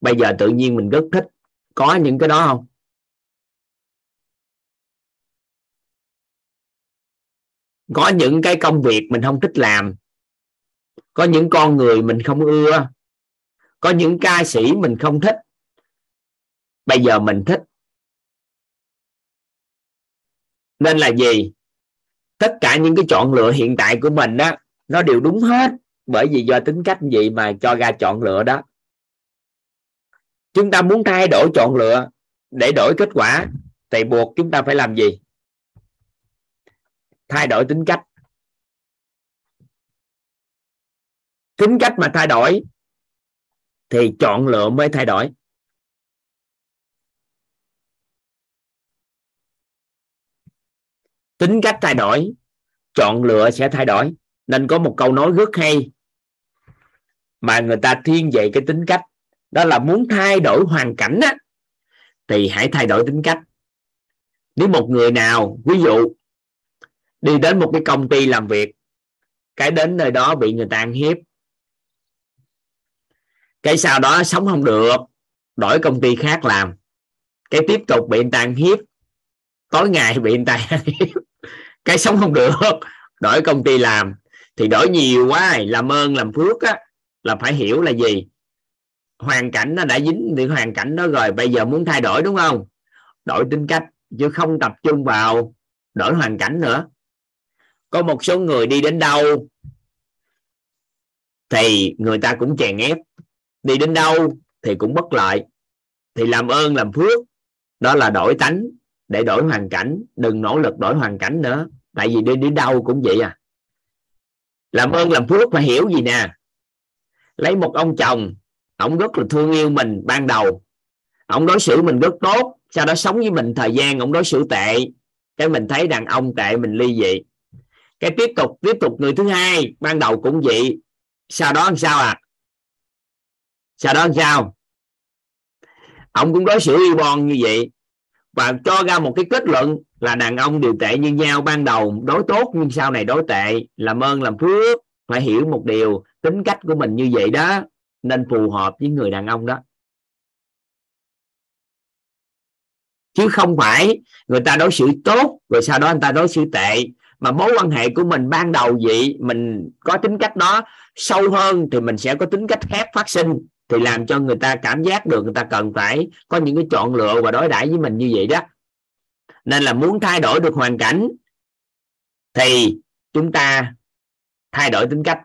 bây giờ tự nhiên mình rất thích. Có những cái đó không? Có những cái công việc mình không thích làm có những con người mình không ưa. Có những ca sĩ mình không thích. Bây giờ mình thích. Nên là gì? Tất cả những cái chọn lựa hiện tại của mình đó nó đều đúng hết. Bởi vì do tính cách gì mà cho ra chọn lựa đó. Chúng ta muốn thay đổi chọn lựa để đổi kết quả thì buộc chúng ta phải làm gì? Thay đổi tính cách. Tính cách mà thay đổi thì chọn lựa mới thay đổi. Tính cách thay đổi chọn lựa sẽ thay đổi. Nên có một câu nói rất hay mà người ta thiên về cái tính cách. Đó là muốn thay đổi hoàn cảnh á, thì hãy thay đổi tính cách. Nếu một người nào ví dụ đi đến một cái công ty làm việc cái đến nơi đó bị người ta ăn hiếp cái sau đó sống không được, đổi công ty khác làm. Cái tiếp tục bị người ta ăn hiếp. Tối ngày bị người ta ăn hiếp. Cái sống không được, đổi công ty làm. Thì đổi nhiều quá, làm ơn, làm phước á, là phải hiểu là gì? Hoàn cảnh nó đã dính, thì hoàn cảnh đó rồi, bây giờ muốn thay đổi đúng không? Đổi tính cách, chứ không tập trung vào đổi hoàn cảnh nữa. Có một số người đi đến đâu, thì người ta cũng chèn ép đi đến đâu thì cũng bất lợi, thì làm ơn, làm phước. Đó là đổi tánh để đổi hoàn cảnh, đừng nỗ lực đổi hoàn cảnh nữa. Tại vì đi đến đâu cũng vậy à. Làm ơn, làm phước phải hiểu gì nè? Lấy một ông chồng, ông rất là thương yêu mình ban đầu. Ông đối xử mình rất tốt, sau đó sống với mình thời gian, ông đối xử tệ. Cái mình thấy đàn ông tệ, mình ly dị. Cái tiếp tục tiếp tục người thứ hai, ban đầu cũng vậy. Sau đó làm sao à? Sau đó sao? Ông cũng đối xử y bon như vậy và cho ra một cái kết luận là đàn ông đều tệ như nhau ban đầu đối tốt nhưng sau này đối tệ, làm ơn, làm phước, phải hiểu một điều, tính cách của mình như vậy đó, nên phù hợp với người đàn ông đó. Chứ không phải người ta đối xử tốt, rồi sau đó người ta đối xử tệ, mà mối quan hệ của mình ban đầu vậy, mình có tính cách đó, sâu hơn thì mình sẽ có tính cách khác phát sinh thì làm cho người ta cảm giác được người ta cần phải có những cái chọn lựa và đối đãi với mình như vậy đó. Nên là muốn thay đổi được hoàn cảnh thì chúng ta thay đổi tính cách.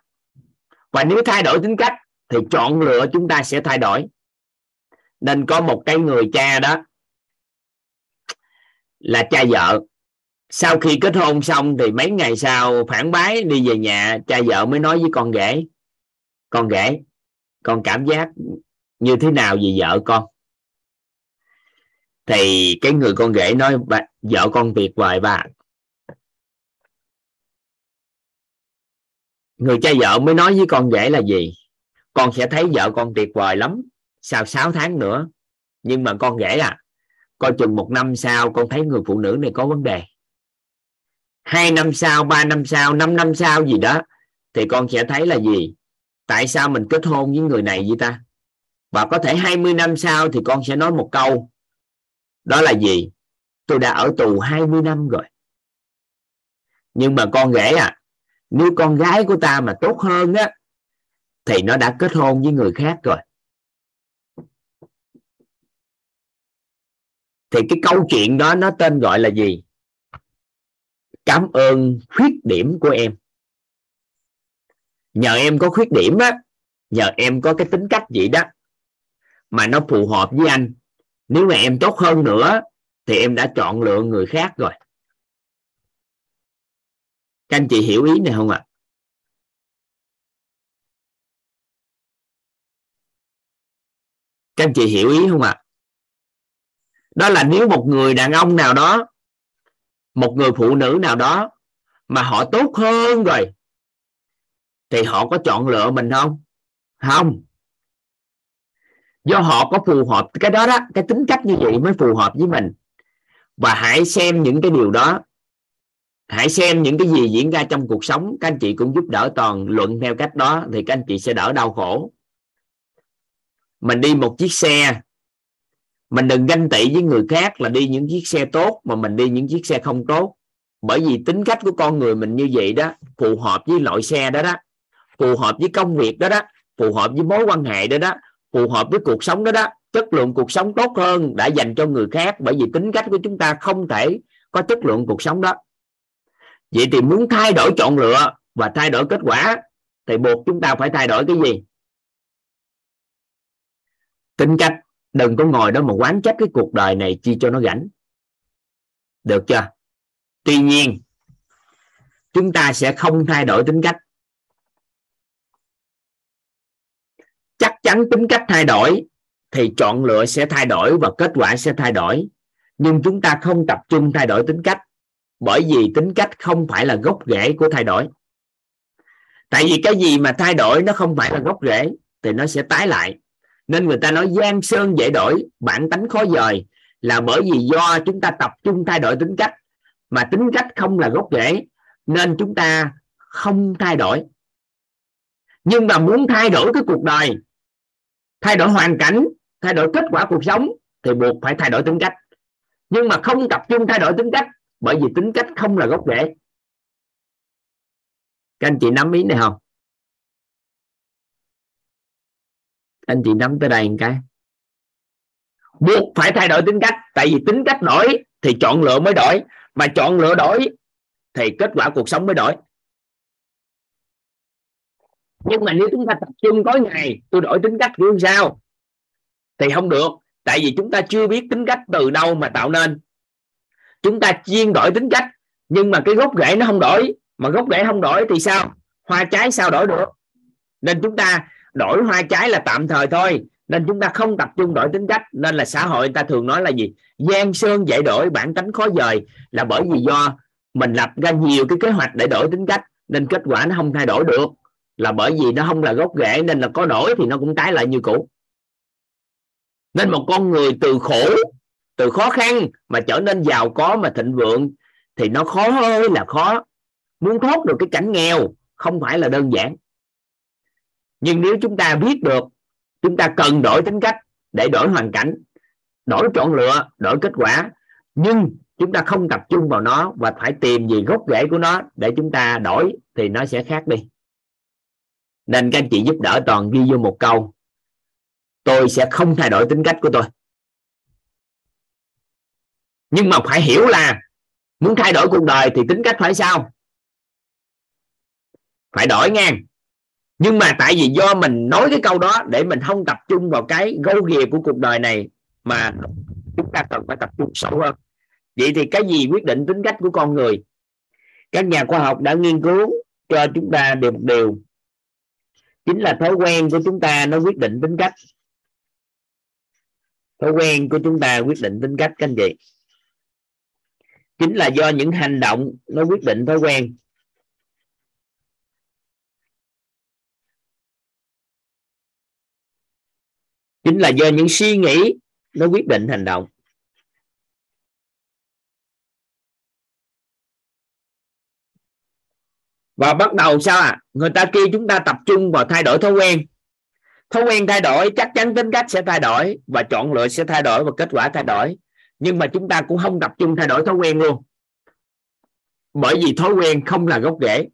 Và nếu thay đổi tính cách thì chọn lựa chúng ta sẽ thay đổi. Nên có một cái người cha đó là cha vợ. Sau khi kết hôn xong thì mấy ngày sau phản bái đi về nhà, cha vợ mới nói với con rể con rể con cảm giác như thế nào về vợ con? Thì cái người con rể nói vợ con tuyệt vời bà người cha vợ mới nói với con rể là gì? Con sẽ thấy vợ con tuyệt vời lắm sau 6 tháng nữa. Nhưng mà con rể à coi chừng một năm sau con thấy người phụ nữ này có vấn đề. Hai năm sau, ba năm sau, năm năm sau gì đó, thì con sẽ thấy là gì? Tại sao mình kết hôn với người này vậy ta? Và có thể 20 năm sau thì con sẽ nói một câu. Đó là gì? Tôi đã ở tù 20 năm rồi. Nhưng mà con rể à nếu con gái của ta mà tốt hơn á, thì nó đã kết hôn với người khác rồi. Thì cái câu chuyện đó nó tên gọi là gì? Cảm ơn khuyết điểm của em nhờ em có khuyết điểm á, nhờ em có cái tính cách vậy đó, mà nó phù hợp với anh nếu mà em tốt hơn nữa, thì em đã chọn lựa người khác rồi các anh chị hiểu ý này không ạ à? các anh chị hiểu ý không ạ à? đó là nếu một người đàn ông nào đó, một người phụ nữ nào đó mà họ tốt hơn rồi thì họ có chọn lựa mình không? Không. Do họ có phù hợp, cái đó đó, cái tính cách như vậy mới phù hợp với mình. Và hãy xem những cái điều đó. Hãy xem những cái gì diễn ra trong cuộc sống. Các anh chị cũng giúp đỡ toàn luận theo cách đó, thì các anh chị sẽ đỡ đau khổ. Mình đi một chiếc xe. Mình đừng ganh tị với người khác là đi những chiếc xe tốt, mà mình đi những chiếc xe không tốt. Bởi vì tính cách của con người mình như vậy đó, phù hợp với loại xe đó đó phù hợp với công việc đó đó, phù hợp với mối quan hệ đó đó, phù hợp với cuộc sống đó đó, chất lượng cuộc sống tốt hơn đã dành cho người khác bởi vì tính cách của chúng ta không thể có chất lượng cuộc sống đó. Vậy thì muốn thay đổi chọn lựa và thay đổi kết quả thì buộc chúng ta phải thay đổi cái gì? Tính cách. Đừng có ngồi đó mà quán trách cái cuộc đời này chi cho nó rảnh. Được chưa? Tuy nhiên, chúng ta sẽ không thay đổi tính cách. Chắc chắn tính cách thay đổi, thì chọn lựa sẽ thay đổi và kết quả sẽ thay đổi. Nhưng chúng ta không tập trung thay đổi tính cách, bởi vì tính cách không phải là gốc rễ của thay đổi. Tại vì cái gì mà thay đổi nó không phải là gốc rễ, thì nó sẽ tái lại. Nên người ta nói gian sơn dễ đổi, bản tánh khó dời, là bởi vì do chúng ta tập trung thay đổi tính cách. Mà tính cách không là gốc rễ, nên chúng ta không thay đổi. Nhưng mà muốn thay đổi cái cuộc đời thay đổi hoàn cảnh, thay đổi kết quả cuộc sống thì buộc phải thay đổi tính cách. Nhưng mà không tập trung thay đổi tính cách, bởi vì tính cách không là gốc rễ. Các anh chị nắm ý này không? Anh chị nắm tới đây một cái. Buộc phải thay đổi tính cách, tại vì tính cách đổi thì chọn lựa mới đổi, mà chọn lựa đổi thì kết quả cuộc sống mới đổi nhưng mà nếu chúng ta tập trung có ngày, tôi đổi tính cách của sao? Thì không được, tại vì chúng ta chưa biết tính cách từ đâu mà tạo nên. Chúng ta chuyên đổi tính cách, nhưng mà cái gốc rễ nó không đổi. Mà gốc rễ không đổi thì sao? Hoa trái sao đổi được? Nên chúng ta đổi hoa trái là tạm thời thôi. Nên chúng ta không tập trung đổi tính cách. Nên là xã hội người ta thường nói là gì? Gian sơn dạy đổi, bản tánh khó dời. Là bởi vì do mình lập ra nhiều cái kế hoạch để đổi tính cách, nên kết quả nó không thay đổi được là bởi vì nó không là gốc rễ, nên là có đổi thì nó cũng tái lại như cũ. Nên một con người từ khổ, từ khó khăn mà trở nên giàu có mà thịnh vượng thì nó khó ơi là khó. Muốn thoát được cái cảnh nghèo không phải là đơn giản. Nhưng nếu chúng ta biết được, chúng ta cần đổi tính cách để đổi hoàn cảnh, đổi chọn lựa, đổi kết quả. Nhưng chúng ta không tập trung vào nó và phải tìm gì gốc rễ của nó để chúng ta đổi thì nó sẽ khác đi nên các anh chị giúp đỡ toàn ghi vô một câu. Tôi sẽ không thay đổi tính cách của tôi. Nhưng mà phải hiểu là muốn thay đổi cuộc đời thì tính cách phải sao? Phải đổi ngang nhưng mà tại vì do mình nói cái câu đó để mình không tập trung vào cái gâu ghìa của cuộc đời này mà chúng ta cần phải tập trung sâu hơn. Vậy thì cái gì quyết định tính cách của con người? Các nhà khoa học đã nghiên cứu cho chúng ta được một điều chính là thói quen của chúng ta nó quyết định tính cách. Thói quen của chúng ta quyết định tính cách, các anh chị. Chính là do những hành động nó quyết định thói quen. Chính là do những suy nghĩ nó quyết định hành động. Và bắt đầu sao à? Người ta kêu chúng ta tập trung vào thay đổi thói quen. Thói quen thay đổi, chắc chắn tính cách sẽ thay đổi và chọn lựa sẽ thay đổi và kết quả thay đổi. Nhưng mà chúng ta cũng không tập trung thay đổi thói quen luôn. Bởi vì thói quen không là gốc rễ.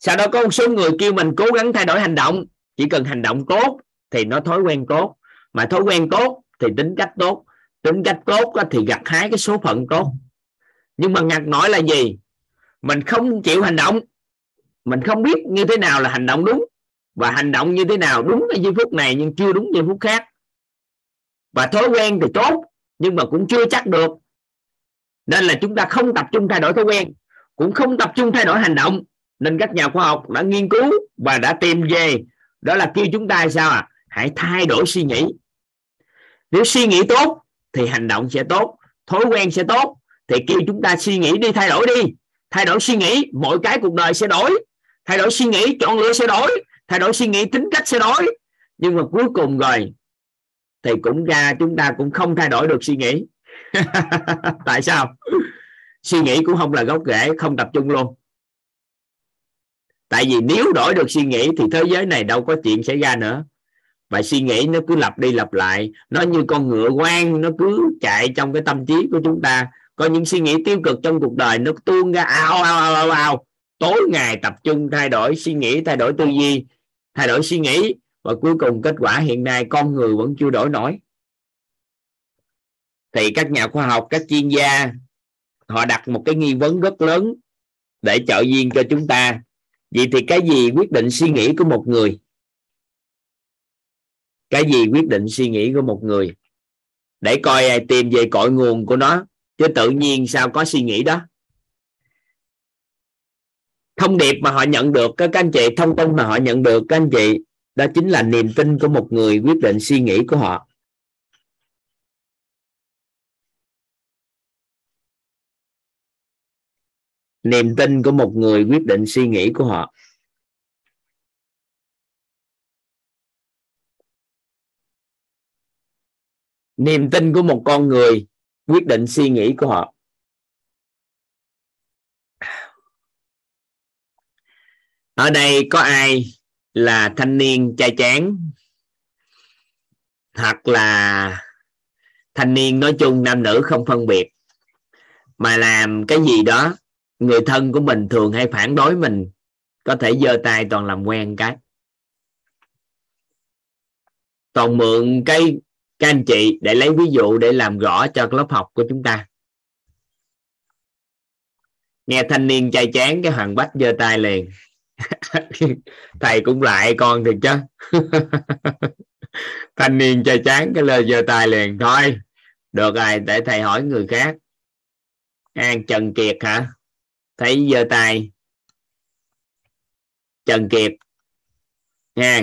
Sau đó có một số người kêu mình cố gắng thay đổi hành động. Chỉ cần hành động tốt thì nó thói quen tốt. Mà thói quen tốt thì tính cách tốt. Tính cách tốt thì gặt hái cái số phận tốt. Nhưng mà ngặt nói là gì? Mình không chịu hành động. Mình không biết như thế nào là hành động đúng và hành động như thế nào đúng ở giây phút này nhưng chưa đúng giây phút khác. Và thói quen thì tốt nhưng mà cũng chưa chắc được. Nên là chúng ta không tập trung thay đổi thói quen, cũng không tập trung thay đổi hành động. Nên các nhà khoa học đã nghiên cứu và đã tìm về, đó là kêu chúng ta sao à? Hãy thay đổi suy nghĩ. Nếu suy nghĩ tốt thì hành động sẽ tốt, thói quen sẽ tốt thì kêu chúng ta suy nghĩ đi thay đổi đi thay đổi suy nghĩ, mọi cái cuộc đời sẽ đổi. Thay đổi suy nghĩ, chọn lựa sẽ đổi. Thay đổi suy nghĩ, tính cách sẽ đổi. Nhưng mà cuối cùng rồi, thì cũng ra, chúng ta cũng không thay đổi được suy nghĩ. <laughs> Tại sao? Suy nghĩ cũng không là gốc rễ, không tập trung luôn. Tại vì nếu đổi được suy nghĩ thì thế giới này đâu có chuyện xảy ra nữa. Và suy nghĩ nó cứ lặp đi lặp lại, nó như con ngựa quan nó cứ chạy trong cái tâm trí của chúng ta có những suy nghĩ tiêu cực trong cuộc đời nó tuôn ra ao ao ao ao, ao. tối ngày tập trung thay đổi suy nghĩ thay đổi tư duy thay đổi suy nghĩ. Và cuối cùng kết quả hiện nay con người vẫn chưa đổi nổi. Thì các nhà khoa học các chuyên gia họ đặt một cái nghi vấn rất lớn để trợ duyên cho chúng ta. Vậy thì cái gì quyết định suy nghĩ của một người? Cái gì quyết định suy nghĩ của một người? Để coi tìm về cội nguồn của nó chứ tự nhiên sao có suy nghĩ đó? Thông điệp mà họ nhận được các anh chị, thông tin mà họ nhận được, các anh chị, đó chính là niềm tin của một người quyết định suy nghĩ của họ. Niềm tin của một người quyết định suy nghĩ của họ. Niềm tin của một con người quyết định suy nghĩ của họ? Ở đây có ai là thanh niên trai chán, hoặc là thanh niên nói chung nam nữ không phân biệt? Mà làm cái gì đó người thân của mình thường hay phản đối mình có thể giơ tay toàn làm quen cái. Toàn mượn cái các anh chị, để lấy ví dụ để làm rõ cho lớp học của chúng ta. Nghe thanh niên chai chán cái hoàng bách giơ tay liền. <laughs> Thầy cũng lại con thiệt chứ. <laughs> Thanh niên chai chán cái lời giơ tay liền. Thôi, được rồi, để thầy hỏi người khác. An trần kiệt hả? Thấy giơ tay. Trần kiệt. Nha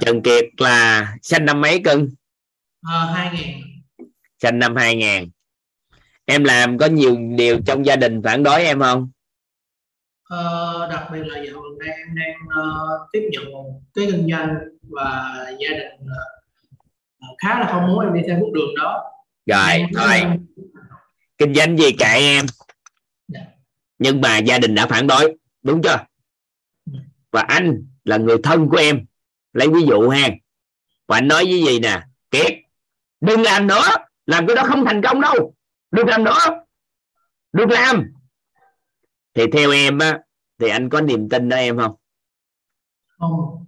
trần kiệt là sinh năm mấy cưng? Ờ, hai ngàn. Sinh năm 2000 em làm có nhiều điều trong gia đình phản đối em không? Ờ, đặc biệt là dạo gần đây em đang ờ, tiếp nhận một cái kinh doanh và gia đình ờ, khá là không muốn em đi theo bước đường đó. Rồi Em- thôi kinh doanh gì kệ em? Dạ. nhưng mà gia đình đã phản đối đúng chưa? Và anh là người thân của em. Lấy ví dụ ha. Và anh nói với gì nè? Kiệt đừng làm nữa. Làm cái đó không thành công đâu. Đừng làm nữa. Đừng làm. Thì theo em á thì anh có niềm tin ở em không? Không.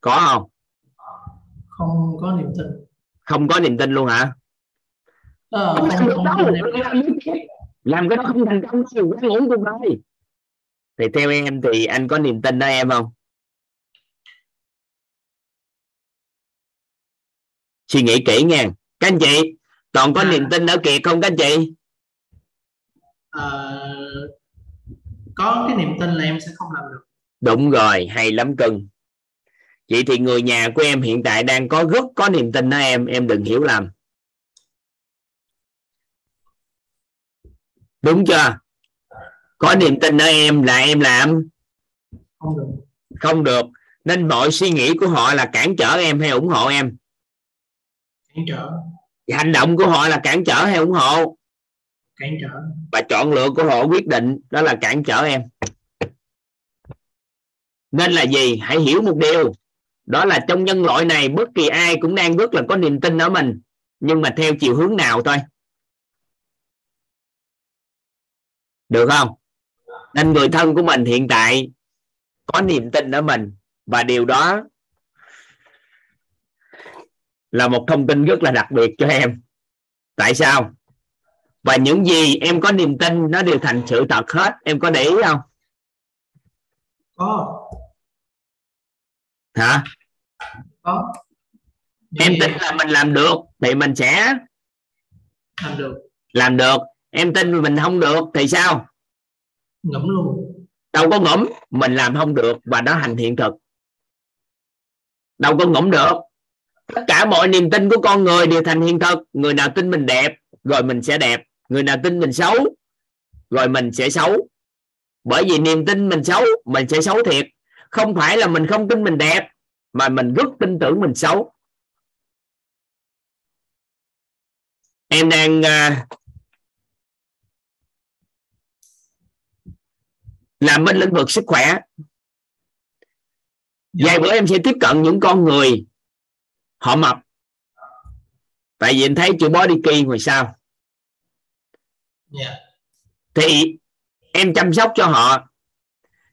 Có không? Không có niềm tin. Không có niềm tin luôn hả? Ờ, không không, không, không, làm cái đó không thành công đâu quá ngủ cuộc đời thì theo em thì anh có niềm tin ở em không suy nghĩ kỹ nha. Các anh chị toàn có À. niềm tin ở kiệt không các anh chị? Ờ, có cái niềm tin là em sẽ không làm được. Đúng rồi hay lắm cưng. Vậy thì người nhà của em hiện tại đang có rất có niềm tin ở em em đừng hiểu lầm. Đúng chưa? Có niềm tin ở em là em làm? Không được. Không được. Nên mọi suy nghĩ của họ là cản trở em hay ủng hộ em cản trở. Hành động của họ là cản trở hay ủng hộ? Cản trở. Và chọn lựa của họ quyết định đó là cản trở em. Nên là gì? Hãy hiểu một điều. Đó là trong nhân loại này bất kỳ ai cũng đang rất là có niềm tin ở mình. Nhưng mà theo chiều hướng nào thôi? Được không? Nên người thân của mình hiện tại có niềm tin ở mình. Và điều đó là một thông tin rất là đặc biệt cho em. Tại sao? Và những gì em có niềm tin nó đều thành sự thật hết. Em có để ý không? Có. Hả? Có. Em tin là mình làm được thì mình sẽ làm được. làm được. Em tin mình không được thì sao? Ngẫm luôn. Đâu có ngủm mình làm không được và nó thành hiện thực. Đâu có ngủm được tất cả mọi niềm tin của con người đều thành hiện thực. Người nào tin mình đẹp rồi mình sẽ đẹp. Người nào tin mình xấu rồi mình sẽ xấu. Bởi vì niềm tin mình xấu mình sẽ xấu thiệt. Không phải là mình không tin mình đẹp mà mình rất tin tưởng mình xấu. Em đang à, làm bên lĩnh vực sức khỏe. Vài bữa em sẽ tiếp cận những con người họ mập. Tại vì em thấy chữ body key ngoài sau. Dạ. thì em chăm sóc cho họ.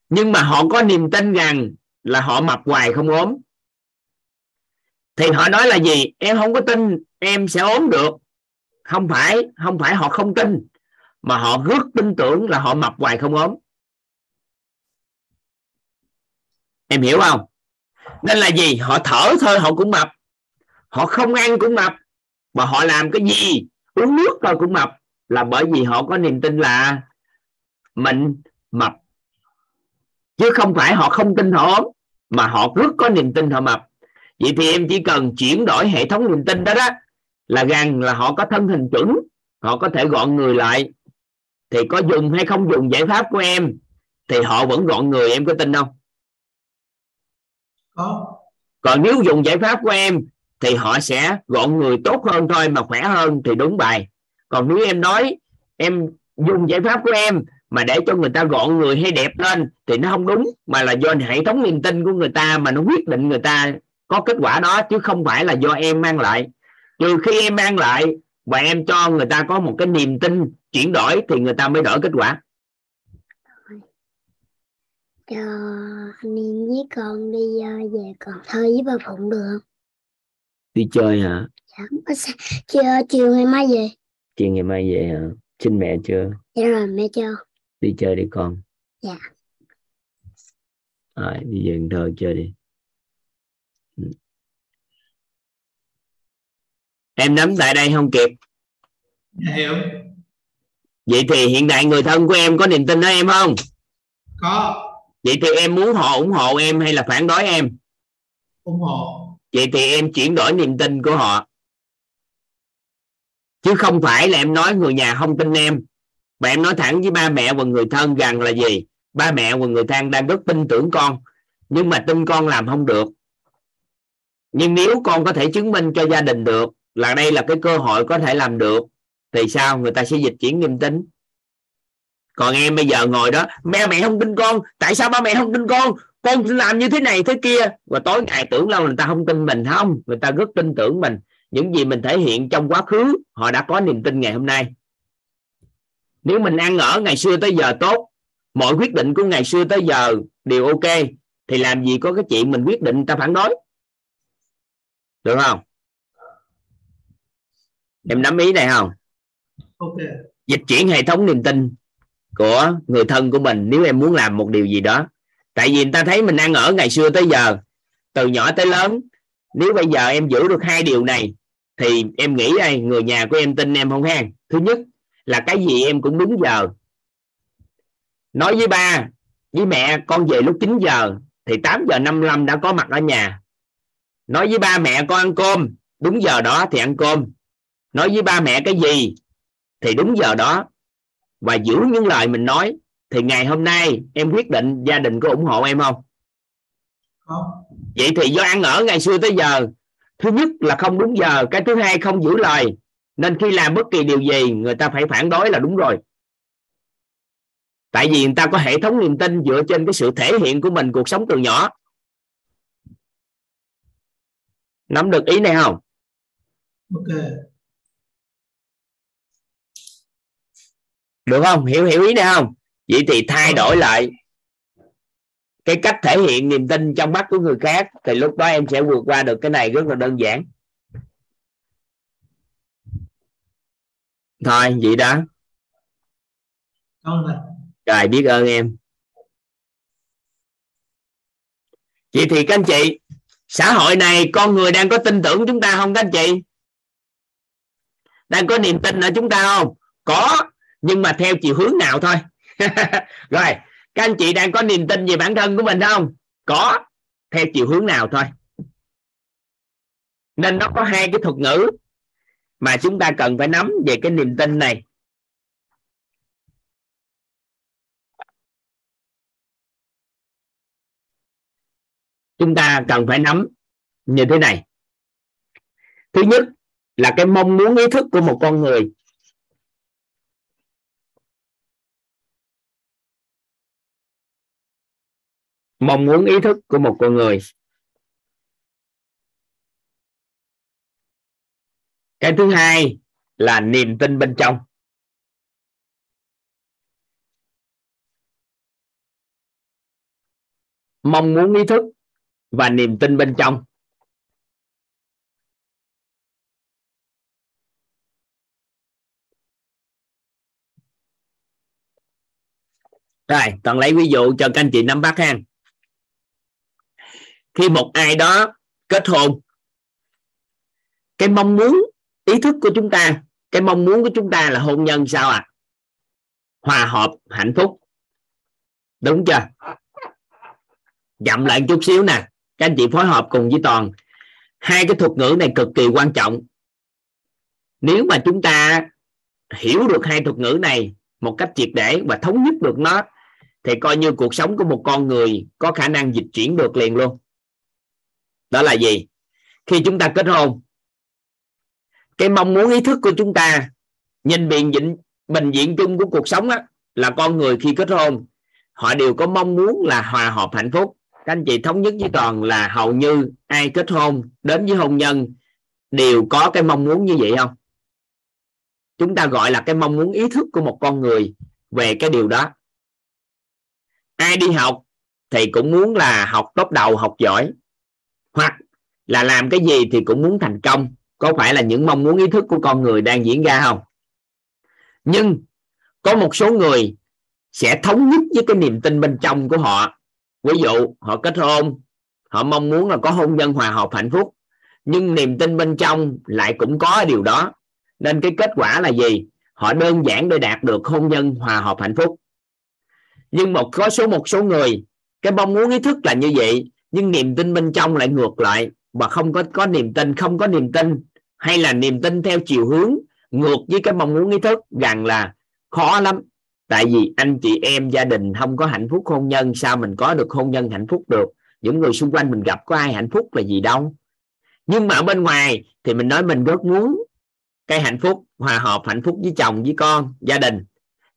Nhưng mà họ có niềm tin rằng là họ mập hoài không ốm. Thì họ nói là gì? Em không có tin em sẽ ốm được. Không phải không phải họ không tin mà họ rất tin tưởng là họ mập hoài không ốm. Em hiểu không? Nên là gì? Họ thở thôi họ cũng mập họ không ăn cũng mập. Mà họ làm cái gì? Uống nước thôi cũng mập. Là bởi vì họ có niềm tin là mình mập. Chứ không phải họ không tin họ ốm mà họ rất có niềm tin họ mập. Vậy thì em chỉ cần chuyển đổi hệ thống niềm tin đó đó là rằng là họ có thân hình chuẩn họ có thể gọn người lại. Thì có dùng hay không dùng giải pháp của em thì họ vẫn gọn người em có tin không? Có. Còn nếu dùng giải pháp của em thì họ sẽ gọn người tốt hơn thôi mà khỏe hơn thì đúng bài. Còn nếu em nói em dùng giải pháp của em mà để cho người ta gọn người hay đẹp lên thì nó không đúng, mà là do hệ thống niềm tin của người ta mà nó quyết định người ta có kết quả đó, chứ không phải là do em mang lại. Trừ khi em mang lại và em cho người ta có một cái niềm tin chuyển đổi thì người ta mới đổi kết quả. Cho anh em với con đi à, về còn thơ với bà Phụng được không? Đi chơi hả? Dạ, có sao? Chiều, ngày mai về. chiều ngày mai về hả? Xin mẹ chưa? Dạ rồi mẹ cho. đi chơi đi con. Dạ. rồi đi về Cần Thơ chơi đi. Ừ. em nắm tại đây không kịp? Dạ, hiểu. Vậy thì hiện tại người thân của em có niềm tin ở em không? Có. Vậy thì em muốn họ ủng hộ em hay là phản đối em? Ủng hộ vậy thì em chuyển đổi niềm tin của họ. Chứ không phải là em nói người nhà không tin em. Và em nói thẳng với ba mẹ và người thân rằng là gì? Ba mẹ và người thân đang rất tin tưởng con, nhưng mà tin con làm không được. Nhưng nếu con có thể chứng minh cho gia đình được là đây là cái cơ hội có thể làm được, thì sao? Người ta sẽ dịch chuyển niềm tin. Còn em bây giờ ngồi đó mẹ mẹ không tin con, tại sao ba mẹ không tin con? Con làm như thế này thế kia. Và tối ngày tưởng đâu người ta không tin mình không người ta rất tin tưởng mình. Những gì mình thể hiện trong quá khứ họ đã có niềm tin ngày hôm nay. Nếu mình ăn ở ngày xưa tới giờ tốt mọi quyết định của ngày xưa tới giờ đều ok thì làm gì có cái chuyện mình quyết định người ta phản đối. Được không? Em nắm ý này không? Ok. Dịch chuyển hệ thống niềm tin của người thân của mình nếu em muốn làm một điều gì đó tại vì người ta thấy mình ăn ở ngày xưa tới giờ, từ nhỏ tới lớn, nếu bây giờ em giữ được hai điều này, thì em nghĩ đây, người nhà của em tin em không ha thứ nhất là cái gì em cũng đúng giờ. Nói với ba, với mẹ, con về lúc 9 giờ, thì 8 giờ 55 đã có mặt ở nhà. Nói với ba mẹ, con ăn cơm, đúng giờ đó thì ăn cơm. Nói với ba mẹ cái gì, thì đúng giờ đó. Và giữ những lời mình nói thì ngày hôm nay em quyết định gia đình có ủng hộ em không? Có vậy thì do ăn ở ngày xưa tới giờ thứ nhất là không đúng giờ cái thứ hai không giữ lời. Nên khi làm bất kỳ điều gì người ta phải phản đối là đúng rồi. Tại vì người ta có hệ thống niềm tin dựa trên cái sự thể hiện của mình cuộc sống từ nhỏ. Nắm được ý này không? Ok. Được không? Hiểu hiểu ý này không vậy thì thay đổi lại cái cách thể hiện niềm tin trong mắt của người khác thì lúc đó em sẽ vượt qua được cái này rất là đơn giản. Thôi vậy đó. Rồi biết ơn em. Vậy thì các anh chị xã hội này con người đang có tin tưởng chúng ta không các anh chị? Đang có niềm tin ở chúng ta không? Có nhưng mà theo chiều hướng nào thôi <laughs> rồi, các anh chị đang có niềm tin về bản thân của mình không? Có, theo chiều hướng nào thôi. Nên nó có hai cái thuật ngữ mà chúng ta cần phải nắm về cái niềm tin này. Chúng ta cần phải nắm như thế này. Thứ nhất là cái mong muốn, ý thức của một con người mong muốn ý thức của một con người. Cái thứ hai là niềm tin bên trong. Mong muốn ý thức và niềm tin bên trong. Rồi, toàn lấy ví dụ cho các anh chị nắm bắt ha khi một ai đó kết hôn. Cái mong muốn, ý thức của chúng ta, cái mong muốn của chúng ta là hôn nhân sao à hòa hợp, hạnh phúc. Đúng chưa? Dậm lại chút xíu nè, các anh chị phối hợp cùng với toàn. Hai cái thuật ngữ này cực kỳ quan trọng. Nếu mà chúng ta hiểu được hai thuật ngữ này một cách triệt để và thống nhất được nó, thì coi như cuộc sống của một con người có khả năng dịch chuyển được liền luôn đó là gì? Khi chúng ta kết hôn, cái mong muốn, ý thức của chúng ta nhìn biện diện bình diện chung của cuộc sống á, là con người khi kết hôn, họ đều có mong muốn là hòa hợp hạnh phúc. Các anh chị thống nhất với toàn là hầu như ai kết hôn đến với hôn nhân đều có cái mong muốn như vậy không? Chúng ta gọi là cái mong muốn, ý thức của một con người về cái điều đó. Ai đi học thì cũng muốn là học tốt đầu, học giỏi hoặc là làm cái gì thì cũng muốn thành công. Có phải là những mong muốn, ý thức của con người đang diễn ra không? Nhưng có một số người sẽ thống nhất với cái niềm tin bên trong của họ. Ví dụ, họ kết hôn, họ mong muốn là có hôn nhân hòa hợp hạnh phúc, nhưng niềm tin bên trong lại cũng có điều đó. Nên cái kết quả là gì? Họ đơn giản để đạt được hôn nhân hòa hợp hạnh phúc. Nhưng một có số, một số người, cái mong muốn, ý thức là như vậy nhưng niềm tin bên trong lại ngược lại và không có có niềm tin, không có niềm tin, hay là niềm tin theo chiều hướng ngược với cái mong muốn, ý thức rằng là khó lắm. Tại vì anh chị em gia đình không có hạnh phúc hôn nhân, sao mình có được hôn nhân hạnh phúc được? Những người xung quanh mình gặp có ai hạnh phúc là gì đâu. Nhưng mà ở bên ngoài thì mình nói mình rất muốn cái hạnh phúc, hòa hợp hạnh phúc với chồng, với con, gia đình.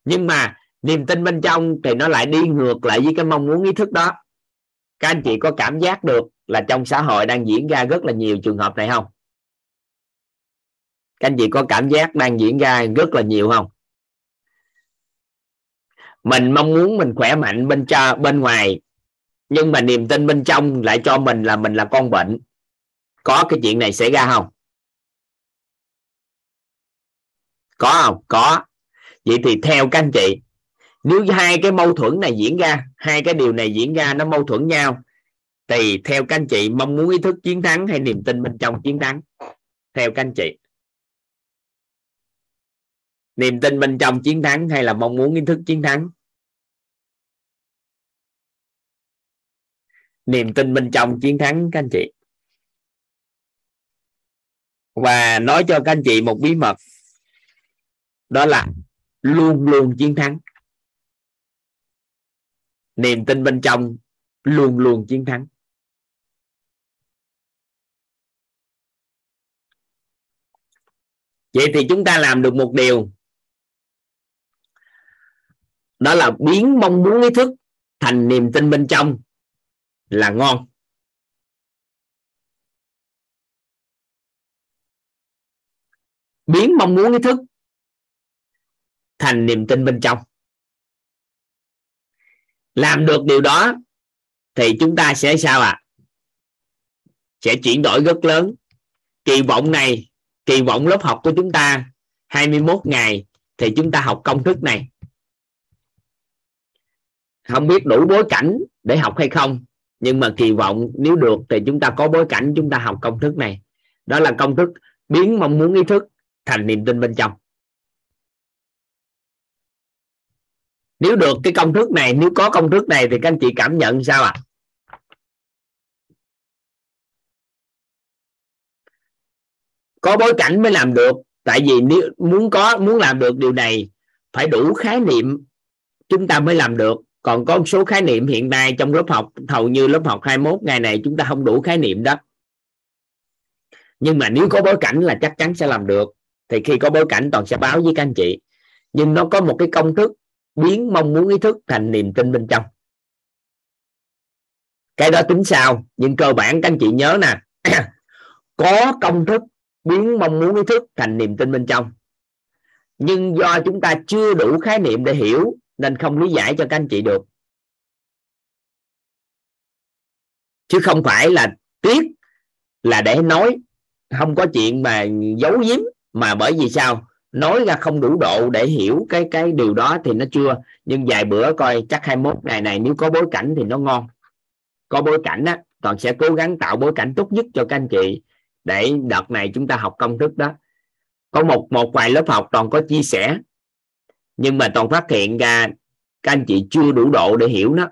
Nhưng mà niềm tin bên trong thì nó lại đi ngược lại với cái mong muốn, ý thức đó các anh chị có cảm giác được là trong xã hội đang diễn ra rất là nhiều trường hợp này không? Các anh chị có cảm giác đang diễn ra rất là nhiều không? Mình mong muốn mình khỏe mạnh bên cho bên ngoài, nhưng mà niềm tin bên trong lại cho mình là mình là con bệnh. Có cái chuyện này xảy ra không? Có không? Có. Vậy thì theo các anh chị nếu hai cái mâu thuẫn này diễn ra, hai cái điều này diễn ra, nó mâu thuẫn nhau, thì theo các anh chị mong muốn ý thức chiến thắng hay niềm tin bên trong chiến thắng? Theo các anh chị. Niềm tin bên trong chiến thắng hay là mong muốn ý thức chiến thắng? Niềm tin bên trong chiến thắng, các anh chị. Và nói cho các anh chị một bí mật. Đó là luôn luôn chiến thắng niềm tin bên trong luôn luôn chiến thắng. Vậy thì chúng ta làm được một điều. Đó là biến mong muốn ý thức thành niềm tin bên trong là ngon. Biến mong muốn ý thức thành niềm tin bên trong làm được điều đó, thì chúng ta sẽ sao ạ? À? sẽ chuyển đổi rất lớn. Kỳ vọng này, kỳ vọng lớp học của chúng ta 21 ngày, thì chúng ta học công thức này. Không biết đủ bối cảnh để học hay không, nhưng mà kỳ vọng nếu được thì chúng ta có bối cảnh chúng ta học công thức này. Đó là công thức biến mong muốn ý thức thành niềm tin bên trong. Nếu được cái công thức này, nếu có công thức này thì các anh chị cảm nhận sao ạ? À? có bối cảnh mới làm được, tại vì nếu muốn có, muốn làm được điều này, phải đủ khái niệm chúng ta mới làm được. Còn có một số khái niệm hiện nay trong lớp học, hầu như lớp học 21 ngày này chúng ta không đủ khái niệm đó. Nhưng mà nếu có bối cảnh là chắc chắn sẽ làm được. Thì khi có bối cảnh toàn sẽ báo với các anh chị. Nhưng nó có một cái công thức biến mong muốn ý thức thành niềm tin bên trong. Cái đó tính sao? Nhưng cơ bản các anh chị nhớ nè. <clears throat> Có công thức biến mong muốn ý thức thành niềm tin bên trong. Nhưng do chúng ta chưa đủ khái niệm để hiểu, nên không lý giải cho các anh chị được. Chứ không phải là tiếc, là để nói. Không có chuyện mà giấu giếm, mà bởi vì sao? Nói ra không đủ độ để hiểu cái cái điều đó thì nó chưa. Nhưng vài bữa coi, chắc 21 ngày này nếu có bối cảnh thì nó ngon. Có bối cảnh á, toàn sẽ cố gắng tạo bối cảnh tốt nhất cho các anh chị. Để đợt này chúng ta học công thức đó. Có một một vài lớp học toàn có chia sẻ. Nhưng mà toàn phát hiện ra các anh chị chưa đủ độ để hiểu nó.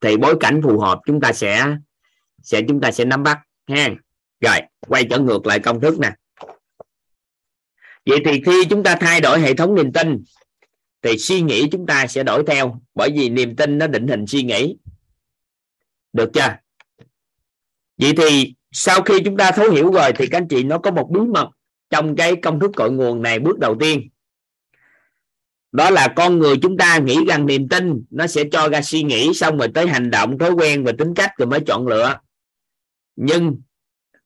Thì bối cảnh phù hợp chúng ta sẽ sẽ, chúng ta sẽ nắm bắt ha. Rồi, quay trở ngược lại công thức nè vậy thì khi chúng ta thay đổi hệ thống niềm tin, thì suy nghĩ chúng ta sẽ đổi theo, bởi vì niềm tin nó định hình suy nghĩ. Được chưa? Vậy thì sau khi chúng ta thấu hiểu rồi, thì các anh chị, nó có một bí mật trong cái công thức cội nguồn này bước đầu tiên. Đó là con người chúng ta nghĩ rằng niềm tin nó sẽ cho ra suy nghĩ, xong rồi tới hành động, thói quen và tính cách rồi mới chọn lựa. Nhưng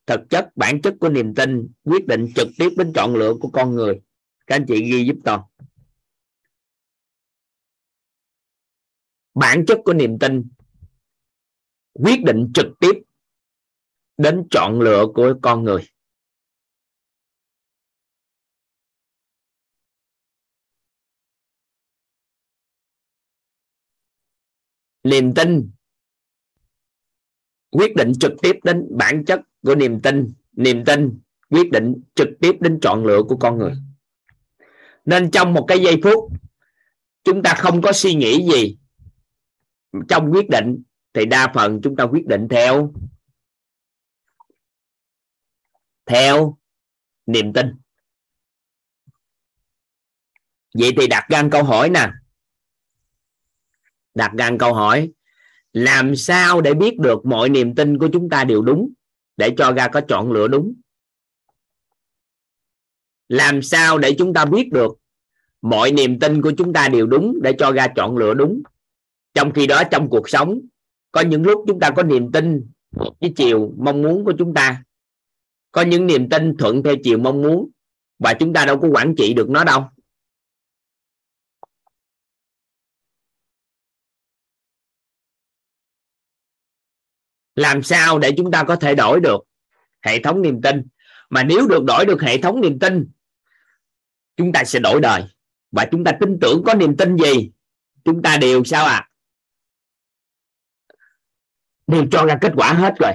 thực chất bản chất của niềm tin quyết định trực tiếp đến chọn lựa của con người. Các anh chị ghi giúp tôi bản chất của niềm tin quyết định trực tiếp đến chọn lựa của con người. Niềm tin quyết định trực tiếp đến bản chất của niềm tin niềm tin quyết định trực tiếp đến chọn lựa của con người. Nên trong một cái giây phút, chúng ta không có suy nghĩ gì trong quyết định, thì đa phần chúng ta quyết định theo theo niềm tin. Vậy thì đặt ra câu hỏi nè. Đặt ra câu hỏi, làm sao để biết được mọi niềm tin của chúng ta đều đúng? Để cho ra có chọn lựa đúng. Làm sao để chúng ta biết được mọi niềm tin của chúng ta đều đúng để cho ra chọn lựa đúng? Trong khi đó, trong cuộc sống, có những lúc chúng ta có niềm tin với chiều mong muốn của chúng ta, có những niềm tin thuận theo chiều mong muốn và chúng ta đâu có quản trị được nó đâu. Làm sao để chúng ta có thể đổi được hệ thống niềm tin? Mà nếu được đổi được hệ thống niềm tin, chúng ta sẽ đổi đời. Và chúng ta tin tưởng có niềm tin gì, chúng ta đều sao à đều cho ra kết quả hết rồi.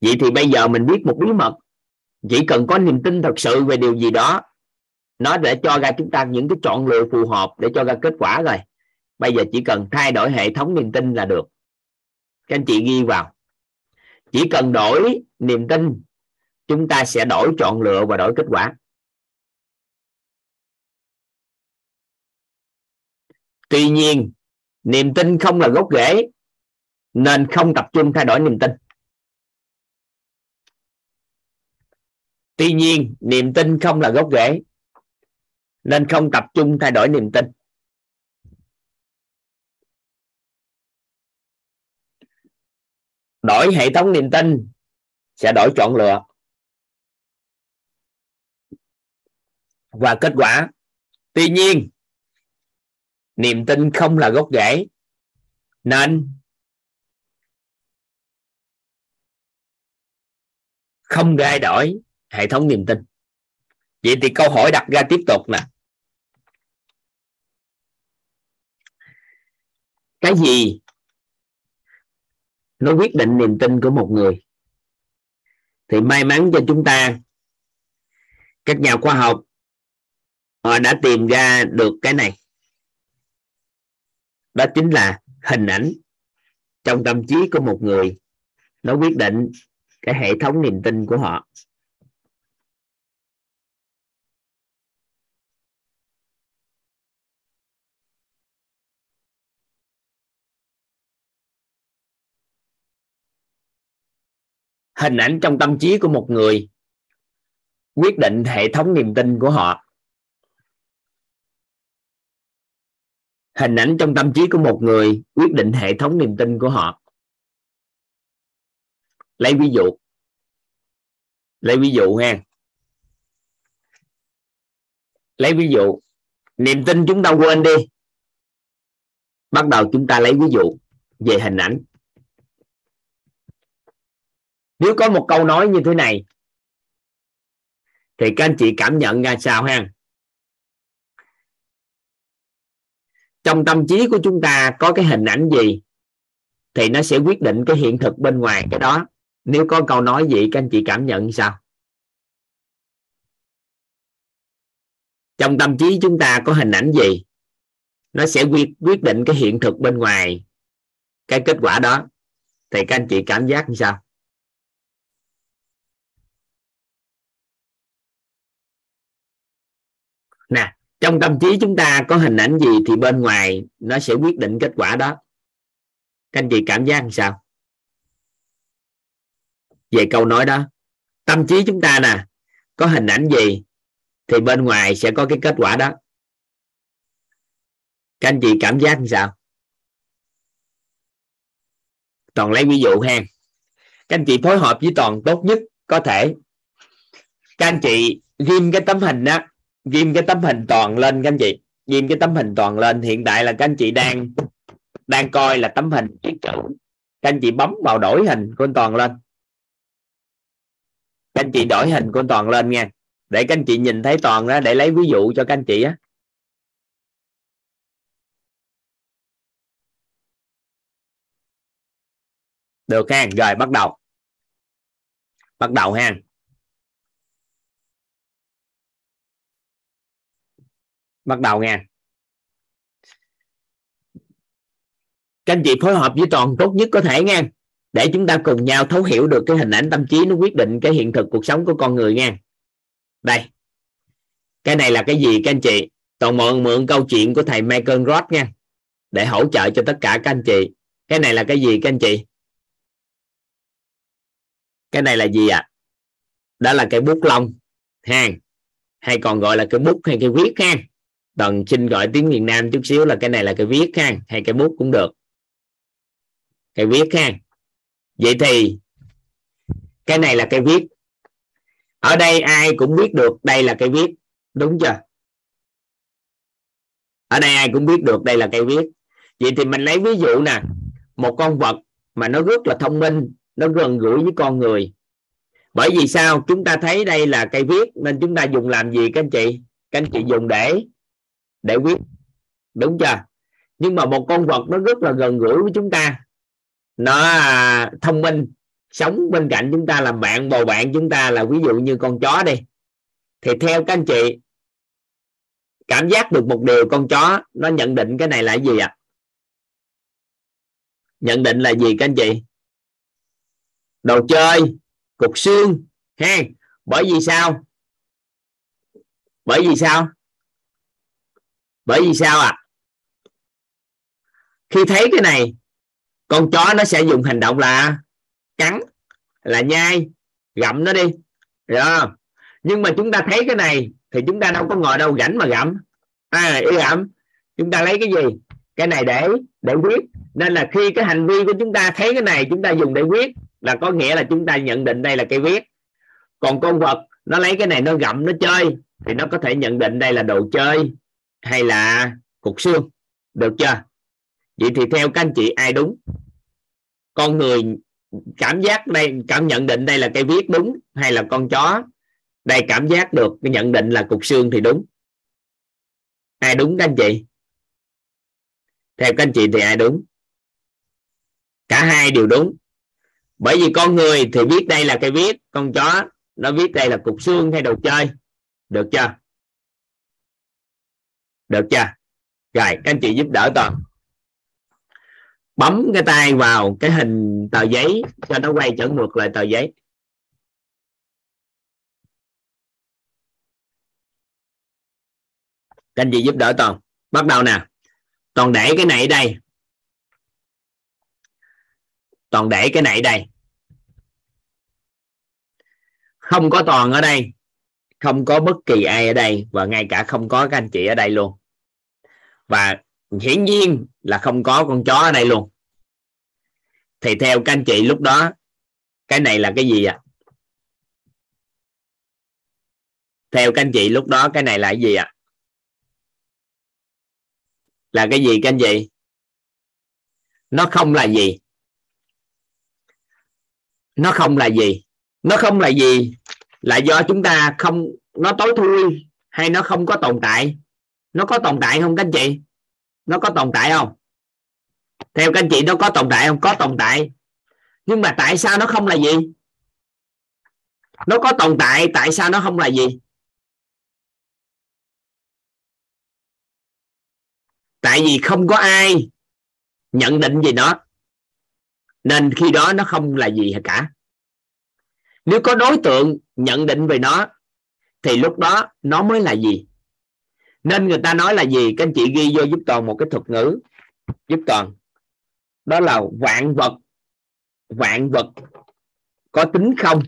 Vậy thì bây giờ mình biết một bí mật. Chỉ cần có niềm tin thật sự về điều gì đó, nó để cho ra chúng ta những cái chọn lựa phù hợp để cho ra kết quả rồi. Bây giờ chỉ cần thay đổi hệ thống niềm tin là được các anh chị ghi vào. Chỉ cần đổi niềm tin, chúng ta sẽ đổi chọn lựa và đổi kết quả. Tuy nhiên, niềm tin không là gốc rễ, nên không tập trung thay đổi niềm tin. Tuy nhiên, niềm tin không là gốc rễ, nên không tập trung thay đổi niềm tin. Đổi hệ thống niềm tin, sẽ đổi chọn lựa. Và kết quả, tuy nhiên, niềm tin không là gốc rễ. Nên, không gai đổi hệ thống niềm tin. Vậy thì câu hỏi đặt ra tiếp tục nè. Cái gì nó quyết định niềm tin của một người. Thì may mắn cho chúng ta, các nhà khoa học, họ đã tìm ra được cái này. Đó chính là hình ảnh trong tâm trí của một người. Nó quyết định cái hệ thống niềm tin của họ. Hình ảnh trong tâm trí của một người, quyết định hệ thống niềm tin của họ. Hình ảnh trong tâm trí của một người quyết định hệ thống niềm tin của họ. Lấy ví dụ. Lấy ví dụ ha. Lấy ví dụ. Niềm tin chúng ta quên đi. Bắt đầu chúng ta lấy ví dụ về hình ảnh nếu có một câu nói như thế này, thì các anh chị cảm nhận ra sao ha? Trong tâm trí của chúng ta có cái hình ảnh gì, thì nó sẽ quyết định cái hiện thực bên ngoài cái đó. Nếu có câu nói gì, các anh chị cảm nhận sao? Trong tâm trí chúng ta có hình ảnh gì, nó sẽ quyết quyết định cái hiện thực bên ngoài cái kết quả đó. Thì các anh chị cảm giác như sao? Nè, trong tâm trí chúng ta có hình ảnh gì thì bên ngoài nó sẽ quyết định kết quả đó. Các anh chị cảm giác làm sao? Về câu nói đó, tâm trí chúng ta nè, có hình ảnh gì thì bên ngoài sẽ có cái kết quả đó. Các anh chị cảm giác như sao? Toàn lấy ví dụ ha. Các anh chị phối hợp với toàn tốt nhất có thể. Các anh chị ghim cái tấm hình đó ghim cái tấm hình toàn lên các anh chị. Ghim cái tấm hình toàn lên. Hiện tại là các anh chị đang đang coi là tấm hình chữ. Các anh chị bấm vào đổi hình của anh toàn lên. Các anh chị đổi hình của anh toàn lên nha. Để các anh chị nhìn thấy toàn đó để lấy ví dụ cho các anh chị á. Được ha, rồi bắt đầu. Bắt đầu ha. Bắt đầu nha các anh chị phối hợp với toàn tốt nhất có thể nha để chúng ta cùng nhau thấu hiểu được cái hình ảnh tâm trí nó quyết định cái hiện thực cuộc sống của con người nha đây. Cái này là cái gì các anh chị? Toàn mượn mượn câu chuyện của thầy Michael Roth nha để hỗ trợ cho tất cả các anh chị. Cái này là cái gì các anh chị? Cái này là gì ạ? À? đó là cái bút lông, ha? Hay còn gọi là cái bút hay cái viết ha? Toàn xin gọi tiếng miền Nam chút xíu là cái này là cái viết ha, hay cái bút cũng được. Cái viết ha. Vậy thì, cái này là cái viết. Ở đây ai cũng biết được đây là cái viết. Đúng chưa? Ở đây ai cũng biết được đây là cây viết. Vậy thì mình lấy ví dụ nè. Một con vật mà nó rất là thông minh, nó gần gũi với con người. Bởi vì sao? Chúng ta thấy đây là cây viết, nên chúng ta dùng làm gì các anh chị? Các anh chị dùng để để quyết. Đúng chưa? Nhưng mà một con vật nó rất là gần gũi với chúng ta. Nó à, thông minh, sống bên cạnh chúng ta, làm bạn, bầu bạn chúng ta là ví dụ như con chó đi. Thì theo các anh chị, cảm giác được một điều con chó nó nhận định cái này là gì ạ? À? nhận định là gì các anh chị? Đồ chơi, cục xương, ha? Bởi vì sao? Bởi vì sao? Bởi vì sao ạ? À? khi thấy cái này, con chó nó sẽ dùng hành động là cắn, là nhai, gặm nó đi. Được không? Nhưng mà chúng ta thấy cái này thì chúng ta đâu có ngồi đâu rảnh mà gặm. À ý gặm. Chúng ta lấy cái gì? Cái này để để quyết. Nên là khi cái hành vi của chúng ta thấy cái này, chúng ta dùng để quyết là có nghĩa là chúng ta nhận định đây là cây viết còn con vật, nó lấy cái này nó gặm, nó chơi thì nó có thể nhận định đây là đồ chơi hay là cục xương? Được chưa? Vậy thì theo các anh chị, ai đúng? Con người cảm giác đây, cảm nhận định đây là cây viết đúng hay là con chó? Đây cảm giác được, cái nhận định là cục xương thì đúng. Ai đúng các anh chị? Theo các anh chị thì ai đúng? Cả hai đều đúng. Bởi vì con người thì biết đây là cây viết, con chó nó viết đây là cục xương hay đồ chơi. Được chưa? Được chưa? Rồi, các anh chị giúp đỡ toàn bấm cái tay vào cái hình tờ giấy cho nó quay trở ngược lại tờ giấy. Các anh chị giúp đỡ toàn bắt đầu nè. Toàn để cái này ở đây. Toàn để cái này ở đây. Không có toàn ở đây. Không có bất kỳ ai ở đây. Và ngay cả không có các anh chị ở đây luôn và hiển nhiên là không có con chó ở đây luôn. Thì theo các anh chị lúc đó, cái này là cái gì ạ? À? theo các anh chị lúc đó cái này là cái gì ạ? À? là cái gì các anh chị? Nó không là gì? Nó không là gì? Nó không là gì là do chúng ta không, nó tối thui hay nó không có tồn tại? Nó có tồn tại không, các anh chị? Nó có tồn tại không? Theo các anh chị, nó có tồn tại không? Có tồn tại. Nhưng mà tại sao nó không là gì? Nó có tồn tại tại sao nó không là gì? Tại vì không có ai nhận định về nó. Nên khi đó nó không là gì cả. Nếu có đối tượng nhận định về nó, thì lúc đó nó mới là gì? nên người ta nói là gì? Các anh chị ghi vô giúp toàn một cái thuật ngữ. Giúp toàn. Đó là vạn vật. Vạn vật có tính không?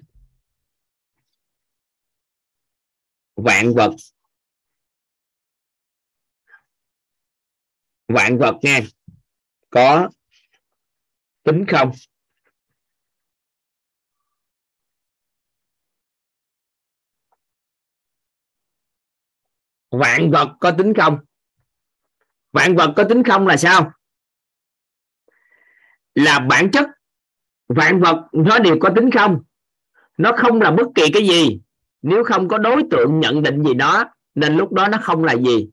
Vạn vật. Vạn vật nha. Có tính không? Vạn vật có tính không? Vạn vật có tính không là sao? Là bản chất. Vạn vật, nó đều có tính không? Nó không là bất kỳ cái gì. Nếu không có đối tượng nhận định gì đó, nên lúc đó nó không là gì.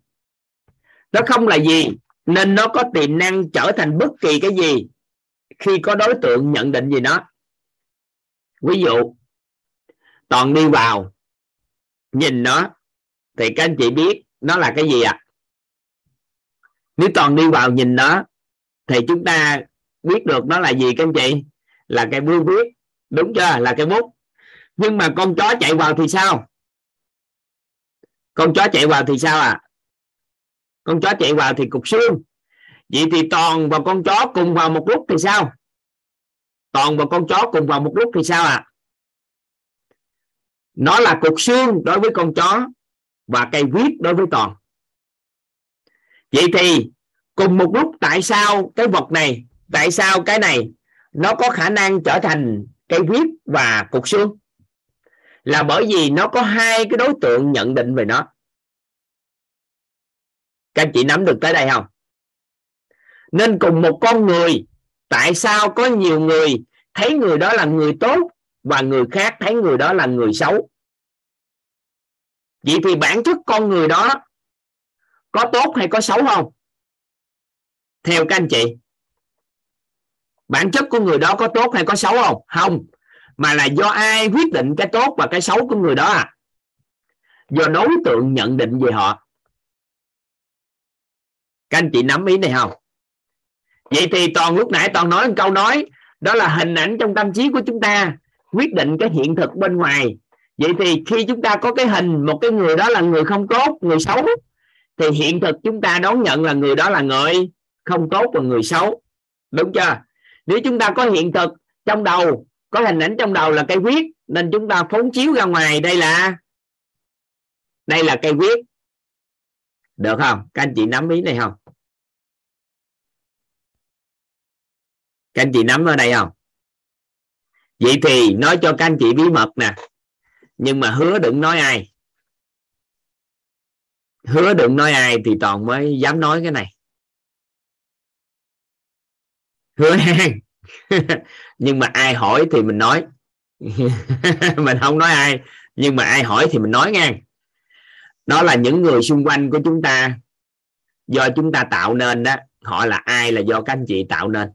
Nó không là gì, nên nó có tiềm năng trở thành bất kỳ cái gì khi có đối tượng nhận định gì đó. Ví dụ, toàn đi vào, nhìn nó thì các anh chị biết nó là cái gì ạ? À? nếu toàn đi vào nhìn nó, thì chúng ta biết được nó là gì các anh chị? Là cái bưu viết. Đúng chưa? Là cái bút. Nhưng mà con chó chạy vào thì sao? Con chó chạy vào thì sao à con chó chạy vào thì cục xương. Vậy thì toàn và con chó cùng vào một lúc thì sao? Toàn và con chó cùng vào một lúc thì sao à nó là cục xương đối với con chó và cây viết đối với toàn vậy thì cùng một lúc tại sao cái vật này, tại sao cái này nó có khả năng trở thành cây viết và cục xương? Là bởi vì nó có hai cái đối tượng nhận định về nó. Các chị nắm được tới đây không? Nên cùng một con người, tại sao có nhiều người thấy người đó là người tốt và người khác thấy người đó là người xấu? Vậy thì bản chất con người đó có tốt hay có xấu không? Theo các anh chị, bản chất của người đó có tốt hay có xấu không? Không. Mà là do ai quyết định cái tốt và cái xấu của người đó à? Do đối tượng nhận định về họ. Các anh chị nắm ý này không? Vậy thì toàn lúc nãy toàn nói một câu nói, đó là hình ảnh trong tâm trí của chúng ta quyết định cái hiện thực bên ngoài vậy thì khi chúng ta có cái hình một cái người đó là người không tốt, người xấu, thì hiện thực chúng ta đón nhận là người đó là người không tốt và người xấu. Đúng chưa? Nếu chúng ta có hiện thực trong đầu, có hình ảnh trong đầu là cây quyết nên chúng ta phóng chiếu ra ngoài. Đây là đây là cây quyết được không? Các anh chị nắm ý này không? Các anh chị nắm ở đây không? Vậy thì nói cho các anh chị bí mật nè nhưng mà hứa đừng nói ai. Hứa đừng nói ai thì toàn mới dám nói cái này. Hứa hang <laughs> nhưng mà ai hỏi thì mình nói. <laughs> Mình không nói ai. Nhưng mà ai hỏi thì mình nói ngang. đó là những người xung quanh của chúng ta. Do chúng ta tạo nên đó, họ là ai là do các anh chị tạo nên.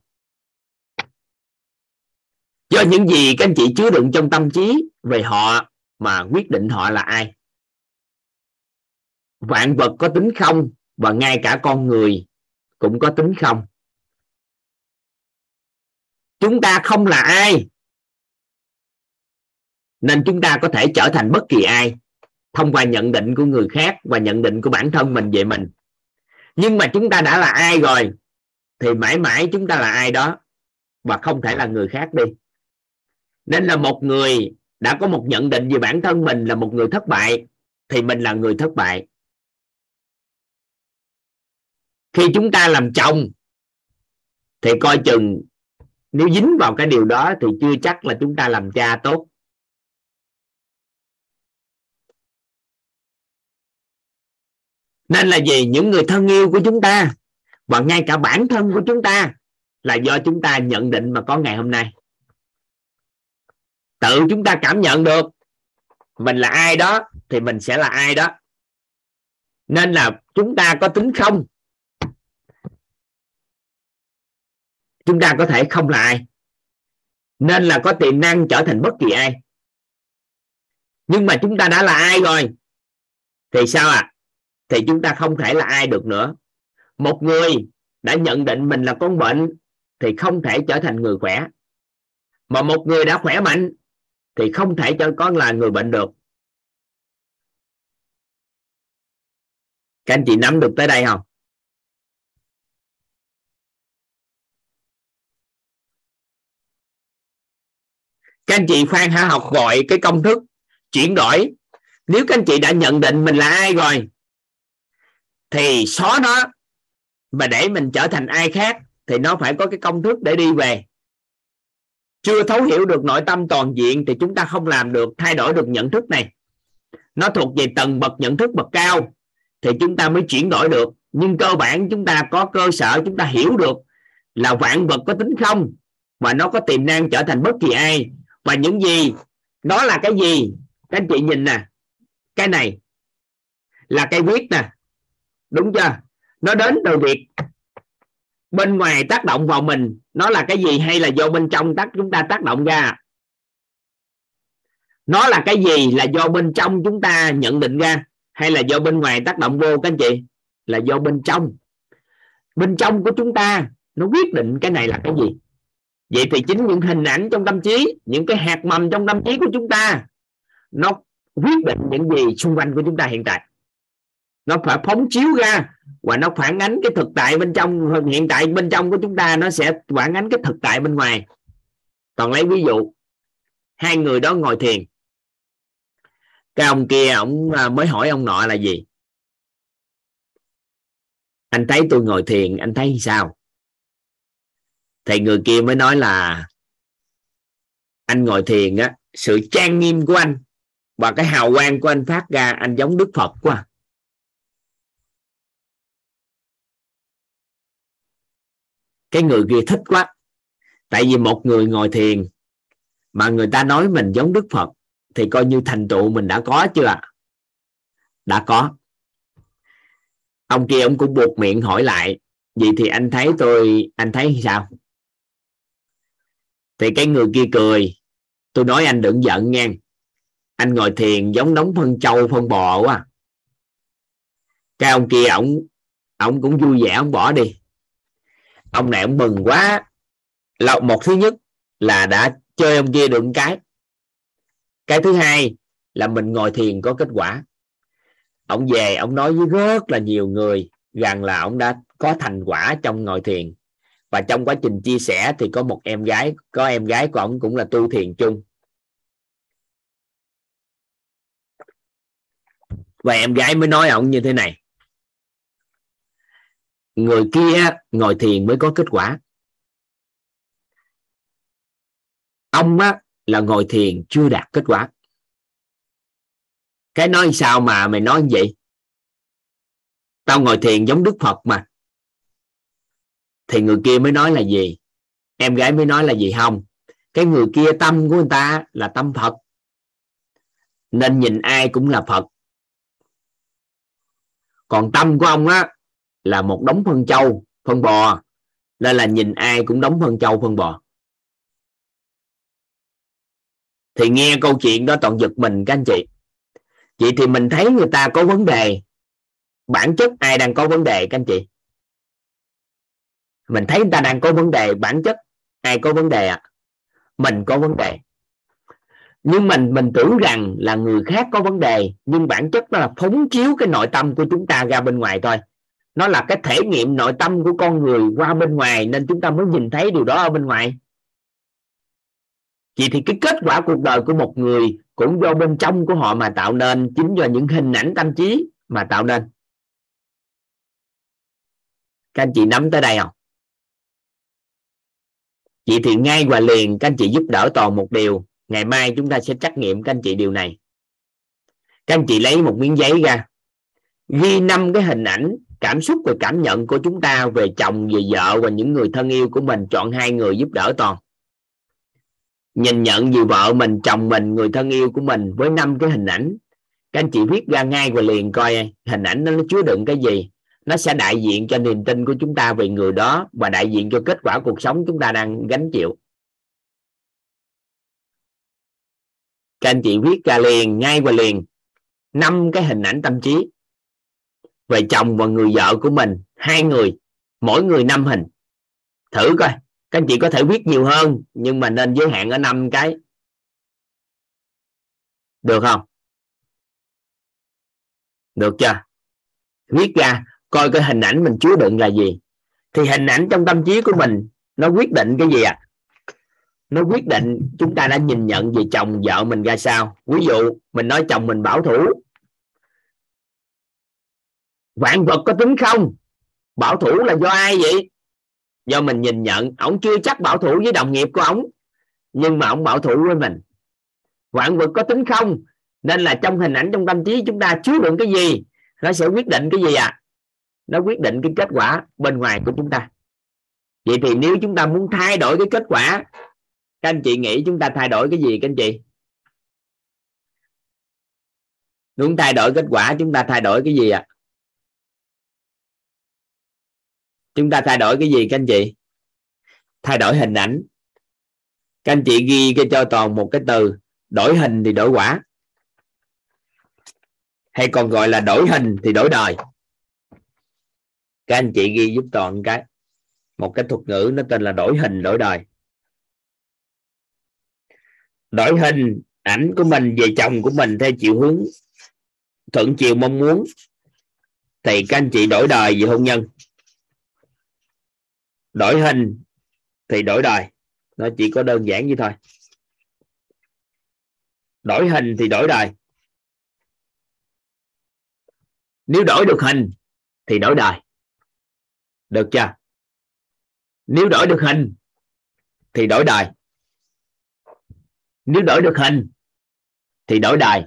Do những gì các anh chị chứa đựng trong tâm trí, về họ mà quyết định họ là ai. Vạn vật có tính không và ngay cả con người cũng có tính không. Chúng ta không là ai, nên chúng ta có thể trở thành bất kỳ ai thông qua nhận định của người khác và nhận định của bản thân mình về mình. Nhưng mà chúng ta đã là ai rồi, thì mãi mãi chúng ta là ai đó và không thể là người khác đi. Nên là một người đã có một nhận định về bản thân mình là một người thất bại, thì mình là người thất bại. Khi chúng ta làm chồng, thì coi chừng nếu dính vào cái điều đó thì chưa chắc là chúng ta làm cha tốt. Nên là gì những người thân yêu của chúng ta và ngay cả bản thân của chúng ta là do chúng ta nhận định mà có ngày hôm nay tự chúng ta cảm nhận được. Mình là ai đó thì mình sẽ là ai đó. Nên là chúng ta có tính không? Chúng ta có thể không là ai. Nên là có tiềm năng trở thành bất kỳ ai. Nhưng mà chúng ta đã là ai rồi, thì sao ạ? À? thì chúng ta không thể là ai được nữa. Một người đã nhận định mình là con bệnh thì không thể trở thành người khỏe. Mà một người đã khỏe mạnh thì không thể cho con là người bệnh được. Các anh chị nắm được tới đây không? Các anh chị khoan hả học gọi cái công thức chuyển đổi. Nếu các anh chị đã nhận định mình là ai rồi, thì xóa nó và để mình trở thành ai khác thì nó phải có cái công thức để đi về chưa thấu hiểu được nội tâm toàn diện thì chúng ta không làm được, thay đổi được nhận thức này. Nó thuộc về tầng bậc nhận thức bậc cao thì chúng ta mới chuyển đổi được. Nhưng cơ bản chúng ta có cơ sở, chúng ta hiểu được là vạn vật có tính không và nó có tiềm năng trở thành bất kỳ ai. Và những gì? Đó là cái gì? Các anh chị nhìn nè, cái này là cây quyết nè. Đúng chưa? Nó đến từ việc bên ngoài tác động vào mình nó là cái gì hay là do bên trong tác, chúng ta tác động ra? Nó là cái gì là do bên trong chúng ta nhận định ra hay là do bên ngoài tác động vô, các anh chị? Là do bên trong. Bên trong của chúng ta, nó quyết định cái này là cái gì? Vậy thì chính những hình ảnh trong tâm trí, những cái hạt mầm trong tâm trí của chúng ta, nó quyết định những gì xung quanh của chúng ta hiện tại nó phải phóng chiếu ra và nó phản ánh cái thực tại bên trong, hiện tại bên trong của chúng ta nó sẽ phản ánh cái thực tại bên ngoài. Còn lấy ví dụ, hai người đó ngồi thiền. Cái ông kia, ông à, mới hỏi ông nọ là gì? Anh thấy tôi ngồi thiền, anh thấy sao? Thì người kia mới nói là anh ngồi thiền á, sự trang nghiêm của anh và cái hào quang của anh phát ra, anh giống đức phật quá. Cái người kia thích quá. Tại vì một người ngồi thiền mà người ta nói mình giống đức phật thì coi như thành tựu mình đã có chưa ạ? Đã có. Ông kia ông cũng buộc miệng hỏi lại, vậy thì anh thấy tôi, anh thấy sao? Thì cái người kia cười, tôi nói anh đừng giận nghe. Anh ngồi thiền giống đóng phân trâu, phân bò quá à. cái ông kia ổng ổng cũng vui vẻ ông bỏ đi ông này ông mừng quá. Một thứ nhất là đã chơi ông kia được một cái. Cái thứ hai là mình ngồi thiền có kết quả. Ông về, ông nói với rất là nhiều người rằng là ông đã có thành quả trong ngồi thiền. Và trong quá trình chia sẻ thì có một em gái, có em gái của ông cũng là tu thiền chung. Và em gái mới nói ông như thế này người kia ngồi thiền mới có kết quả. Ông á, là ngồi thiền chưa đạt kết quả. Cái nói sao mà mày nói vậy? Tao ngồi thiền giống đức phật mà. Thì người kia mới nói là gì? Em gái mới nói là gì không? Cái người kia tâm của người ta là tâm phật. Nên nhìn ai cũng là phật. Còn tâm của ông á là một đống phân châu, phân bò. Nên là nhìn ai cũng đóng phân châu, phân bò. Thì nghe câu chuyện đó toàn giật mình các anh chị. Vậy thì mình thấy người ta có vấn đề. Bản chất ai đang có vấn đề các anh chị? Mình thấy người ta đang có vấn đề, bản chất ai có vấn đề ạ? À? mình có vấn đề. Nhưng mình mình tưởng rằng là người khác có vấn đề, nhưng bản chất đó là phóng chiếu cái nội tâm của chúng ta ra bên ngoài thôi nó là cái thể nghiệm nội tâm của con người qua bên ngoài, nên chúng ta mới nhìn thấy điều đó ở bên ngoài. Vậy thì cái kết quả cuộc đời của một người cũng do bên trong của họ mà tạo nên, chính do những hình ảnh tâm trí mà tạo nên. Các anh chị nắm tới đây không? Vậy thì ngay và liền các anh chị giúp đỡ toàn một điều. Ngày mai chúng ta sẽ trắc nghiệm các anh chị điều này. Các anh chị lấy một miếng giấy ra. Ghi năm cái hình ảnh cảm xúc và cảm nhận của chúng ta về chồng, về vợ và những người thân yêu của mình, chọn hai người giúp đỡ toàn. Nhìn nhận về vợ mình, chồng mình, người thân yêu của mình với năm cái hình ảnh. Các anh chị viết ra ngay và liền coi hình ảnh nó chứa đựng cái gì. Nó sẽ đại diện cho niềm tin của chúng ta về người đó và đại diện cho kết quả cuộc sống chúng ta đang gánh chịu. Các anh chị viết ra liền, ngay và liền. Năm cái hình ảnh tâm trí về chồng và người vợ của mình, hai người, mỗi người năm hình. Thử coi, các anh chị có thể viết nhiều hơn, nhưng mà nên giới hạn ở năm cái. Được không? Được chưa? Viết ra, coi cái hình ảnh mình chứa đựng là gì. Thì hình ảnh trong tâm trí của mình, nó quyết định cái gì à nó quyết định chúng ta đã nhìn nhận về chồng vợ mình ra sao. Ví dụ, mình nói chồng mình bảo thủ vạn vật có tính không? Bảo thủ là do ai vậy? Do mình nhìn nhận. Ổng chưa chắc bảo thủ với đồng nghiệp của ổng. Nhưng mà ổng bảo thủ với mình. Vạn vật có tính không? Nên là trong hình ảnh trong tâm trí chúng ta chứa đựng cái gì? Nó sẽ quyết định cái gì à nó quyết định cái kết quả bên ngoài của chúng ta. Vậy thì nếu chúng ta muốn thay đổi cái kết quả, các anh chị nghĩ chúng ta thay đổi cái gì các anh chị? Muốn thay đổi kết quả, chúng ta thay đổi cái gì ạ? à? Chúng ta thay đổi cái gì, các anh chị? Thay đổi hình ảnh. Các anh chị ghi cái cho toàn một cái từ, đổi hình thì đổi quả. Hay còn gọi là đổi hình thì đổi đời. Các anh chị ghi giúp toàn cái. Một cái thuật ngữ nó tên là đổi hình, đổi đời. Đổi hình ảnh của mình về chồng của mình theo chiều hướng, thuận chiều mong muốn. Thì các anh chị đổi đời về hôn nhân đổi hình thì đổi đời. Nó chỉ có đơn giản như thôi. Đổi hình thì đổi đời. Nếu đổi được hình thì đổi đời. Được chưa? Nếu đổi được hình thì đổi đời. Nếu đổi được hình thì đổi đời.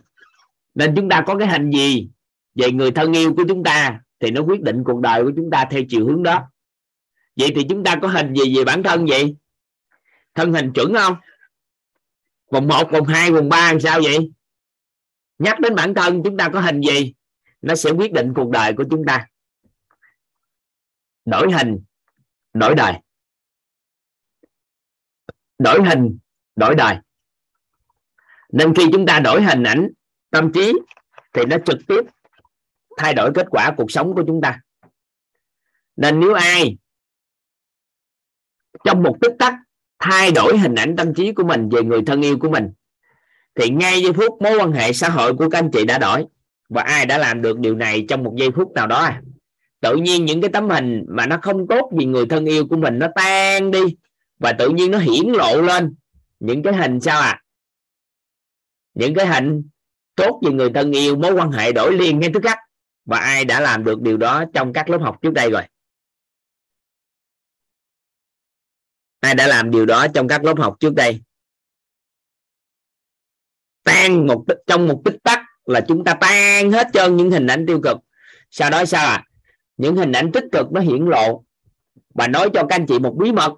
Nên chúng ta có cái hình gì về người thân yêu của chúng ta thì nó quyết định cuộc đời của chúng ta theo chiều hướng đó vậy thì chúng ta có hình gì về bản thân vậy? Thân hình chuẩn không? Vòng 1, vòng 2, vòng 3 làm sao vậy? Nhắc đến bản thân chúng ta có hình gì? Nó sẽ quyết định cuộc đời của chúng ta. Đổi hình đổi đời. Đổi hình đổi đời. Nên khi chúng ta đổi hình ảnh tâm trí thì nó trực tiếp thay đổi kết quả cuộc sống của chúng ta. Nên nếu ai trong một tích tắc, thay đổi hình ảnh tâm trí của mình về người thân yêu của mình. Thì ngay giây phút mối quan hệ xã hội của các anh chị đã đổi, và ai đã làm được điều này trong một giây phút nào đó? À? tự nhiên những cái tấm hình mà nó không tốt vì người thân yêu của mình nó tan đi, và tự nhiên nó hiển lộ lên những cái hình sao à những cái hình tốt về người thân yêu, mối quan hệ đổi liền ngay tức khắc, và ai đã làm được điều đó trong các lớp học trước đây rồi? Ai đã làm điều đó trong các lớp học trước đây? Tan một trong một tích tắc là chúng ta tan hết trơn những hình ảnh tiêu cực. Sau đó sao à? Những hình ảnh tích cực nó hiển lộ và nói cho các anh chị một bí mật.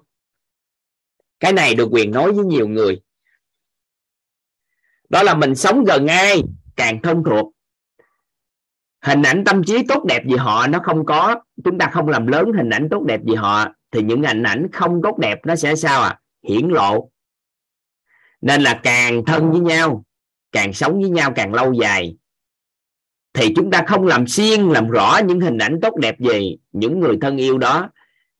Cái này được quyền nói với nhiều người. Đó là mình sống gần ai càng thân thuộc. Hình ảnh tâm trí tốt đẹp gì họ nó không có. Chúng ta không làm lớn hình ảnh tốt đẹp gì họ thì những hình ảnh không tốt đẹp nó sẽ sao à? Hiển lộ. Nên là càng thân với nhau, càng sống với nhau càng lâu dài, thì chúng ta không làm xuyên làm rõ những hình ảnh tốt đẹp về những người thân yêu đó,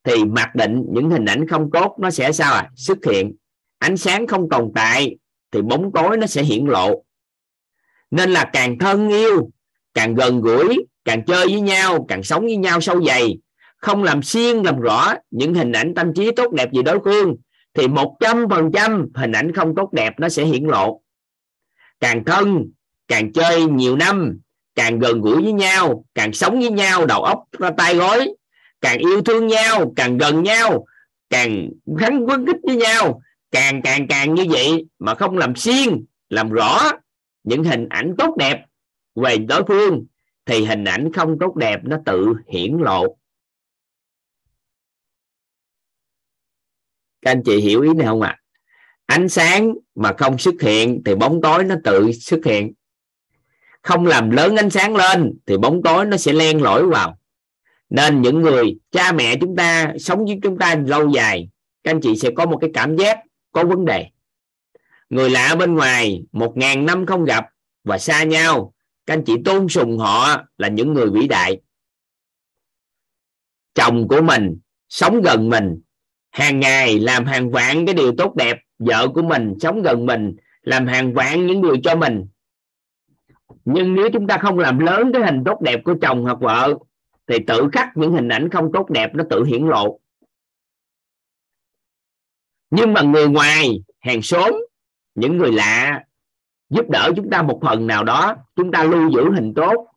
thì mặc định những hình ảnh không tốt nó sẽ sao à? Xuất hiện. Ánh sáng không tồn tại thì bóng tối nó sẽ hiển lộ. Nên là càng thân yêu, càng gần gũi, càng chơi với nhau, càng sống với nhau sâu dày không làm xuyên làm rõ những hình ảnh tâm trí tốt đẹp về đối phương, thì một trăm phần trăm hình ảnh không tốt đẹp nó sẽ hiển lộ. Càng thân, càng chơi nhiều năm, càng gần gũi với nhau, càng sống với nhau, đầu óc ra tay gối, càng yêu thương nhau, càng gần nhau, càng gắn quấn kích với nhau, càng càng càng như vậy mà không làm xuyên làm rõ những hình ảnh tốt đẹp về đối phương, thì hình ảnh không tốt đẹp nó tự hiển lộ. Các anh chị hiểu ý này không ạ? À? ánh sáng mà không xuất hiện thì bóng tối nó tự xuất hiện. Không làm lớn ánh sáng lên thì bóng tối nó sẽ len lỏi vào. Nên những người, cha mẹ chúng ta, sống với chúng ta lâu dài, các anh chị sẽ có một cái cảm giác có vấn đề. Người lạ bên ngoài, một ngàn năm không gặp và xa nhau, các anh chị tôn sùng họ là những người vĩ đại. Chồng của mình sống gần mình hàng ngày làm hàng vạn cái điều tốt đẹp, vợ của mình sống gần mình, làm hàng vạn những điều cho mình. Nhưng nếu chúng ta không làm lớn cái hình tốt đẹp của chồng hoặc vợ, thì tự khắc những hình ảnh không tốt đẹp nó tự hiển lộ. Nhưng mà người ngoài, hàng xóm, những người lạ, giúp đỡ chúng ta một phần nào đó, chúng ta lưu giữ hình tốt.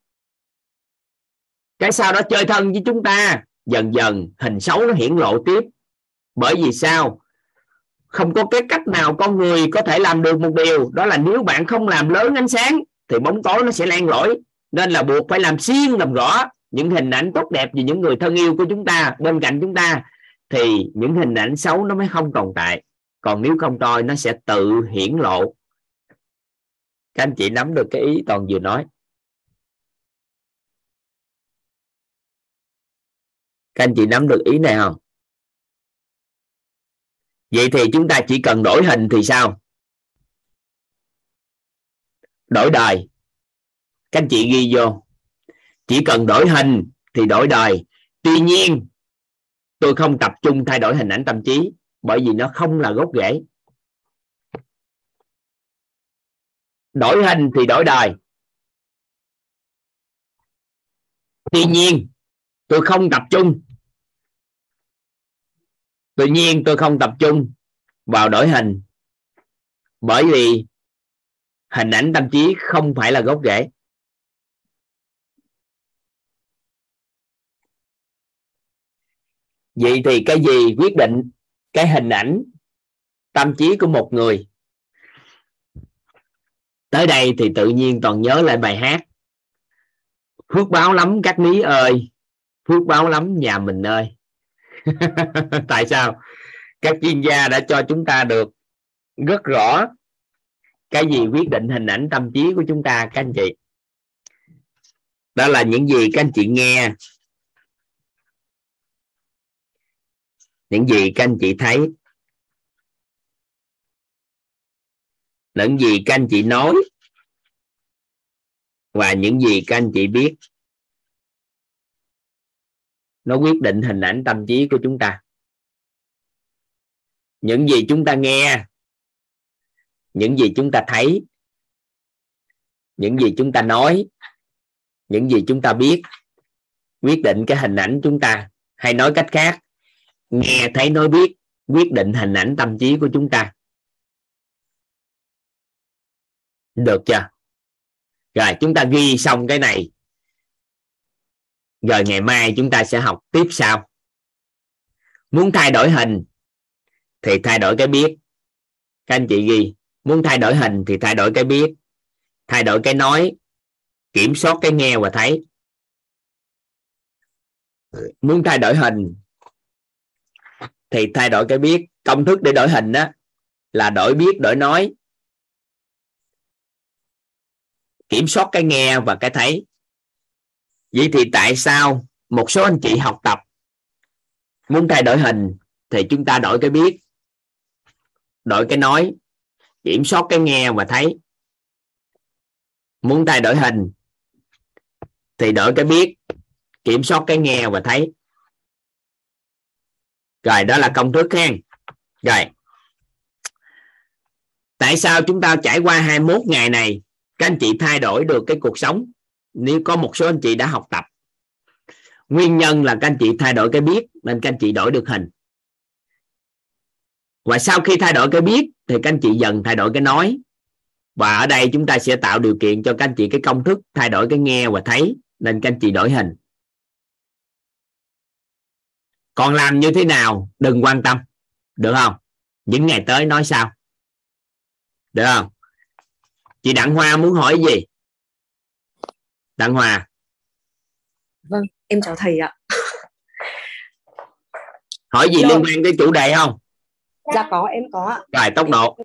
Cái sau đó chơi thân với chúng ta, dần dần hình xấu nó hiển lộ tiếp bởi vì sao? Không có cái cách nào con người có thể làm được một điều. Đó là nếu bạn không làm lớn ánh sáng, thì bóng tối nó sẽ len lỏi. Nên là buộc phải làm xuyên làm rõ những hình ảnh tốt đẹp về những người thân yêu của chúng ta, bên cạnh chúng ta, thì những hình ảnh xấu nó mới không tồn tại. Còn nếu không coi, nó sẽ tự hiển lộ. Các anh chị nắm được cái ý toàn vừa nói. Các anh chị nắm được ý này không? Vậy thì chúng ta chỉ cần đổi hình thì sao? Đổi đời các anh chị ghi vô. Chỉ cần đổi hình thì đổi đời tuy nhiên, tôi không tập trung thay đổi hình ảnh tâm trí, bởi vì nó không là gốc rễ. Đổi hình thì đổi đời tuy nhiên, tôi không tập trung tuy nhiên tôi không tập trung vào đổi hình, bởi vì hình ảnh tâm trí không phải là gốc rễ. Vậy thì cái gì quyết định cái hình ảnh tâm trí của một người? Tới đây thì tự nhiên toàn nhớ lại bài hát, phước báo lắm các mí ơi, phước báo lắm nhà mình ơi. <laughs> tại sao? Các chuyên gia đã cho chúng ta được rất rõ cái gì quyết định hình ảnh tâm trí của chúng ta, các anh chị. Đó là những gì các anh chị nghe. Những gì các anh chị thấy. Những gì các anh chị nói. Và những gì các anh chị biết nó quyết định hình ảnh tâm trí của chúng ta. Những gì chúng ta nghe, những gì chúng ta thấy, những gì chúng ta nói, những gì chúng ta biết, quyết định cái hình ảnh chúng ta. Hay nói cách khác, nghe, thấy, nói biết, quyết định hình ảnh tâm trí của chúng ta. Được chưa? Rồi, chúng ta ghi xong cái này rồi ngày mai chúng ta sẽ học tiếp sau. Muốn thay đổi hình thì thay đổi cái biết. Các anh chị ghi, muốn thay đổi hình thì thay đổi cái biết. Thay đổi cái nói, kiểm soát cái nghe và thấy. Muốn thay đổi hình thì thay đổi cái biết. Công thức để đổi hình đó là đổi biết, đổi nói. Kiểm soát cái nghe và cái thấy vậy thì tại sao một số anh chị học tập muốn thay đổi hình thì chúng ta đổi cái biết, đổi cái nói, kiểm soát cái nghe và thấy. Muốn thay đổi hình thì đổi cái biết, kiểm soát cái nghe và thấy. Rồi, đó là công thức hen rồi, tại sao chúng ta trải qua 21 ngày này, các anh chị thay đổi được cái cuộc sống? Nếu có một số anh chị đã học tập, nguyên nhân là các anh chị thay đổi cái biết nên các anh chị đổi được hình. Và sau khi thay đổi cái biết thì các anh chị dần thay đổi cái nói. Và ở đây chúng ta sẽ tạo điều kiện cho các anh chị cái công thức thay đổi cái nghe và thấy nên các anh chị đổi hình. Còn làm như thế nào? Đừng quan tâm. Được không? Những ngày tới nói sao? Được không? Chị đặng hoa muốn hỏi gì? Đặng hoa Vâng, em chào thầy ạ. <laughs> hỏi gì Rồi. liên quan tới chủ đề không Dạ có, em có ạ. rồi tốc độ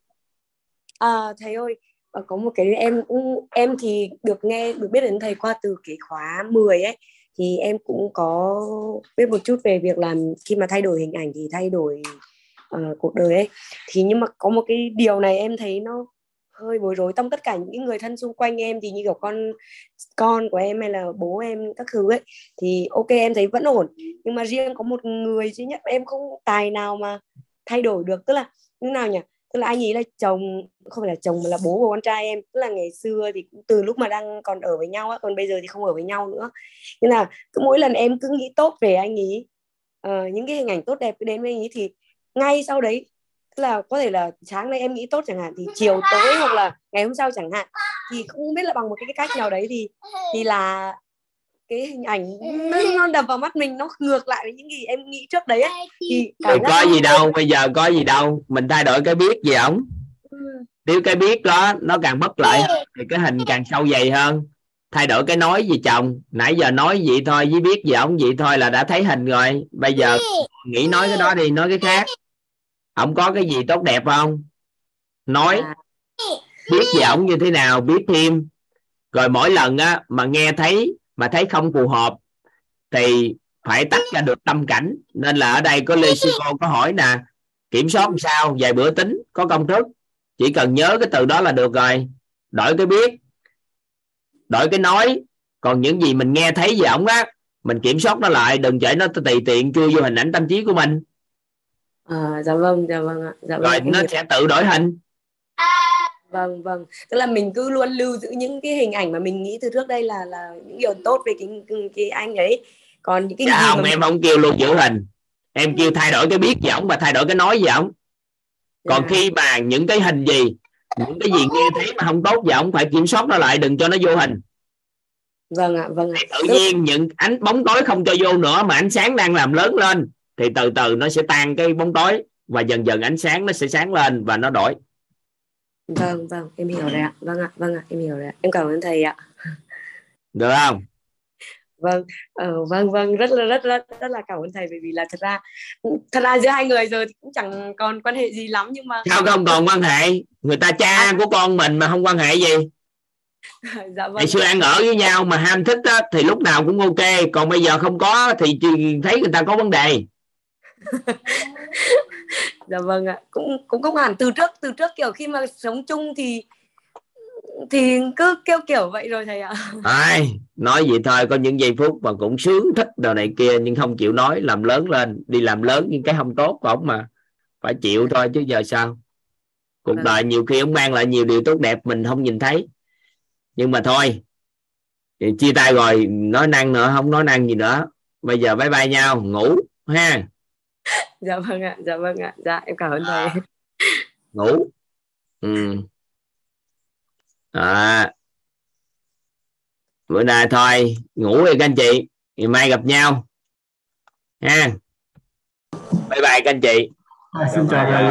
À, thầy ơi, ờ, có một cái em cũng em thì được nghe được biết đến thầy qua từ cái khóa 10 ấy thì em cũng có biết một chút về việc làm khi mà thay đổi hình ảnh thì thay đổi ờ, cuộc đời ấy thì nhưng mà có một cái điều này em thấy nó hơi bối rối trong tất cả những người thân xung quanh em thì như kiểu con con của em hay là bố em các thứ ấy thì ok em thấy vẫn ổn. Nhưng mà riêng có một người duy nhất em không tài nào mà thay đổi được. Tức là như nào nhỉ? Tức là anh ấy là chồng không phải là chồng mà là bố của con trai em. Tức là ngày xưa thì cũng từ lúc mà đang còn ở với nhau á còn bây giờ thì không ở với nhau nữa. Nên là cứ mỗi lần em cứ nghĩ tốt về anh ấy uh, những cái hình ảnh tốt đẹp cứ đến với anh ấy thì ngay sau đấy tức là có thể là sáng nay em nghĩ tốt chẳng hạn thì chiều tối hoặc là ngày hôm sau chẳng hạn thì không biết là bằng một cái, cách nào đấy thì thì là cái hình ảnh nó, nó đập vào mắt mình nó ngược lại với những gì em nghĩ trước đấy ấy. thì cảm có gì đâu bây giờ có gì đâu mình thay đổi cái biết gì ổng Ừ, nếu cái biết đó nó càng bất lợi hơn, thì cái hình càng sâu dày hơn. Thay đổi cái nói gì chồng nãy giờ nói vậy thôi với biết gì ổng vậy thôi là đã thấy hình rồi. Bây giờ nghĩ nói cái đó đi nói cái khác ổng có cái gì tốt đẹp không? Nói. À, biết về ổng như thế nào biết thêm. Rồi mỗi lần á mà nghe thấy mà thấy không phù hợp thì phải tách ra được tâm cảnh. Nên là ở đây có lê sư cô có hỏi nè kiểm soát làm sao? Vài bữa tính có công thức? Chỉ cần nhớ cái từ đó là được rồi. Đổi cái biết đổi cái nói. Còn những gì mình nghe thấy về ổng á mình kiểm soát nó lại đừng để nó tùy tiện chui vô hình ảnh tâm trí của mình à, dạ vâng dạ vâng ạ. Dạ vâng rồi em nó hiểu. sẽ tự đổi hình. Vâng vâng. Tức là mình cứ luôn lưu giữ những cái hình ảnh mà mình nghĩ từ trước đây là là những điều tốt về cái cái anh ấy. Còn những cái dạ gì không mà em không kêu luôn giữ hình? Em kêu thay đổi cái biết về ổng và thay đổi cái nói về ổng còn Dạ. khi mà những cái hình gì những cái gì nghe thấy mà không tốt về ổng phải kiểm soát nó lại đừng cho nó vô hình. Vâng ạ vâng ạ. Tự nhiên những ánh bóng tối không cho vô nữa mà ánh sáng đang làm lớn lên thì từ từ nó sẽ tan cái bóng tối và dần dần ánh sáng nó sẽ sáng lên và nó đổi. Vâng vâng em hiểu rồi ạ. Vâng ạ vâng ạ em hiểu rồi ạ. Em cảm ơn thầy ạ. Được không? Vâng ờ, vâng vâng rất là rất rất rất là cảm ơn thầy bởi vì là thật ra thật ra giữa hai người giờ thì cũng chẳng còn quan hệ gì lắm nhưng mà sao không còn quan hệ? Người ta cha của con mình mà không quan hệ gì. <laughs> Dạ vâng. Ngày xưa ăn ở với nhau mà ham thích á, thì lúc nào cũng ok. Còn bây giờ không có thì thấy người ta có vấn đề <laughs> dạ vâng ạ. Cũng cũng không hẳn từ trước từ trước kiểu khi mà sống chung thì thì cứ kêu kiểu vậy rồi thầy ạ. <laughs> Ai, nói vậy thôi có những giây phút mà cũng sướng thích đồ này kia nhưng không chịu nói làm lớn lên. Đi làm lớn những cái không tốt của ổng mà. Phải chịu thôi chứ giờ sao? Cuộc Vâng. đời nhiều khi ông mang lại nhiều điều tốt đẹp mình không nhìn thấy. Nhưng mà thôi chia tay rồi nói năng nữa không nói năng gì nữa. Bây giờ bye bye nhau ngủ ha dạ vâng ạ dạ vâng ạ. Dạ em cảm ơn thầy. <laughs> Ngủ. Ừ. à. bữa nay thôi ngủ đi các anh chị. Ngày mai gặp nhau. Ha. Bye bye các anh chị. À, xin chào thầy